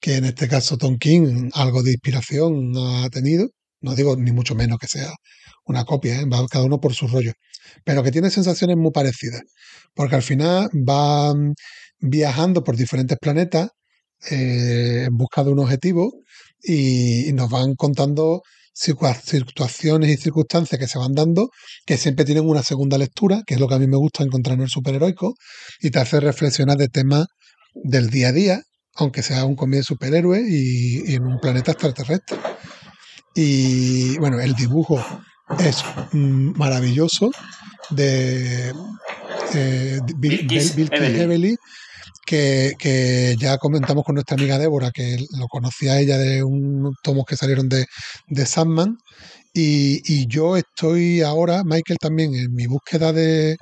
que en este caso Tom King algo de inspiración ha tenido. No digo ni mucho menos que sea una copia, ¿eh? va cada uno por su rollo. Pero que tiene sensaciones muy parecidas. Porque al final va viajando por diferentes planetas eh, en busca de un objetivo y, nos van contando situa- situaciones y circunstancias que se van dando que siempre tienen una segunda lectura, que es lo que a mí me gusta encontrar en el superheroico, y te hace reflexionar de temas del día a día, aunque sea un cómic superhéroe y en un planeta extraterrestre. Y bueno, el dibujo es maravilloso de eh, Bill, que, que ya comentamos con nuestra amiga Débora, que lo conocía ella de unos tomos que salieron de, de Sandman. Y, y yo estoy ahora, Michael también, en mi búsqueda de,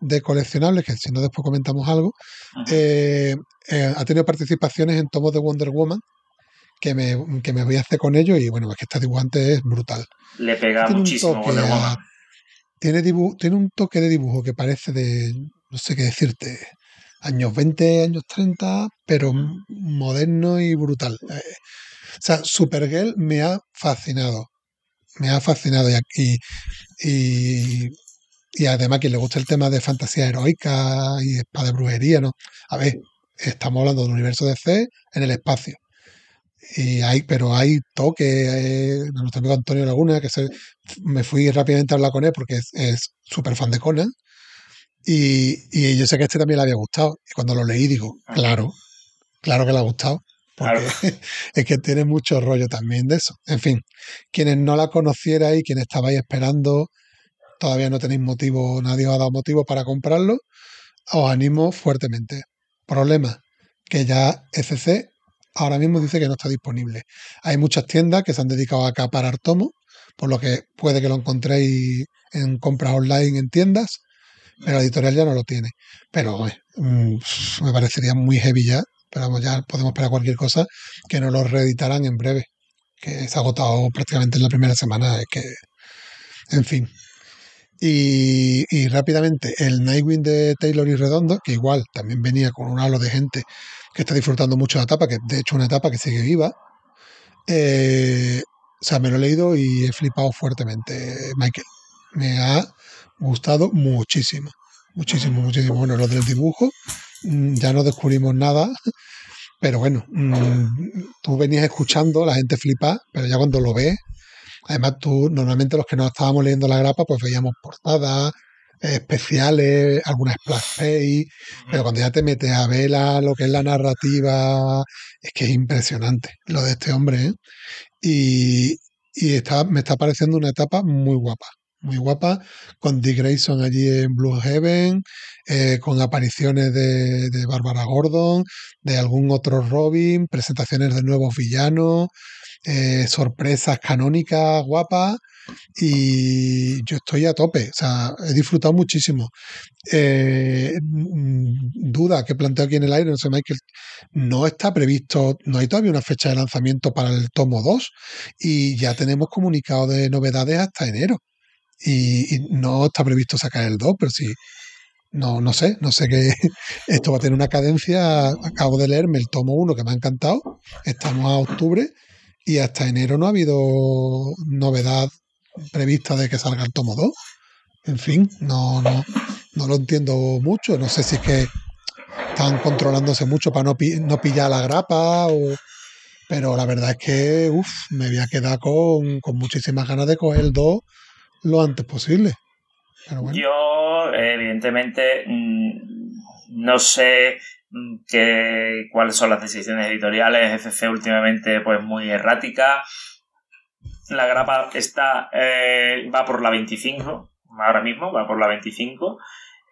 de coleccionables, que si no después comentamos algo, eh, eh, ha tenido participaciones en tomos de Wonder Woman, que me, que me voy a hacer con ellos y bueno, es que este dibujante es brutal. Le pega Tiene un muchísimo toque Wonder a- tiene, tiene un toque de dibujo que parece de, no sé qué decirte, años 20, años 30, pero moderno y brutal. Eh, o sea, Supergirl me ha fascinado. Me ha fascinado. Y, aquí- y, y además, quien le gusta el tema de fantasía heroica y espada de brujería, ¿no? A ver, estamos hablando del universo de C en el espacio. Y hay, pero hay toque eh, nuestro amigo Antonio Laguna, que se, me fui rápidamente a hablar con él porque es- súper fan de Conan. Y, y yo sé que este también le había gustado. Y cuando lo leí digo, Ah. claro, claro que le ha gustado. Porque Claro. [laughs] es que tiene mucho rollo también de eso. En fin, quienes no la conocierais, quienes estabais esperando, todavía no tenéis motivo, nadie os ha dado motivo para comprarlo, os animo fuertemente. Problema, que ya FC ahora mismo dice que no está disponible. Hay muchas tiendas que se han dedicado a acaparar tomos, por lo que puede que lo encontréis en compras online en tiendas, pero la editorial ya no lo tiene. Pero mm, me parecería muy heavy ya, pero ya podemos esperar cualquier cosa que no lo reeditarán en breve, que se ha agotado prácticamente en la primera semana, es que, en fin. Y, y rápidamente, el Nightwing de Taylor y Redondo, que igual también venía con un halo de gente que está disfrutando mucho la etapa, que de hecho una etapa que sigue viva. Eh, o sea, me lo he leído y he flipado fuertemente, Michael. Me ha gustado muchísimo, muchísimo, muchísimo. Bueno, lo del dibujo, mm, ya no descubrimos nada, pero bueno, mm, tú venías escuchando, la gente flipa, pero ya cuando lo ves, además tú, normalmente los que no estábamos leyendo la grapa, pues veíamos portadas, especiales, alguna splash page, pero cuando ya te metes a ver la- lo que es la narrativa, es que es impresionante lo de este hombre, ¿eh? Y, y está, me está pareciendo una etapa muy guapa, muy guapa, con Dick Grayson allí en Blue Heaven, eh, con apariciones de, de Bárbara Gordon, de algún otro Robin, presentaciones de nuevos villanos, eh, sorpresas canónicas guapas, y yo estoy a tope, o sea, he disfrutado muchísimo. Eh, mm, duda que planteo aquí en el aire, no sé, Michael, no está previsto, no hay todavía una fecha de lanzamiento para el tomo 2 y ya tenemos comunicado de novedades hasta enero. Y, no está previsto sacar el 2, pero si no, no sé, no sé qué. [laughs] Esto va a tener una cadencia. Acabo de leerme el tomo 1 que me ha encantado. Estamos a octubre y hasta enero no ha habido novedad prevista de que salga el tomo 2. En fin, no, no, no lo entiendo mucho. No sé si es que están controlándose mucho para no, no pillar la grapa o. Pero la verdad es que uf, me voy a quedar con, con muchísimas ganas de coger el 2 lo antes posible. Yo, evidentemente, mm, no sé mm, qué, cuáles son las decisiones editoriales. FC últimamente, pues muy errática. La grapa está, eh, va por la 25, ahora mismo, va por la 25.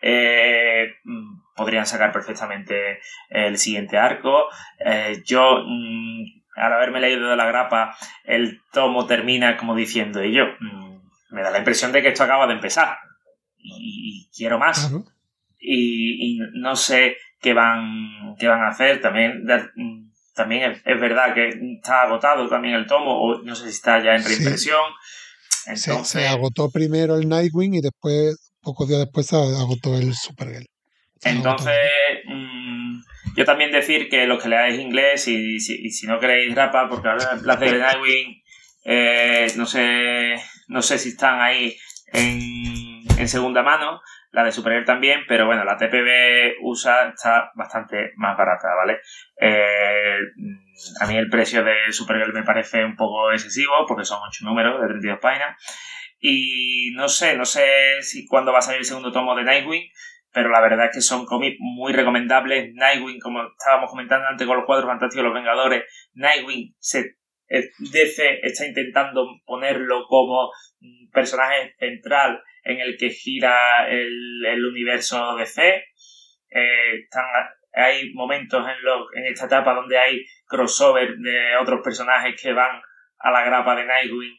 Eh, mm, podrían sacar perfectamente el siguiente arco. Eh, yo, mm, al haberme leído de la grapa, el tomo termina como diciendo, y yo, me da la impresión de que esto acaba de empezar. Y, y quiero más y no sé qué van, qué van a hacer. También, mm, también es, es verdad que está agotado también el tomo, o no sé si está ya en Sí. reimpresión. Se, se agotó primero el Nightwing y después, pocos días después, se agotó el Supergirl. Se entonces mm, yo también decir que los que leáis inglés y, si- y si no queréis rapa, porque ahora las de Nightwing eh, no sé no sé si están ahí en, en segunda mano, la de Supergirl también, pero bueno, la TPB USA está bastante más barata, ¿vale? Eh, mm, a mí el precio de Supergirl me parece un poco excesivo, porque son 8 números de 32 páginas. Y no sé, no sé si cuándo va a salir el segundo tomo de Nightwing, pero la verdad es que son cómics muy recomendables. Nightwing, como estábamos comentando antes con los cuadros fantásticos de los Vengadores, Nightwing se, eh, DC está intentando ponerlo como personaje central en el que gira el, el universo DC. Eh, están, hay momentos en, lo- en esta etapa donde hay crossover de otros personajes que van a la grapa de Nightwing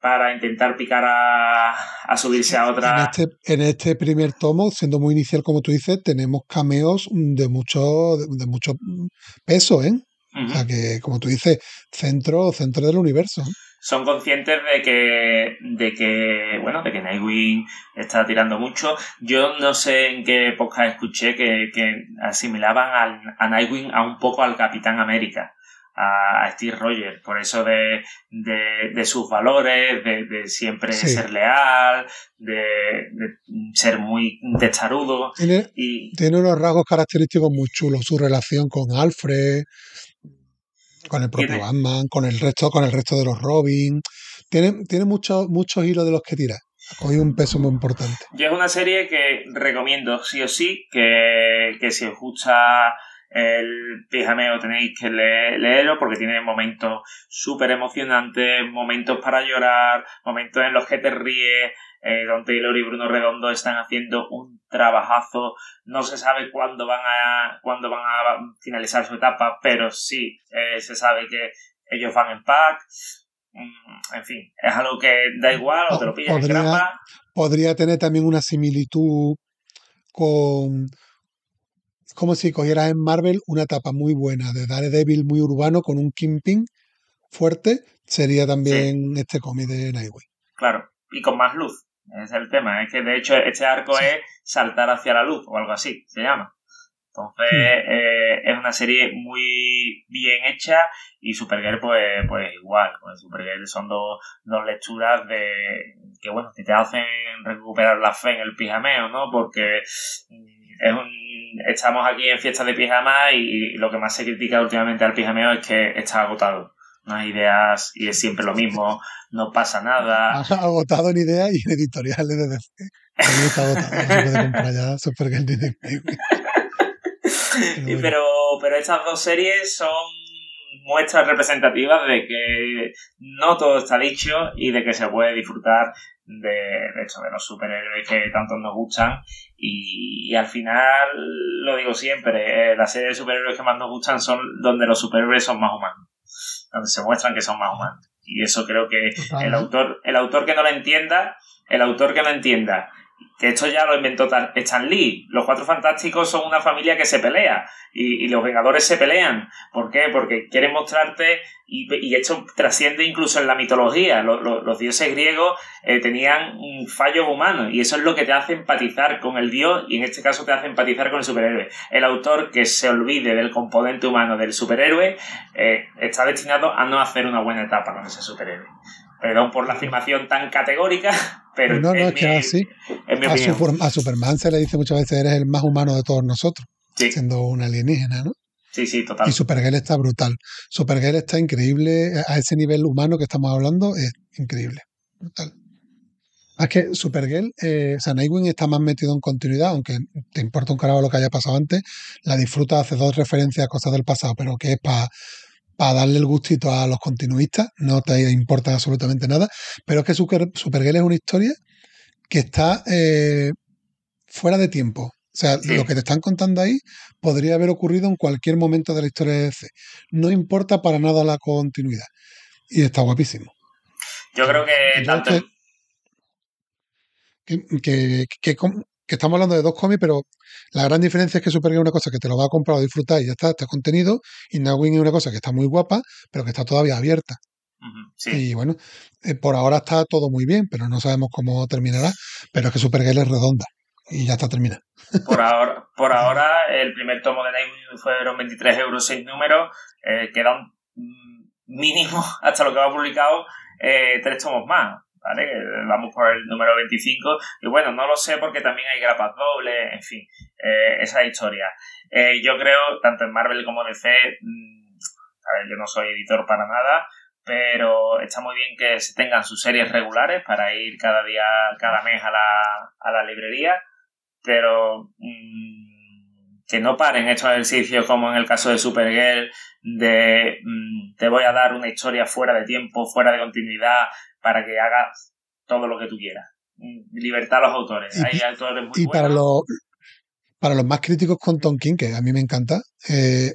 para intentar picar a, a subirse a En otra. este, en este primer tomo, siendo muy inicial como tú dices, tenemos cameos de mucho, de, de mucho peso, ¿eh? O Ujú. sea que, como tú dices, centro, centro del universo. Son conscientes de que, de que, bueno, de que Nightwing está tirando mucho. Yo no sé en qué época escuché que, que asimilaban al, a Nightwing a un poco al Capitán América, a, Steve Rogers, por eso de, de, de sus valores, de, de siempre Sí. ser leal, de, de ser muy testarudo. Tiene, Y tiene unos rasgos característicos muy chulos. Su relación con Alfred, con el propio Batman, con el resto, con el resto de los Robin. Tiene, tiene muchos muchos hilos de los que tirar. Ha cogido un peso muy importante. Yo es una serie que recomiendo sí o sí, que, que si os gusta el pijameo tenéis que le- leerlo porque tiene momentos súper emocionantes, momentos para llorar, momentos en los que te ríes, eh, Don Taylor y Bruno Redondo están haciendo un trabajazo, no se sabe cuándo van a, cuándo van a finalizar su etapa, pero sí eh, se sabe que ellos van en pack. Mm, En fin, es algo que da igual, o te lo pillas en Podría- grapa. Podría tener también una similitud con. Como si cogieras en Marvel una etapa muy buena de Daredevil muy urbano con un Kingpin fuerte. Sería también este cómic de Nightwing. Claro, y con más luz. Ese es el tema. Es que de hecho este arco Sí. es saltar hacia la luz o algo así, se llama. Entonces eh, es una serie muy bien hecha y Supergirl pues, pues igual. Pues Supergirl son dos, dos lecturas de que bueno, que te hacen recuperar la fe en el pijameo, ¿no? Porque mm, es un, estamos aquí en fiestas de pijama y lo que más se critica últimamente al pijameo es que está agotado. No hay ideas y es siempre lo mismo, no pasa nada. Agotado en ideas y en editoriales de DC. También está agotado. No se puede comprar ya Supergirl ni Nightwing. Y bueno. pero, pero estas dos series son muestras representativas de que no todo está dicho y de que se puede disfrutar de, de hecho, de los superhéroes que tanto nos gustan. Y, y al final, lo digo siempre, eh, las series de superhéroes que más nos gustan son donde los superhéroes son más humanos. Donde se muestran que son más humanos. Y eso creo que el autor, el autor que no lo entienda, el autor que no entienda que esto ya lo inventó Tan- Stan Lee. Los Cuatro Fantásticos son una familia que se pelea y, los Vengadores se pelean. ¿Por qué? Porque quieren mostrarte y, esto trasciende incluso en la mitología. Lo- lo- los dioses griegos eh, tenían mm, fallos humanos y eso es lo que te hace empatizar con el dios y en este caso te hace empatizar con el superhéroe. El autor que se olvide del componente humano del superhéroe eh, está destinado a no hacer una buena etapa con ese superhéroe. Perdón por la afirmación tan categórica, [laughs] pero no, no, es es que mi- así. es A, opinión. Super- a Superman se le dice muchas veces, eres el más humano de todos nosotros, Sí, siendo un alienígena, ¿no? sí, sí, total. Y Supergirl está brutal. Supergirl está increíble, a ese nivel humano que estamos hablando, es increíble. Brutal. Es que Supergirl, eh, o sea, Nightwing está más metido en continuidad, aunque te importa un carajo lo que haya pasado antes, la disfruta, hace dos referencias a cosas del pasado, pero que es para darle el gustito a los continuistas, no te importa absolutamente nada. Pero es que Super- Supergirl es una historia que está eh, fuera de tiempo. O sea, Sí. lo que te están contando ahí podría haber ocurrido en cualquier momento de la historia de DC. No importa para nada la continuidad. Y está guapísimo. Yo creo que tanto que- que, que- que estamos hablando de dos cómics, pero la gran diferencia es que Supergirl es una cosa que te lo va a comprar o disfrutar y ya está, está contenido, y Nightwing es una cosa que está muy guapa, pero que está todavía abierta. Sí. Y bueno, eh, por ahora está todo muy bien, pero no sabemos cómo terminará. Pero es que Supergirl es redonda y ya está terminada. Por [laughs] ahora, por ahora, el primer tomo de Nightwing fueron 23 euros, 6 números. Eh, queda un mm, mínimo, [laughs] hasta lo que va publicado, eh, tres tomos más. ¿Vale? Vamos por el número 25. Y bueno, no lo sé porque también hay grapas dobles, en fin, eh, esa historia. Eh, yo creo, tanto en Marvel como en DC, mm, a ver, yo no soy editor para nada, pero está muy bien que se tengan sus series regulares para ir cada día, cada mes a la, a la librería pero mm, que no paren estos ejercicios como en el caso de Supergirl de mm, te voy a dar una historia fuera de tiempo, fuera de continuidad para que hagas todo lo que tú quieras. Mm, Libertad a los autores. Y- Hay autores muy Y para los, para los más críticos con Tonkin, que a mí me encanta, eh,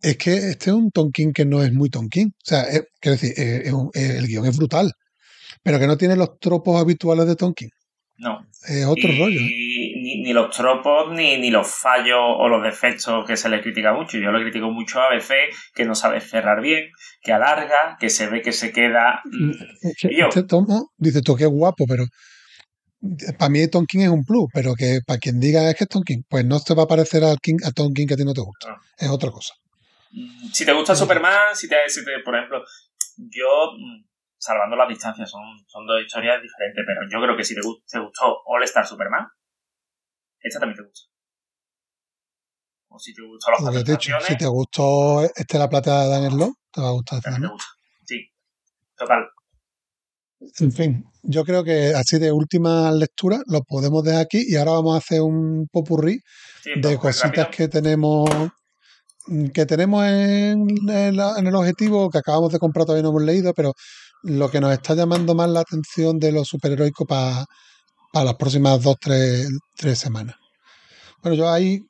es que este es un Tonkin que no es muy Tonkin. O sea, es- quiero decir, es un- el guion es brutal, pero que no tiene los tropos habituales de Tonkin. No. Es otro y, rollo. ¿eh? Ni, ni los tropos, ni, ni los fallos o los defectos que se le critica mucho. Yo le critico mucho a ABC, que no sabe cerrar bien, que alarga, que se ve que se queda... yo- Este tomo, dices tú es guapo, pero para mí Tonkin es un plus, pero que para quien diga es que es Tonkin, pues no te va a parecer al King, a Tonkin que a ti no te gusta. Es otra cosa. Mm, Si te gusta Superman, si te, si te por ejemplo, yo, mm, salvando las distancias, son, son dos historias diferentes, pero yo creo que si te, te gustó All Star Superman, esta también te gusta. O si te gustó las Lo dicho, si te gustó este La Plata de Dan Slow, te va a gustar este también te gusta. Sí, total. En fin, yo creo que así de última lectura lo podemos dejar aquí y ahora vamos a hacer un popurrí Sí, de cositas rápido. que tenemos que tenemos en, la- en el objetivo que acabamos de comprar todavía no hemos leído pero lo que nos está llamando más la atención de los superheroicos para las próximas dos tres, tres semanas bueno yo ahí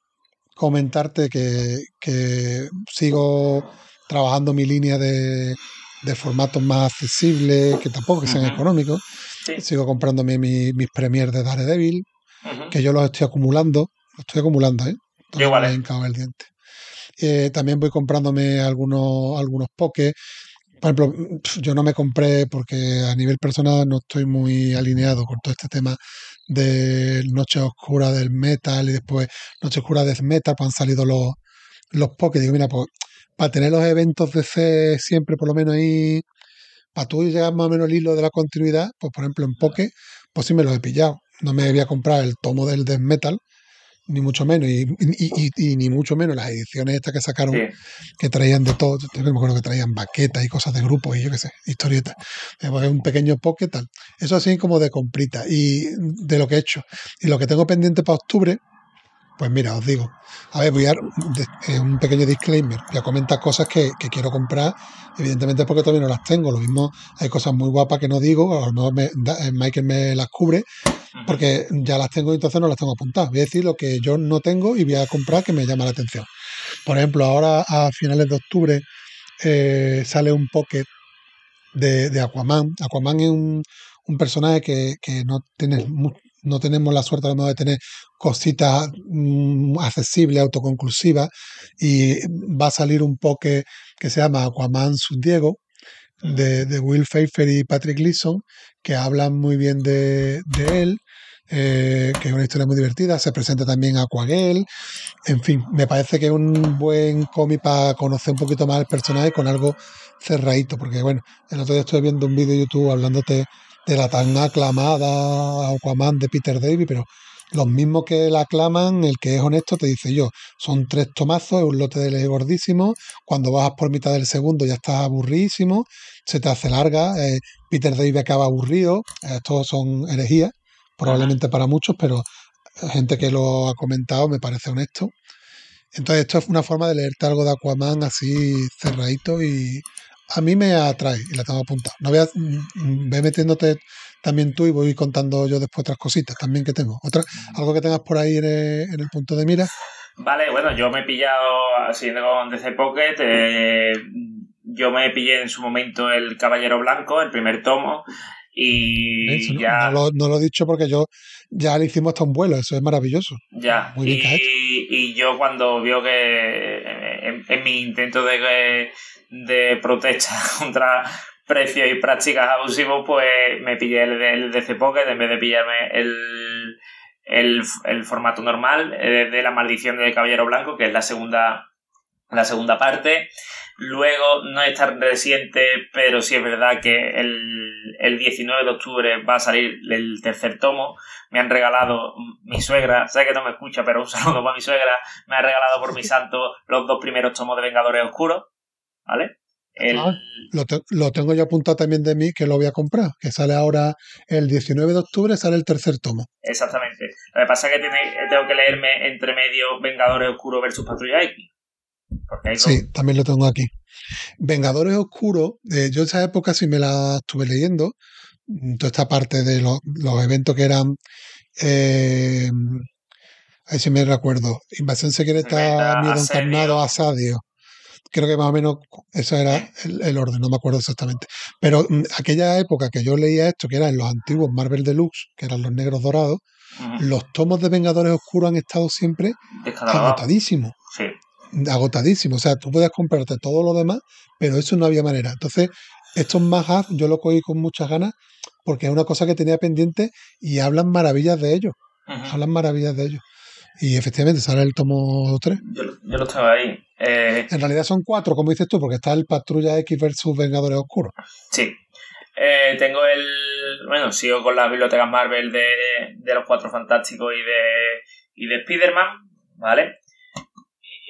comentarte que, que sigo trabajando mi línea de, de formatos más accesibles que tampoco que sean económicos Sí. sigo comprándome mi- mis premiers de Daredevil que yo los estoy acumulando, los estoy acumulando, ¿eh? Todavía igual, el diente. Eh, también voy comprándome algunos, algunos pokés. Por ejemplo, pf, yo no me compré porque a nivel personal no estoy muy alineado con todo este tema de Noche Oscura del Metal y después Noche Oscura Death Metal, pues han salido los, los. Digo, mira, pues para tener los eventos de C siempre por lo menos ahí, para tú llegar más o menos al hilo de la continuidad, pues por ejemplo en Poké, pues sí me los he pillado. No me voy a comprar el tomo del Death Metal, ni mucho menos, y, y- y- y ni mucho menos las ediciones estas que sacaron, Sí. que traían de todo. Yo me acuerdo que traían baquetas y cosas de grupos y yo qué sé, historietas. Eh, pues, un pequeño pocket tal. Eso así como de comprita y de lo que he hecho. Y lo que tengo pendiente para octubre, pues mira, os digo. A ver, voy a de- eh, un pequeño disclaimer. Voy a comentar cosas que, que quiero comprar, evidentemente porque todavía no las tengo. Lo mismo, hay cosas muy guapas que no digo, a lo mejor me- eh, Michael me las cubre. Porque ya las tengo y entonces no las tengo apuntadas. Voy a decir lo que yo no tengo y voy a comprar que me llama la atención. Por ejemplo, ahora a finales de octubre eh, sale un pocket de, Aquaman. Aquaman es un, personaje que, que no tiene no tenemos la suerte a lo mejor de tener cositas mm, accesibles, autoconclusivas, y va a salir un poke que se llama Aquaman Sub Diego, de, Will Pfeiffer y Patrick Gleason, que hablan muy bien de, de él, eh, que es una historia muy divertida. Se presenta también Aquagel. En fin, me parece que es un buen cómic para conocer un poquito más el personaje con algo cerradito, porque bueno, el otro día estoy viendo un vídeo de YouTube hablándote de la tan aclamada Aquaman de Peter David, pero los mismos que la aclaman, el que es honesto te dice yo, son tres tomazos, es un lote de ley gordísimo, cuando vas por mitad del segundo ya estás aburridísimo, se te hace larga, eh, Peter David acaba aburrido, estos son herejías, probablemente para muchos, pero gente que lo ha comentado me parece honesto. Entonces esto es una forma de leerte algo de Aquaman así cerradito y a mí me atrae y la tengo apuntada. No voy a, mm, ve metiéndote también tú y voy contando yo después otras cositas también que tengo. Otra, algo que tengas por ahí en el, punto de mira. Vale, bueno, yo me he pillado, así con DC Pocket, eh, yo me pillé en su momento el Caballero Blanco, el primer tomo, y ya... no lo, no lo he dicho porque yo ya le hicimos hasta un vuelo, eso es maravilloso. Ya, Muy bien que has hecho. y, y yo cuando vio que en, en mi intento de, de protesta [laughs] contra precios y prácticas abusivos, pues me pillé el, de- el DC Pocket en vez de pillarme el, el, el formato normal eh, de La Maldición del Caballero Blanco, que es la segunda, la segunda parte. Luego, no es tan reciente, pero sí es verdad que el, el 19 de octubre va a salir el tercer tomo. Me han regalado mi suegra, sé que no me escucha, pero un [laughs] saludo para mi suegra. Me ha regalado por mi santo los dos primeros tomos de Vengadores Oscuros. ¿Vale? El, Ah. Lo, te- lo tengo yo apuntado también de mí que lo voy a comprar, que sale ahora el 19 de octubre, sale el tercer tomo. Exactamente. Lo que pasa es que tiene- tengo que leerme entre medio Vengadores Oscuros versus Patrulla X. Dos- Sí, también lo tengo aquí. Vengadores Oscuros, eh, yo esa época sí me la estuve leyendo, mm, toda esta parte de los, los eventos que eran, eh, ahí sí me recuerdo, Invasión Secreta, Miedo. Encarnado, Asadio. Creo que más o menos eso era el, el orden, no me acuerdo exactamente. Pero mm, aquella época que yo leía esto, que eran los antiguos Marvel Deluxe, que eran los negros dorados, los tomos de Vengadores Oscuros han estado siempre agotadísimos Sí. agotadísimo. O sea, tú podías comprarte todo lo demás, pero eso no había manera. Entonces, estos más yo lo cogí con muchas ganas porque es una cosa que tenía pendiente y hablan maravillas de ellos. Hablan maravillas de ellos. Y efectivamente sale el tomo 3. Yo, lo- yo lo tengo ahí. Eh, En realidad son cuatro, como dices tú, porque está el Patrulla X versus Vengadores Oscuros. sí. Eh, tengo el. Bueno, sigo con las bibliotecas Marvel de, de los Cuatro Fantásticos y de, y de Spider-Man, ¿vale?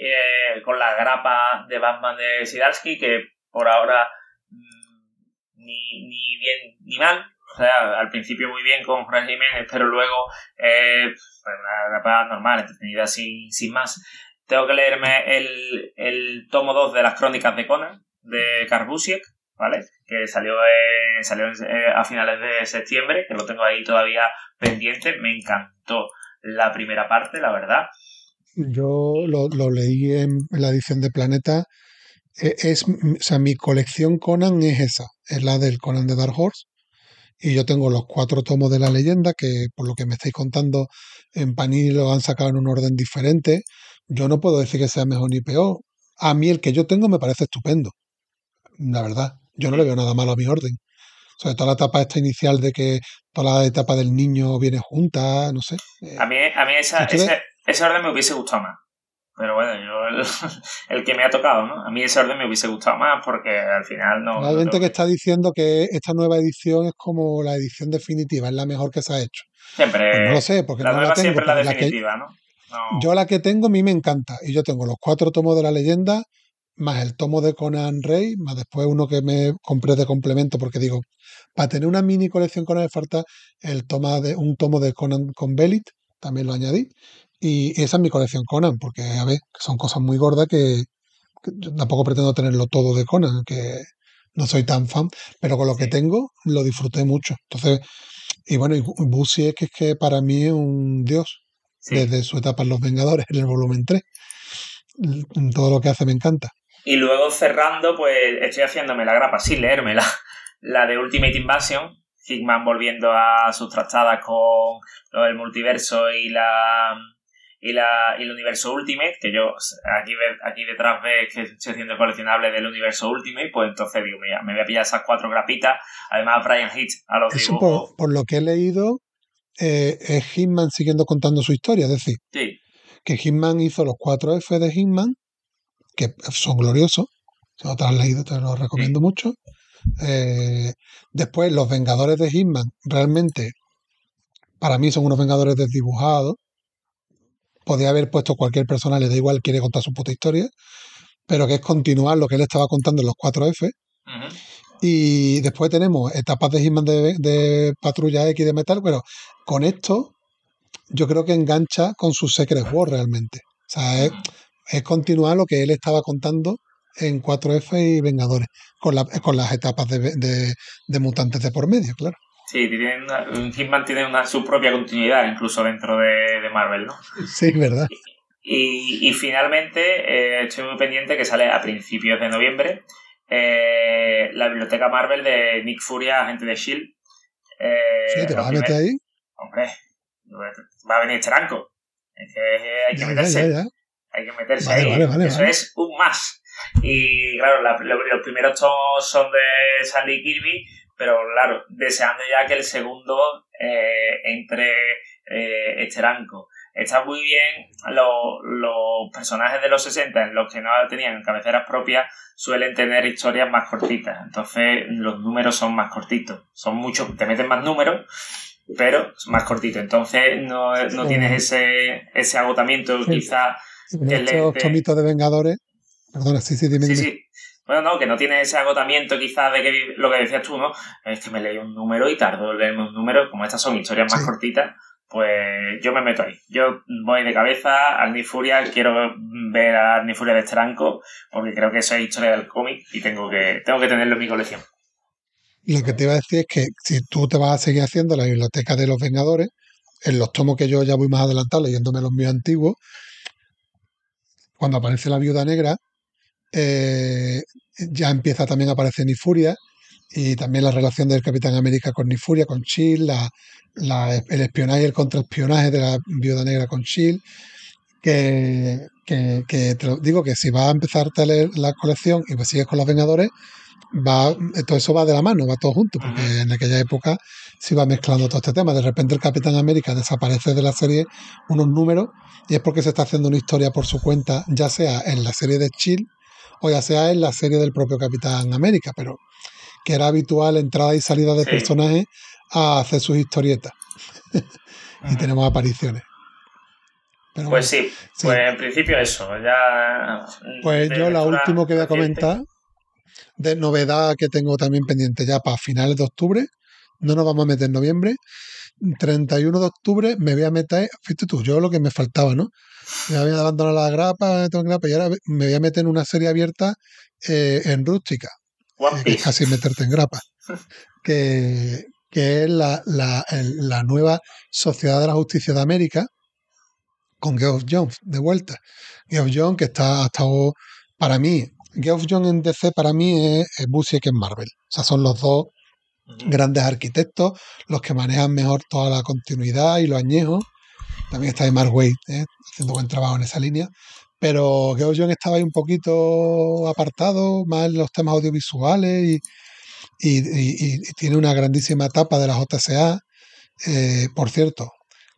Eh, con la grapa de Batman de Sidalski, que por ahora mm, ni, ni bien ni mal. O sea, al principio muy bien con Juan Jiménez, pero luego eh, pues una grapa normal, entretenida sin, sin más. Tengo que leerme el, el tomo 2 de las crónicas de Conan, de Karbusiek, ¿vale? Que salió, salió eh, a finales de septiembre, que lo tengo ahí todavía pendiente. Me encantó la primera parte, la verdad. Yo lo, lo leí en, en la edición de Planeta. E- Es, o sea, mi colección Conan es esa, es la del Conan de Dark Horse. Y yo tengo los cuatro tomos de la leyenda, que por lo que me estáis contando, en Panini lo han sacado en un orden diferente. Yo no puedo decir que sea mejor ni peor. A mí el que yo tengo me parece estupendo, la verdad. Yo no le veo nada malo a mi orden. Sobre todo la etapa esta inicial de que toda la etapa del niño viene junta, no sé. Eh, A mí, a mí esa, ese orden me hubiese gustado más. Pero bueno, yo el, [laughs] el que me ha tocado, ¿no? A mí ese orden me hubiese gustado más porque al final no... Hay gente que está diciendo que esta nueva edición es como la edición definitiva, es la mejor que se ha hecho. Siempre... Pues no lo sé, porque la no nueva la tengo. siempre es la la que- definitiva, ¿no? No. yo la que tengo a mí me encanta. Y yo tengo los cuatro tomos de la leyenda, más el tomo de Conan Rey, más después uno que me compré de complemento, porque digo, para tener una mini colección Conan me falta el toma de, un tomo de Conan con Belit, también lo añadí. Y esa es mi colección Conan, porque a ver, que son cosas muy gordas que, que yo tampoco pretendo tenerlo todo de Conan, que no soy tan fan, pero con lo que tengo lo disfruté mucho. Entonces, y bueno, y Bu- Busiek es que para mí es un dios Sí. desde su etapa en Los Vengadores, en el volumen 3. L- Todo lo que hace me encanta. Y luego cerrando, pues estoy haciéndome la grapa sin leérmela, [laughs] la de Ultimate Invasion, Hickman volviendo a sus trastadas con lo del multiverso y la y, la, y el universo Ultimate, que yo aquí, aquí detrás ves que estoy haciendo coleccionable del universo Ultimate, pues entonces digo, mira, me voy a pillar esas cuatro grapitas. Además, Brian Hitch a los Eso por, por, lo que he leído, eh, es Hitman siguiendo contando su historia, es decir, sí. que Hitman hizo los cuatro F de Hitman, que son gloriosos, si no te has leído te los recomiendo Sí. mucho. Eh, después, los Vengadores de Hitman, realmente, para mí son unos Vengadores desdibujados. Podía haber puesto cualquier persona, le da igual, quiere contar su puta historia, pero que es continuar lo que él estaba contando en los 4F. Ujú. Y después tenemos etapas de Hitman de, de Patrulla X de Metal, pero con esto yo creo que engancha con su Secret War realmente. O sea, es, es continuar lo que él estaba contando en 4F y Vengadores, con, la- con las etapas de, de- de mutantes de por medio, claro. Sí, tiene una- un Hitman tiene una, su propia continuidad incluso dentro de, de Marvel, ¿no? Sí, verdad. Y, y finalmente eh, estoy muy pendiente que sale a principios de noviembre eh, la biblioteca Marvel de Nick Furia, agente de Shield. Eh, Sí, te vas a meter ahí. Hombre, va a venir Tranco. Es que hay que Ya, meterse. ya, ya. Hay que meterse Vale, ahí. vale, vale, Eso es un más. Y claro, la- lo- los primeros tomos son de Sandy Kirby, pero claro, deseando ya que el segundo eh, entre eh, este ranco. Está muy bien, lo- los personajes de los 60, en los que no tenían cabeceras propias, suelen tener historias más cortitas. Entonces, los números son más cortitos. Son muchos, te meten más números, pero más cortitos. Entonces, no, no Sí. tienes ese, ese agotamiento, Sí. quizá estos de Vengadores. Perdona, sí, sí, dime, Sí, dime. sí. Bueno, no, que no tiene ese agotamiento quizás de que lo que decías tú, ¿no? Es que me leí un número y tardo en leerme un número. Como estas son historias más Sí. cortitas, pues yo me meto ahí. Yo voy de cabeza al Ni Furia, quiero ver a Ni Furia de Stranco, porque creo que eso es historia del cómic y tengo que, tengo que tenerlo en mi colección. Lo que te iba a decir es que si tú te vas a seguir haciendo la biblioteca de los Vengadores, en los tomos que yo ya voy más adelantado leyéndome los míos antiguos, cuando aparece la viuda negra, eh, ya empieza también a aparecer Nifuria y también la relación del Capitán América con Nifuria, con la, la- el espionaje y el contraespionaje de la viuda negra con Shield. Que, que, que te lo digo que si vas a empezar a leer la colección y pues sigues con los Vengadores, va, todo eso va de la mano, va todo junto, porque en aquella época se iba mezclando todo este tema. De repente el Capitán América desaparece de la serie unos números y es porque se está haciendo una historia por su cuenta, ya sea en la serie de Chill o ya sea en la serie del propio Capitán América, pero que era habitual entrada y salida de Sí. personajes a hacer sus historietas [laughs] y tenemos apariciones. Pero Pues bueno, sí, sí. pues en principio eso. Ya. Pues yo la última que voy a comentar, de novedad que tengo también pendiente ya para finales de octubre, no nos vamos a meter en noviembre, 31 de octubre me voy a meter, fíjate tú, yo lo que me faltaba, ¿no? Ya había abandonado la grapa, grapa, y ahora me voy a meter en una serie abierta eh, en rústica, One [laughs] Piece. casi meterte en grapa, que, que es la, la, la nueva Sociedad de la Justicia de América, con Geoff Jones de vuelta. Geoff Jones, que está, ha estado, para mí, Geoff Jones en DC para mí es, es Busiek en Marvel. O sea, son los dos grandes arquitectos, los que manejan mejor toda la continuidad y los añejos. También está Mark Waid, ¿eh? haciendo buen trabajo en esa línea. Pero Jones estaba ahí un poquito apartado, más en los temas audiovisuales y, y- y- y tiene una grandísima etapa de la JSA. Eh, por cierto,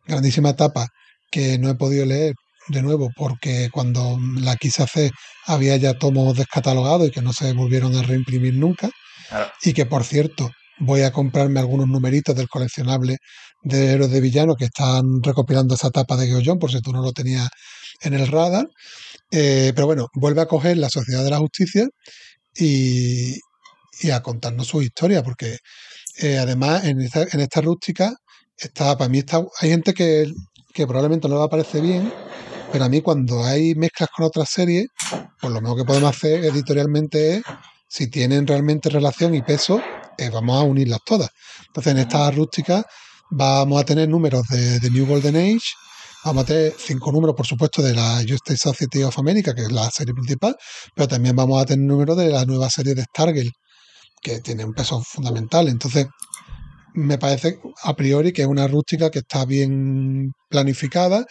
grandísima etapa que no he podido leer de nuevo porque cuando la quise hacer había ya tomos descatalogados y que no se volvieron a reimprimir nunca. Claro. Y que por cierto, voy a comprarme algunos numeritos del coleccionable de héroes de villano que están recopilando esa etapa de John, por si tú no lo tenías en el radar. Eh, pero bueno, vuelve a coger la Sociedad de la Justicia y, y a contarnos su historia, porque eh, además en esta, en esta rústica está, para mí está, hay gente que, que probablemente no le parece bien, pero a mí cuando hay mezclas con otras series, pues lo mejor que podemos hacer editorialmente es, si tienen realmente relación y peso, eh, vamos a unirlas todas. Entonces en esta rústica vamos a tener números de, de New Golden Age, vamos a tener cinco números, por supuesto, de la Justice Society of America, que es la serie principal, pero también vamos a tener números de la nueva serie de Stargirl, que tiene un peso fundamental. Entonces, me parece a priori que es una rústica que está bien planificada.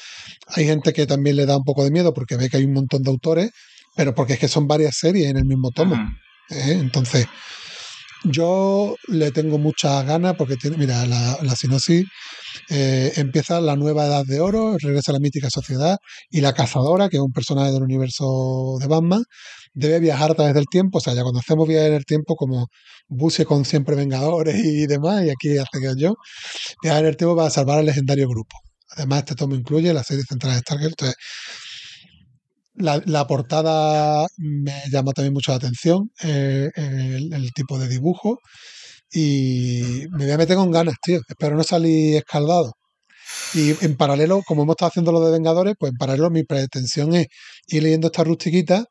Hay gente que también le da un poco de miedo porque ve que hay un montón de autores, pero porque es que son varias series en el mismo tomo. ¿eh? Entonces, yo le tengo muchas ganas porque tiene, mira, la, la sinopsis eh, empieza la nueva edad de oro, regresa la mítica sociedad y la cazadora, que es un personaje del universo de Batman, debe viajar a través del tiempo. O sea, ya cuando hacemos viajes en el tiempo, como Busse con siempre Vengadores y demás, y aquí hace que yo, viajar en el tiempo para salvar al legendario grupo. Además, este tomo incluye la serie central de Stargate. Entonces, la, portada me llama también mucho la atención, eh, el tipo de dibujo. Y me voy a meter con ganas, tío. Espero no salir escaldado. Y en paralelo, como hemos estado haciendo lo de Vengadores, pues en paralelo mi pretensión es ir leyendo esta rustiquita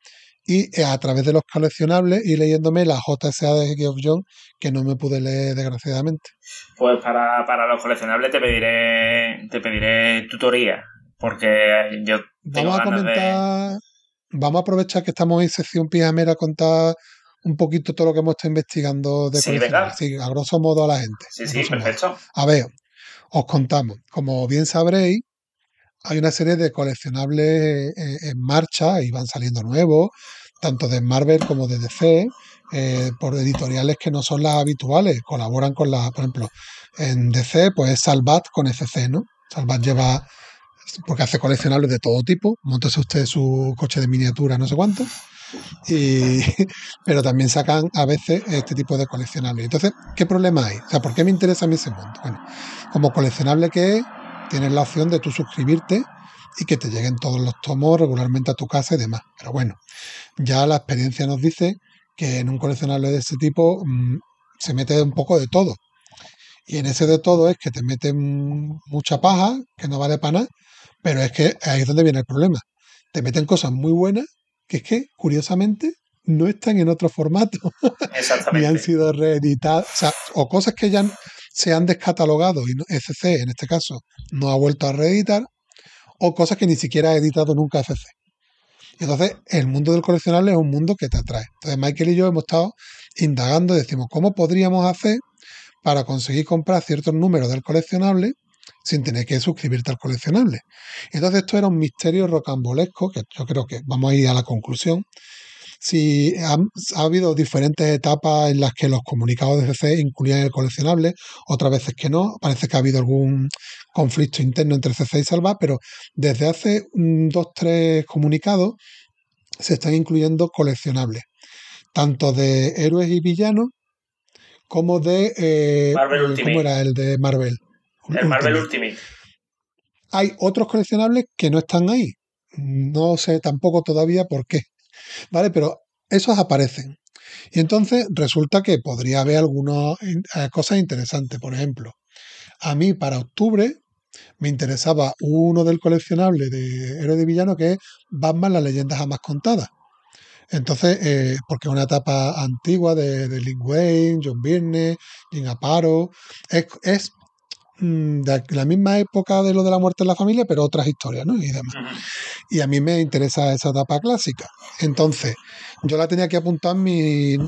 y eh, a través de los coleccionables ir leyéndome la JSA de Geoff John, que no me pude leer desgraciadamente. Pues para, para los coleccionables te pediré, te pediré tutoría, porque yo tengo Vamos a ganas de... comentar, vamos a aprovechar que estamos en sección pijamera a contar un poquito todo lo que hemos estado investigando de Sí. Sí, a grosso modo a la gente. Sí, sí, modo. perfecto. A ver, os contamos. Como bien sabréis, hay una serie de coleccionables eh, en marcha y van saliendo nuevos, tanto de Marvel como de DC, eh, por editoriales que no son las habituales, colaboran con las, por ejemplo, en DC, pues es Salvat con FC, ¿no? Salvat lleva, porque hace coleccionables de todo tipo, montese usted su coche de miniatura, no sé cuánto, y, [laughs] pero también sacan a veces este tipo de coleccionables. Entonces, ¿qué problema hay? O sea, ¿por qué me interesa a mí ese mundo? Bueno, como coleccionable que es, tienes la opción de tú suscribirte y que te lleguen todos los tomos regularmente a tu casa y demás. Pero bueno, ya la experiencia nos dice que en un coleccionable de ese tipo mm, se mete un poco de todo. Y en ese de todo es que te meten mucha paja, que no vale para nada, pero es que ahí es donde viene el problema. Te meten cosas muy buenas que es que, curiosamente, no están en otro formato [laughs] ni han Exactamente. sido reeditadas, o, sea, o cosas que ya se han descatalogado y FC, en este caso, no ha vuelto a reeditar, o cosas que ni siquiera ha editado nunca FC. Y entonces, el mundo del coleccionable es un mundo que te atrae. Entonces, Michael y yo hemos estado indagando y decimos, ¿cómo podríamos hacer para conseguir comprar ciertos números del coleccionable sin tener que suscribirte al coleccionable? Entonces, esto era un misterio rocambolesco, que yo creo que vamos a ir a la conclusión, si ha, ha habido diferentes etapas en las que los comunicados de CC incluían el coleccionable, otras veces que no. Parece que ha habido algún conflicto interno entre CC y Salva, pero desde hace mm, dos, tres comunicados se están incluyendo coleccionables, tanto de héroes y villanos como de... eh. ¿Cómo era el de Marvel? El Marvel Ultimate. Hay otros coleccionables que no están ahí. No sé tampoco todavía por qué. ¿Vale? Pero esos aparecen. Y entonces resulta que podría haber algunas eh, cosas interesantes. Por ejemplo, a mí para octubre me interesaba uno del coleccionable de héroe de villano que es Batman, las leyendas jamás contadas. Entonces, eh, porque es una etapa antigua de, de Lin Wayne, John Byrne, Jim Aparo, es, es de la misma época de lo de la muerte en la familia, pero otras historias, ¿no? Y demás. Y a mí me interesa esa etapa clásica. Entonces, yo la tenía que apuntar en mis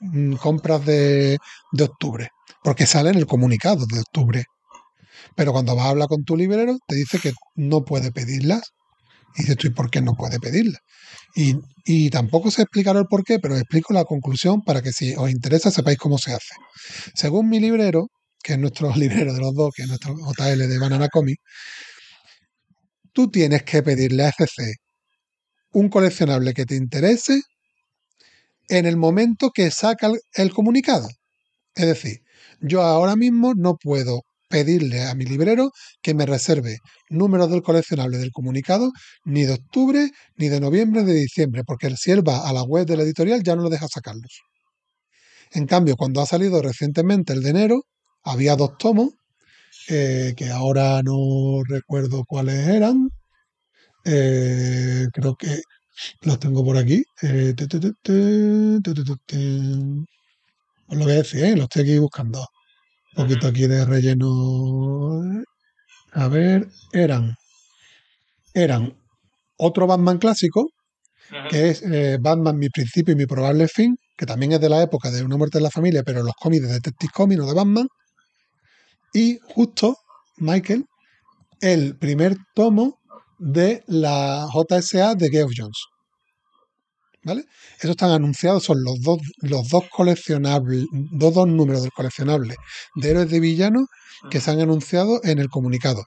mm, compras de, de octubre, porque sale en el comunicado de octubre. Pero cuando vas a hablar con tu librero, te dice que no puede pedirlas. Y dices tú, ¿y por qué no puede pedirlas? Y, y tampoco sé explicar el por qué, pero explico la conclusión para que si os interesa sepáis cómo se hace. Según mi librero, que es nuestro [laughs] librero de los dos, que es nuestro JL de Banana Comic, tú tienes que pedirle a FC un coleccionable que te interese en el momento que saca el, el comunicado. Es decir, yo ahora mismo no puedo pedirle a mi librero que me reserve números del coleccionable del comunicado ni de octubre, ni de noviembre, ni de diciembre, porque si él va a la web de la editorial ya no lo deja sacarlos. En cambio, cuando ha salido recientemente el de enero, había dos tomos, eh, que ahora no recuerdo cuáles eran. Eh, creo que los tengo por aquí. Eh, Os pues lo voy a decir, los estoy aquí buscando. Un poquito aquí de relleno. A ver, eran. Eran otro Batman clásico, que es Batman, mi principio y mi probable fin, que también es de la época de Una muerte en la familia, pero los cómics de Detective Comics, no de Batman y justo, Michael, el primer tomo de la JSA de Geoff Jones. ¿Vale? Esos están anunciados, son los dos, los dos coleccionables, dos, dos números del coleccionable de héroes de villanos que se han anunciado en el comunicado.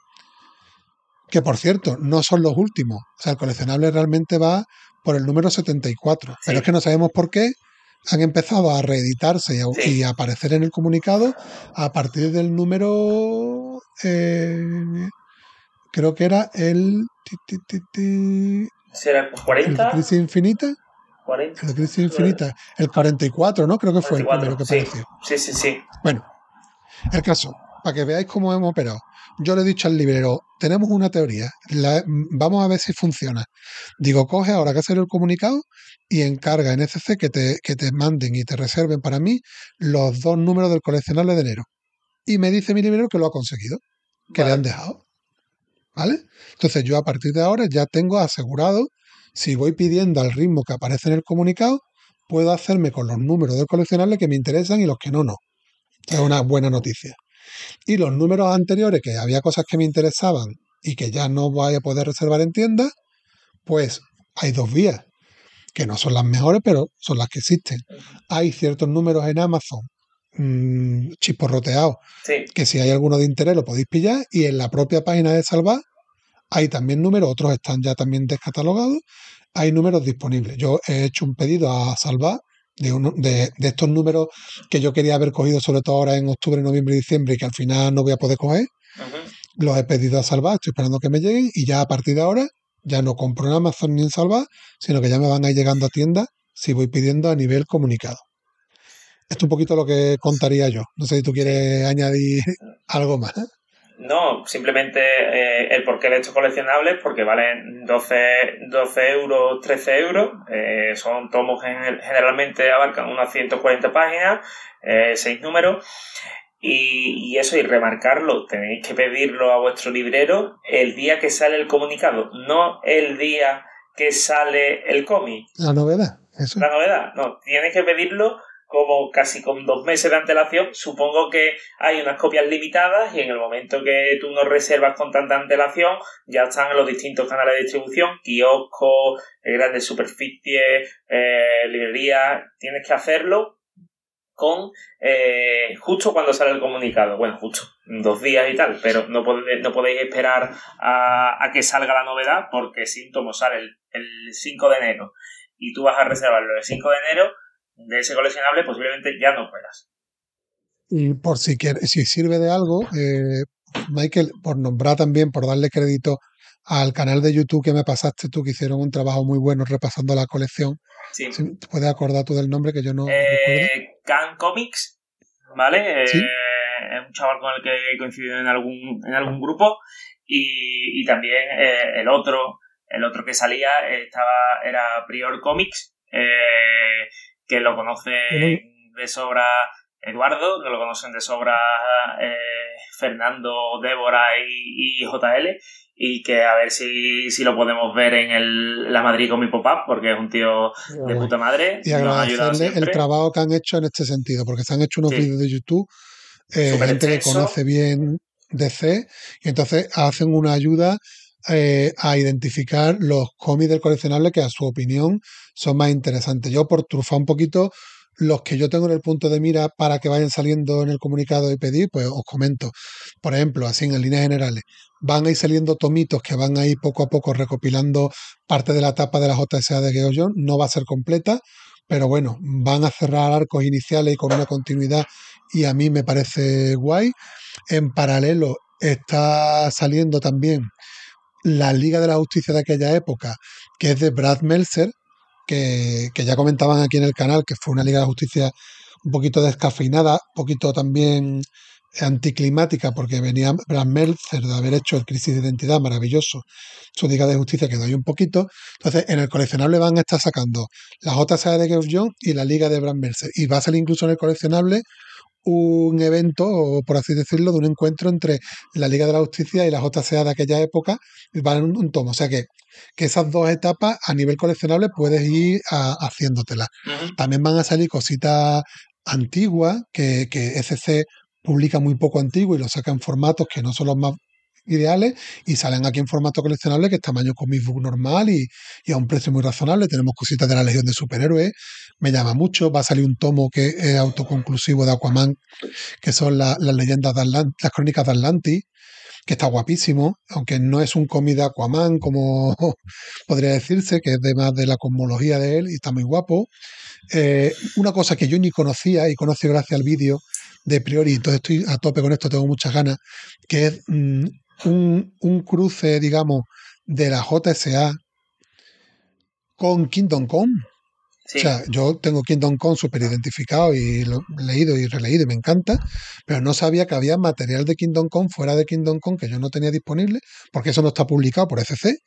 Que por cierto, no son los últimos. O sea, el coleccionable realmente va por el número 74. Pero Sí. es que no sabemos por qué han empezado a reeditarse y a, Sí. y a aparecer en el comunicado a partir del número. eh, creo que era el. ti, ti, ti, ti, ¿Será el de 40? Crisis Infinita. 40. El Crisis Infinita. El 44, ¿no? Creo que fue el 44, primero que apareció. Sí, sí, sí. Bueno, el caso, para que veáis cómo hemos operado. Yo le he dicho al librero, tenemos una teoría, la- vamos a ver si funciona. Digo, coge ahora que hacer el comunicado y encarga en SC que te, que te manden y te reserven para mí los dos números del coleccionable de enero. Y me dice mi librero que lo ha conseguido, que le han dejado. ¿Vale? Entonces yo a partir de ahora ya tengo asegurado, si voy pidiendo al ritmo que aparece en el comunicado, puedo hacerme con los números del coleccionable que me interesan y los que no, no. Es una buena noticia. Y los números anteriores, que había cosas que me interesaban y que ya no voy a poder reservar en tiendas, pues hay dos vías, que no son las mejores, pero son las que existen. Hay ciertos números en Amazon mmm, chisporroteados, Sí. que si hay alguno de interés lo podéis pillar, y en la propia página de Salvar hay también números, otros están ya también descatalogados, hay números disponibles. Yo he hecho un pedido a Salvar de, uno- de, de estos números que yo quería haber cogido sobre todo ahora en octubre, noviembre y diciembre y que al final no voy a poder coger. Los he pedido a Salvar, estoy esperando que me lleguen y ya a partir de ahora ya no compro en Amazon ni en Salvar, sino que ya me van a ir llegando a tiendas si voy pidiendo a nivel comunicado. Esto es un poquito lo que contaría yo. No sé si tú quieres añadir algo más. No, simplemente eh, el porqué de estos coleccionables, porque valen 12, 12 euros, 13 euros. eh, son tomos que gen- generalmente abarcan unas 140 páginas, 6 números. Y, y eso, y remarcarlo, tenéis que pedirlo a vuestro librero el día que sale el comunicado, no el día que sale el cómic. La novedad, eso. La novedad, no, tienes que pedirlo como casi con dos meses de antelación. Supongo que hay unas copias limitadas y en el momento que tú no reservas con tanta antelación, ya están en los distintos canales de distribución, kioscos, eh, grandes superficies, eh, librerías. Tienes que hacerlo con eh, justo cuando sale el comunicado. Bueno, justo, dos días y tal, pero no, podéis, no podéis esperar a, a que salga la novedad porque si un tomo sale el, el 5 de enero y tú vas a reservarlo el 5 de enero, de ese coleccionable posiblemente ya no puedas. Y por si quiere, si sirve de algo, eh, Michael, por nombrar también, por darle crédito al canal de YouTube que me pasaste tú, que hicieron un trabajo muy bueno repasando la colección. Sí. Si ¿Te puedes acordar tú del nombre que yo no? Eh, Can Comics, ¿vale? Eh. Es un chaval con el que he coincidido en algún, en algún grupo. Y, y también eh, el otro, el otro que salía estaba, era Prior Comics, eh, que lo conoce de sobra Eduardo, que lo conocen de sobra eh, Fernando, Débora y, y JL. Y que a ver si, si lo podemos ver en el, la Madrid Comic Pop-Up, porque es un tío de puta madre. Y agradecerle el trabajo que han hecho en este sentido, porque se han hecho unos Sí. vídeos de YouTube, eh, gente que conoce bien DC, y entonces hacen una ayuda eh, a identificar los cómics del coleccionable que a su opinión son más interesantes. Yo por trufar un poquito los que yo tengo en el punto de mira para que vayan saliendo en el comunicado y pedir, pues os comento. Por ejemplo, así en líneas generales, van a ir saliendo tomitos que van a ir poco a poco recopilando parte de la etapa de la JSA de Geo John. No va a ser completa, pero bueno, van a cerrar arcos iniciales y con una continuidad y a mí me parece guay. En paralelo está saliendo también la Liga de la Justicia de aquella época, que es de Brad Meltzer, que, que ya comentaban aquí en el canal, que fue una Liga de la Justicia un poquito descafeinada, un poquito también anticlimática, porque venía Brad Meltzer de haber hecho el Crisis de Identidad maravilloso, su Liga de Justicia quedó ahí un poquito. Entonces, en el coleccionable van a estar sacando la JSA de Geoff John y la Liga de Brad Meltzer. Y va a salir incluso en el coleccionable un evento, o por así decirlo, de un encuentro entre la Liga de la Justicia y la JSA de aquella época, y van en un, un tomo. O sea que, que esas dos etapas a nivel coleccionable puedes ir a- haciéndotelas. También van a salir cositas antiguas que, que SC publica muy poco antiguo y lo saca en formatos que no son los más ideales y salen aquí en formato coleccionable que es tamaño comic book normal y, a un precio muy razonable. Tenemos cositas de la Legión de Superhéroes, me llama mucho. Va a salir un tomo que es autoconclusivo de Aquaman, que son la- las leyendas de Atlant- las crónicas de Atlantis, que está guapísimo, aunque no es un cómic de Aquaman como [laughs] podría decirse, que es de más de la cosmología de él y está muy guapo. Eh, una cosa que yo ni conocía y conocí gracias al vídeo de Priori, entonces estoy a tope con esto, tengo muchas ganas, que es mm, un, un cruce, digamos, de la JSA con Kingdom Come. Sí. O sea, yo tengo Kingdom Come súper identificado y lo he leído y releído y me encanta, pero no sabía que había material de Kingdom Come fuera de Kingdom Come que yo no tenía disponible, porque eso no está publicado por ECC,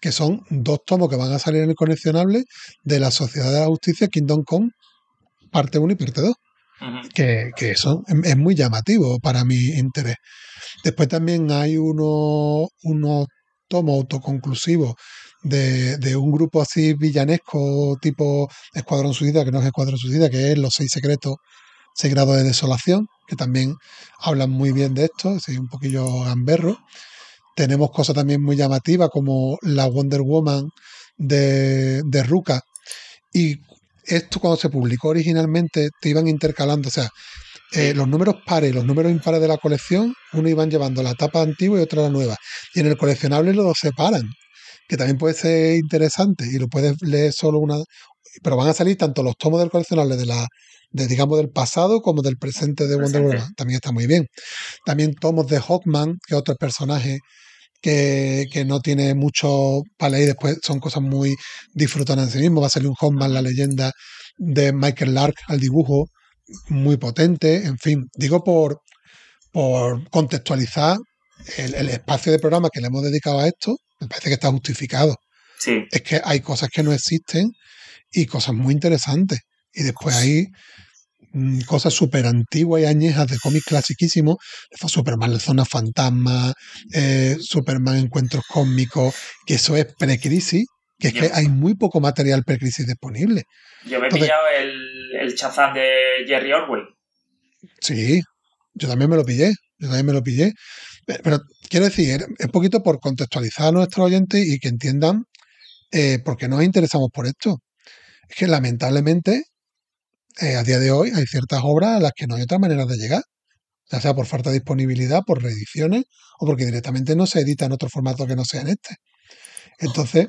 que son dos tomos que van a salir en el coleccionable de la Sociedad de la Justicia Kingdom Come, parte 1 y parte 2 Ujú. que, que eso es es muy llamativo para mi interés. Después también hay uno- unos tomos autoconclusivos de, de un grupo así villanesco tipo Escuadrón Suicida, que no es Escuadrón Suicida, que es Los Seis Secretos, Seis Grados de Desolación, que también hablan muy bien de esto, es un poquillo gamberro. Tenemos cosas también muy llamativas como la Wonder Woman de, de Ruka. Y esto cuando se publicó originalmente te iban intercalando, o sea, eh, los números pares y los números impares de la colección, uno iban llevando la tapa antigua y otra la nueva. Y en el coleccionable los separan, que también puede ser interesante y lo puedes leer solo una. Pero van a salir tanto los tomos del coleccionable de la de digamos del pasado como del presente de Wonder. Woman. También está muy bien. También tomos de Hawkman, que es otro personaje que, que no tiene mucho para leer, después son cosas muy disfrutadas en sí mismo. Va a salir un Hawkman, la leyenda de Michael Lark al dibujo, muy potente, en fin, digo por, por contextualizar el, el espacio de programa que le hemos dedicado a esto, me parece que está justificado. Sí. Es que hay cosas que no existen y cosas muy interesantes. Y después hay mm, cosas súper antiguas y añejas de cómics clasiquísimos, Superman, la zona fantasma, eh, Superman encuentros cósmicos, que eso es precrisis, que es que hay muy poco material precrisis disponible. Yo me he Entonces- pillado el, el Shazam de Jerry Orwell. Sí, yo también me lo pillé, yo también me lo pillé. Pe- Pero quiero decir, es un poquito por contextualizar a nuestros oyentes y que entiendan eh, por qué nos interesamos por esto. Es que lamentablemente eh, a día de hoy hay ciertas obras a las que no hay otra manera de llegar, ya sea por falta de disponibilidad, por reediciones o porque directamente no se edita en otro formato que no sea en este. Entonces,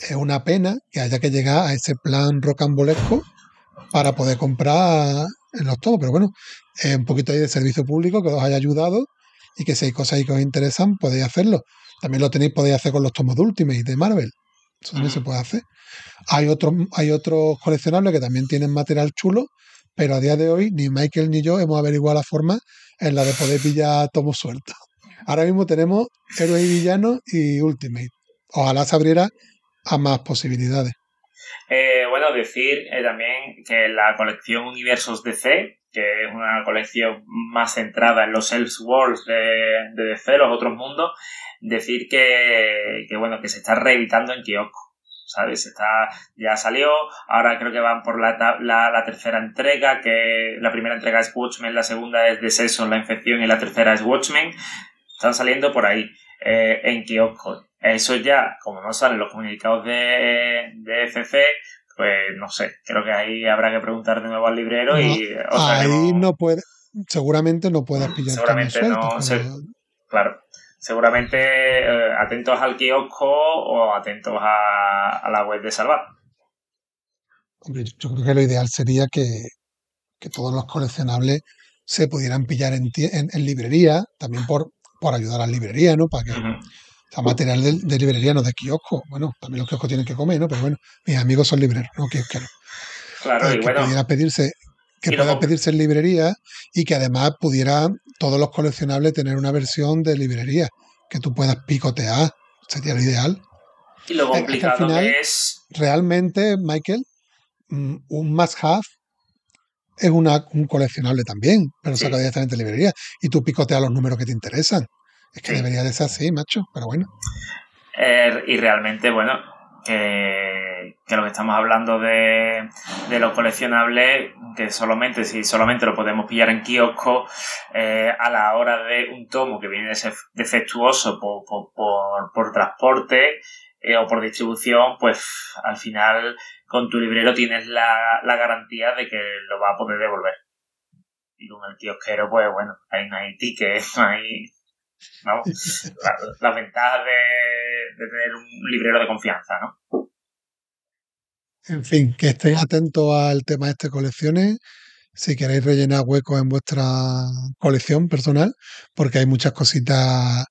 es una pena que haya que llegar a ese plan rocambolesco para poder comprar en los tomos, pero bueno, es un poquito ahí de servicio público que os haya ayudado y que si hay cosas ahí que os interesan, podéis hacerlo. También lo tenéis, podéis hacer con los tomos de Ultimate de Marvel. Eso también se puede hacer. Hay otros, hay otros coleccionables que también tienen material chulo, pero a día de hoy ni Michael ni yo hemos averiguado la forma en la de poder pillar tomos sueltos. Ahora mismo tenemos héroes y villanos y Ultimate. Ojalá se abriera a más posibilidades. Eh, bueno, decir eh, también que la colección Universos DC, que es una colección más centrada en los Elseworlds de, de DC, los otros mundos, decir que, que bueno, que se está reeditando en kiosco. ¿Sabes? Está, ya salió, ahora creo que van por la, la, la tercera entrega, que la primera entrega es Watchmen, la segunda es Season, la infección, y la tercera es Watchmen. Están saliendo por ahí, eh, en kiosco. Eso ya, como no salen los comunicados de, de FC, pues no sé, creo que ahí habrá que preguntar de nuevo al librero y Ahí haremos- no puede, seguramente no puedas pillar Seguramente sueltos. no, se- Claro. Seguramente eh, atentos al kiosco o atentos a, a la web de Salvat. Hombre, yo creo que lo ideal sería que, que todos los coleccionables se pudieran pillar en, en, en librería, también por, por ayudar a las librerías, ¿no? Para que, sea, material de, de librería, no de kiosco. Bueno, también los kioscos tienen que comer, ¿no? Pero bueno, mis amigos son libreros, no kiosqueros. Claro, Eh, y que bueno, pudiera pedirse, que pueda pedirse en librería y que además pudiera todos los coleccionables tener una versión de librería que tú puedas picotear. Sería lo ideal. y lo es que al complicado final- que es. realmente, Michael, mm, un must have es una, un coleccionable también, pero Sí. saca directamente de librería y tú picoteas los números que te interesan. Es que debería de ser así, macho, pero bueno. eh, y realmente, bueno, que, lo que estamos hablando de, de los coleccionables, que solamente, si solamente lo podemos pillar en kiosco, eh, a la hora de un tomo que viene defectuoso por, por, por, por transporte eh, o por distribución, pues al final con tu librero tienes la, la garantía de que lo va a poder devolver. Y con el kiosquero, pues bueno, ahí no hay ticket, [laughs] no hay Vamos, la, [laughs] la ventaja de, de, tener un librero de confianza, ¿no? En fin, que estéis atentos al tema de este colecciones, si queréis rellenar huecos en vuestra colección personal, porque hay muchas cositas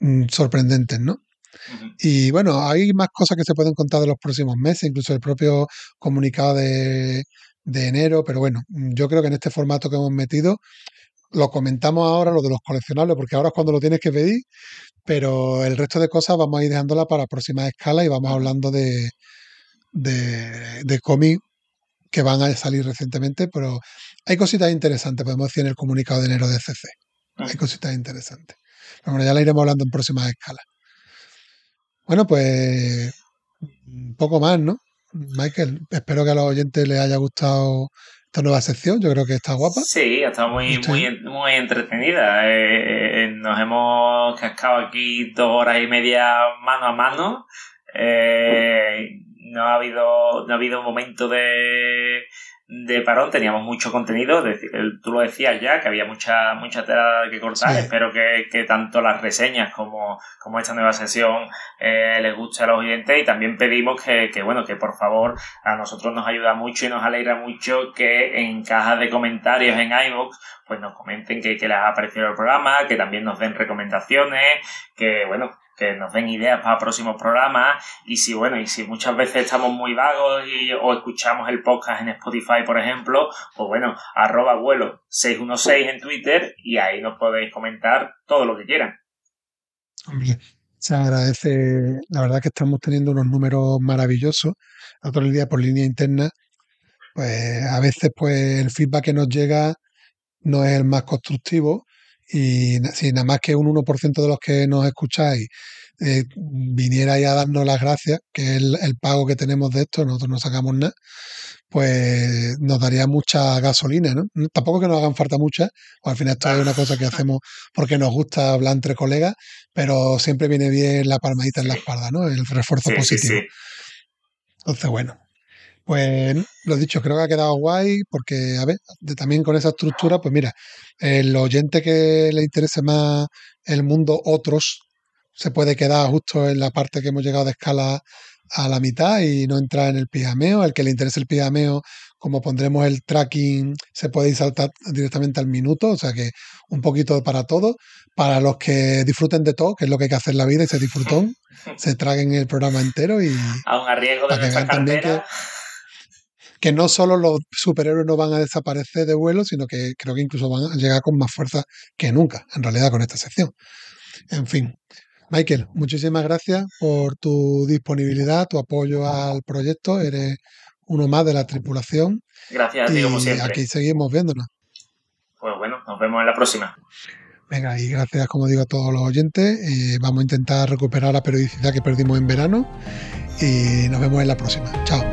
mm, sorprendentes, ¿no? Uh -huh. Y bueno, hay más cosas que se pueden contar de los próximos meses, incluso el propio comunicado de, de enero, pero bueno, yo creo que en este formato que hemos metido lo comentamos ahora, lo de los coleccionables, porque ahora es cuando lo tienes que pedir, pero el resto de cosas vamos a ir dejándola para próximas escalas y vamos hablando de, de, de cómics que van a salir recientemente, pero hay cositas interesantes, podemos decir en el comunicado de enero de CC. Hay cositas interesantes. Pero bueno, ya la iremos hablando en próximas escalas. Bueno, pues un poco más, ¿no? Michael, espero que a los oyentes les haya gustado esta nueva sección. Yo creo que está guapa. Sí, ha estado muy, muy, muy entretenida. Eh, eh, nos hemos cascado aquí dos horas y media mano a mano. Eh, no ha habido, no ha habido un momento de, de parón, teníamos mucho contenido, tú lo decías ya, que había mucha, mucha tela que cortar, sí. espero que, que, tanto las reseñas como, como esta nueva sesión eh, les guste a los oyentes y también pedimos que, que, bueno, que por favor a nosotros nos ayuda mucho y nos alegra mucho que en cajas de comentarios en iVoox pues nos comenten que, que les ha parecido el programa, que también nos den recomendaciones, que bueno, que nos den ideas para próximos programas. Y si bueno y si muchas veces estamos muy vagos y, o escuchamos el podcast en Spotify por ejemplo pues bueno arroba vuelo 616 en Twitter y ahí nos podéis comentar todo lo que quieran. Hombre, se agradece la verdad que estamos teniendo unos números maravillosos. Otro día por línea interna pues a veces pues el feedback que nos llega no es el más constructivo y si nada más que un 1% de los que nos escucháis eh, vinierais a darnos las gracias, que es el, el, pago que tenemos de esto, nosotros no sacamos nada, pues nos daría mucha gasolina, ¿no? Tampoco que nos hagan falta muchas, o al final esto es una cosa que [laughs] hacemos porque nos gusta hablar entre colegas, pero siempre viene bien la palmadita en la espalda, ¿no? El refuerzo sí, positivo. Sí, sí. Entonces, bueno, pues lo dicho, creo que ha quedado guay porque, a ver, también con esa estructura, pues mira, el oyente que le interese más el mundo otros se puede quedar justo en la parte que hemos llegado de escala a la mitad y no entrar en el pijameo. El que le interese el pijameo, como pondremos el tracking, se puede ir saltar directamente al minuto, o sea que un poquito para todo. Para los que disfruten de todo, que es lo que hay que hacer en la vida y se disfrutón, [laughs] se traguen el programa entero y... Aún a riesgo de nuestra cartera. Que, que no solo los superhéroes no van a desaparecer de vuelo, sino que creo que incluso van a llegar con más fuerza que nunca, en realidad, con esta sección. En fin. Michael, muchísimas gracias por tu disponibilidad, tu apoyo al proyecto. Eres uno más de la tripulación. Gracias a ti, como siempre. Aquí seguimos viéndonos. Pues bueno, nos vemos en la próxima. Venga, y gracias, como digo, a todos los oyentes. Eh, vamos a intentar recuperar la periodicidad que perdimos en verano y nos vemos en la próxima. Chao.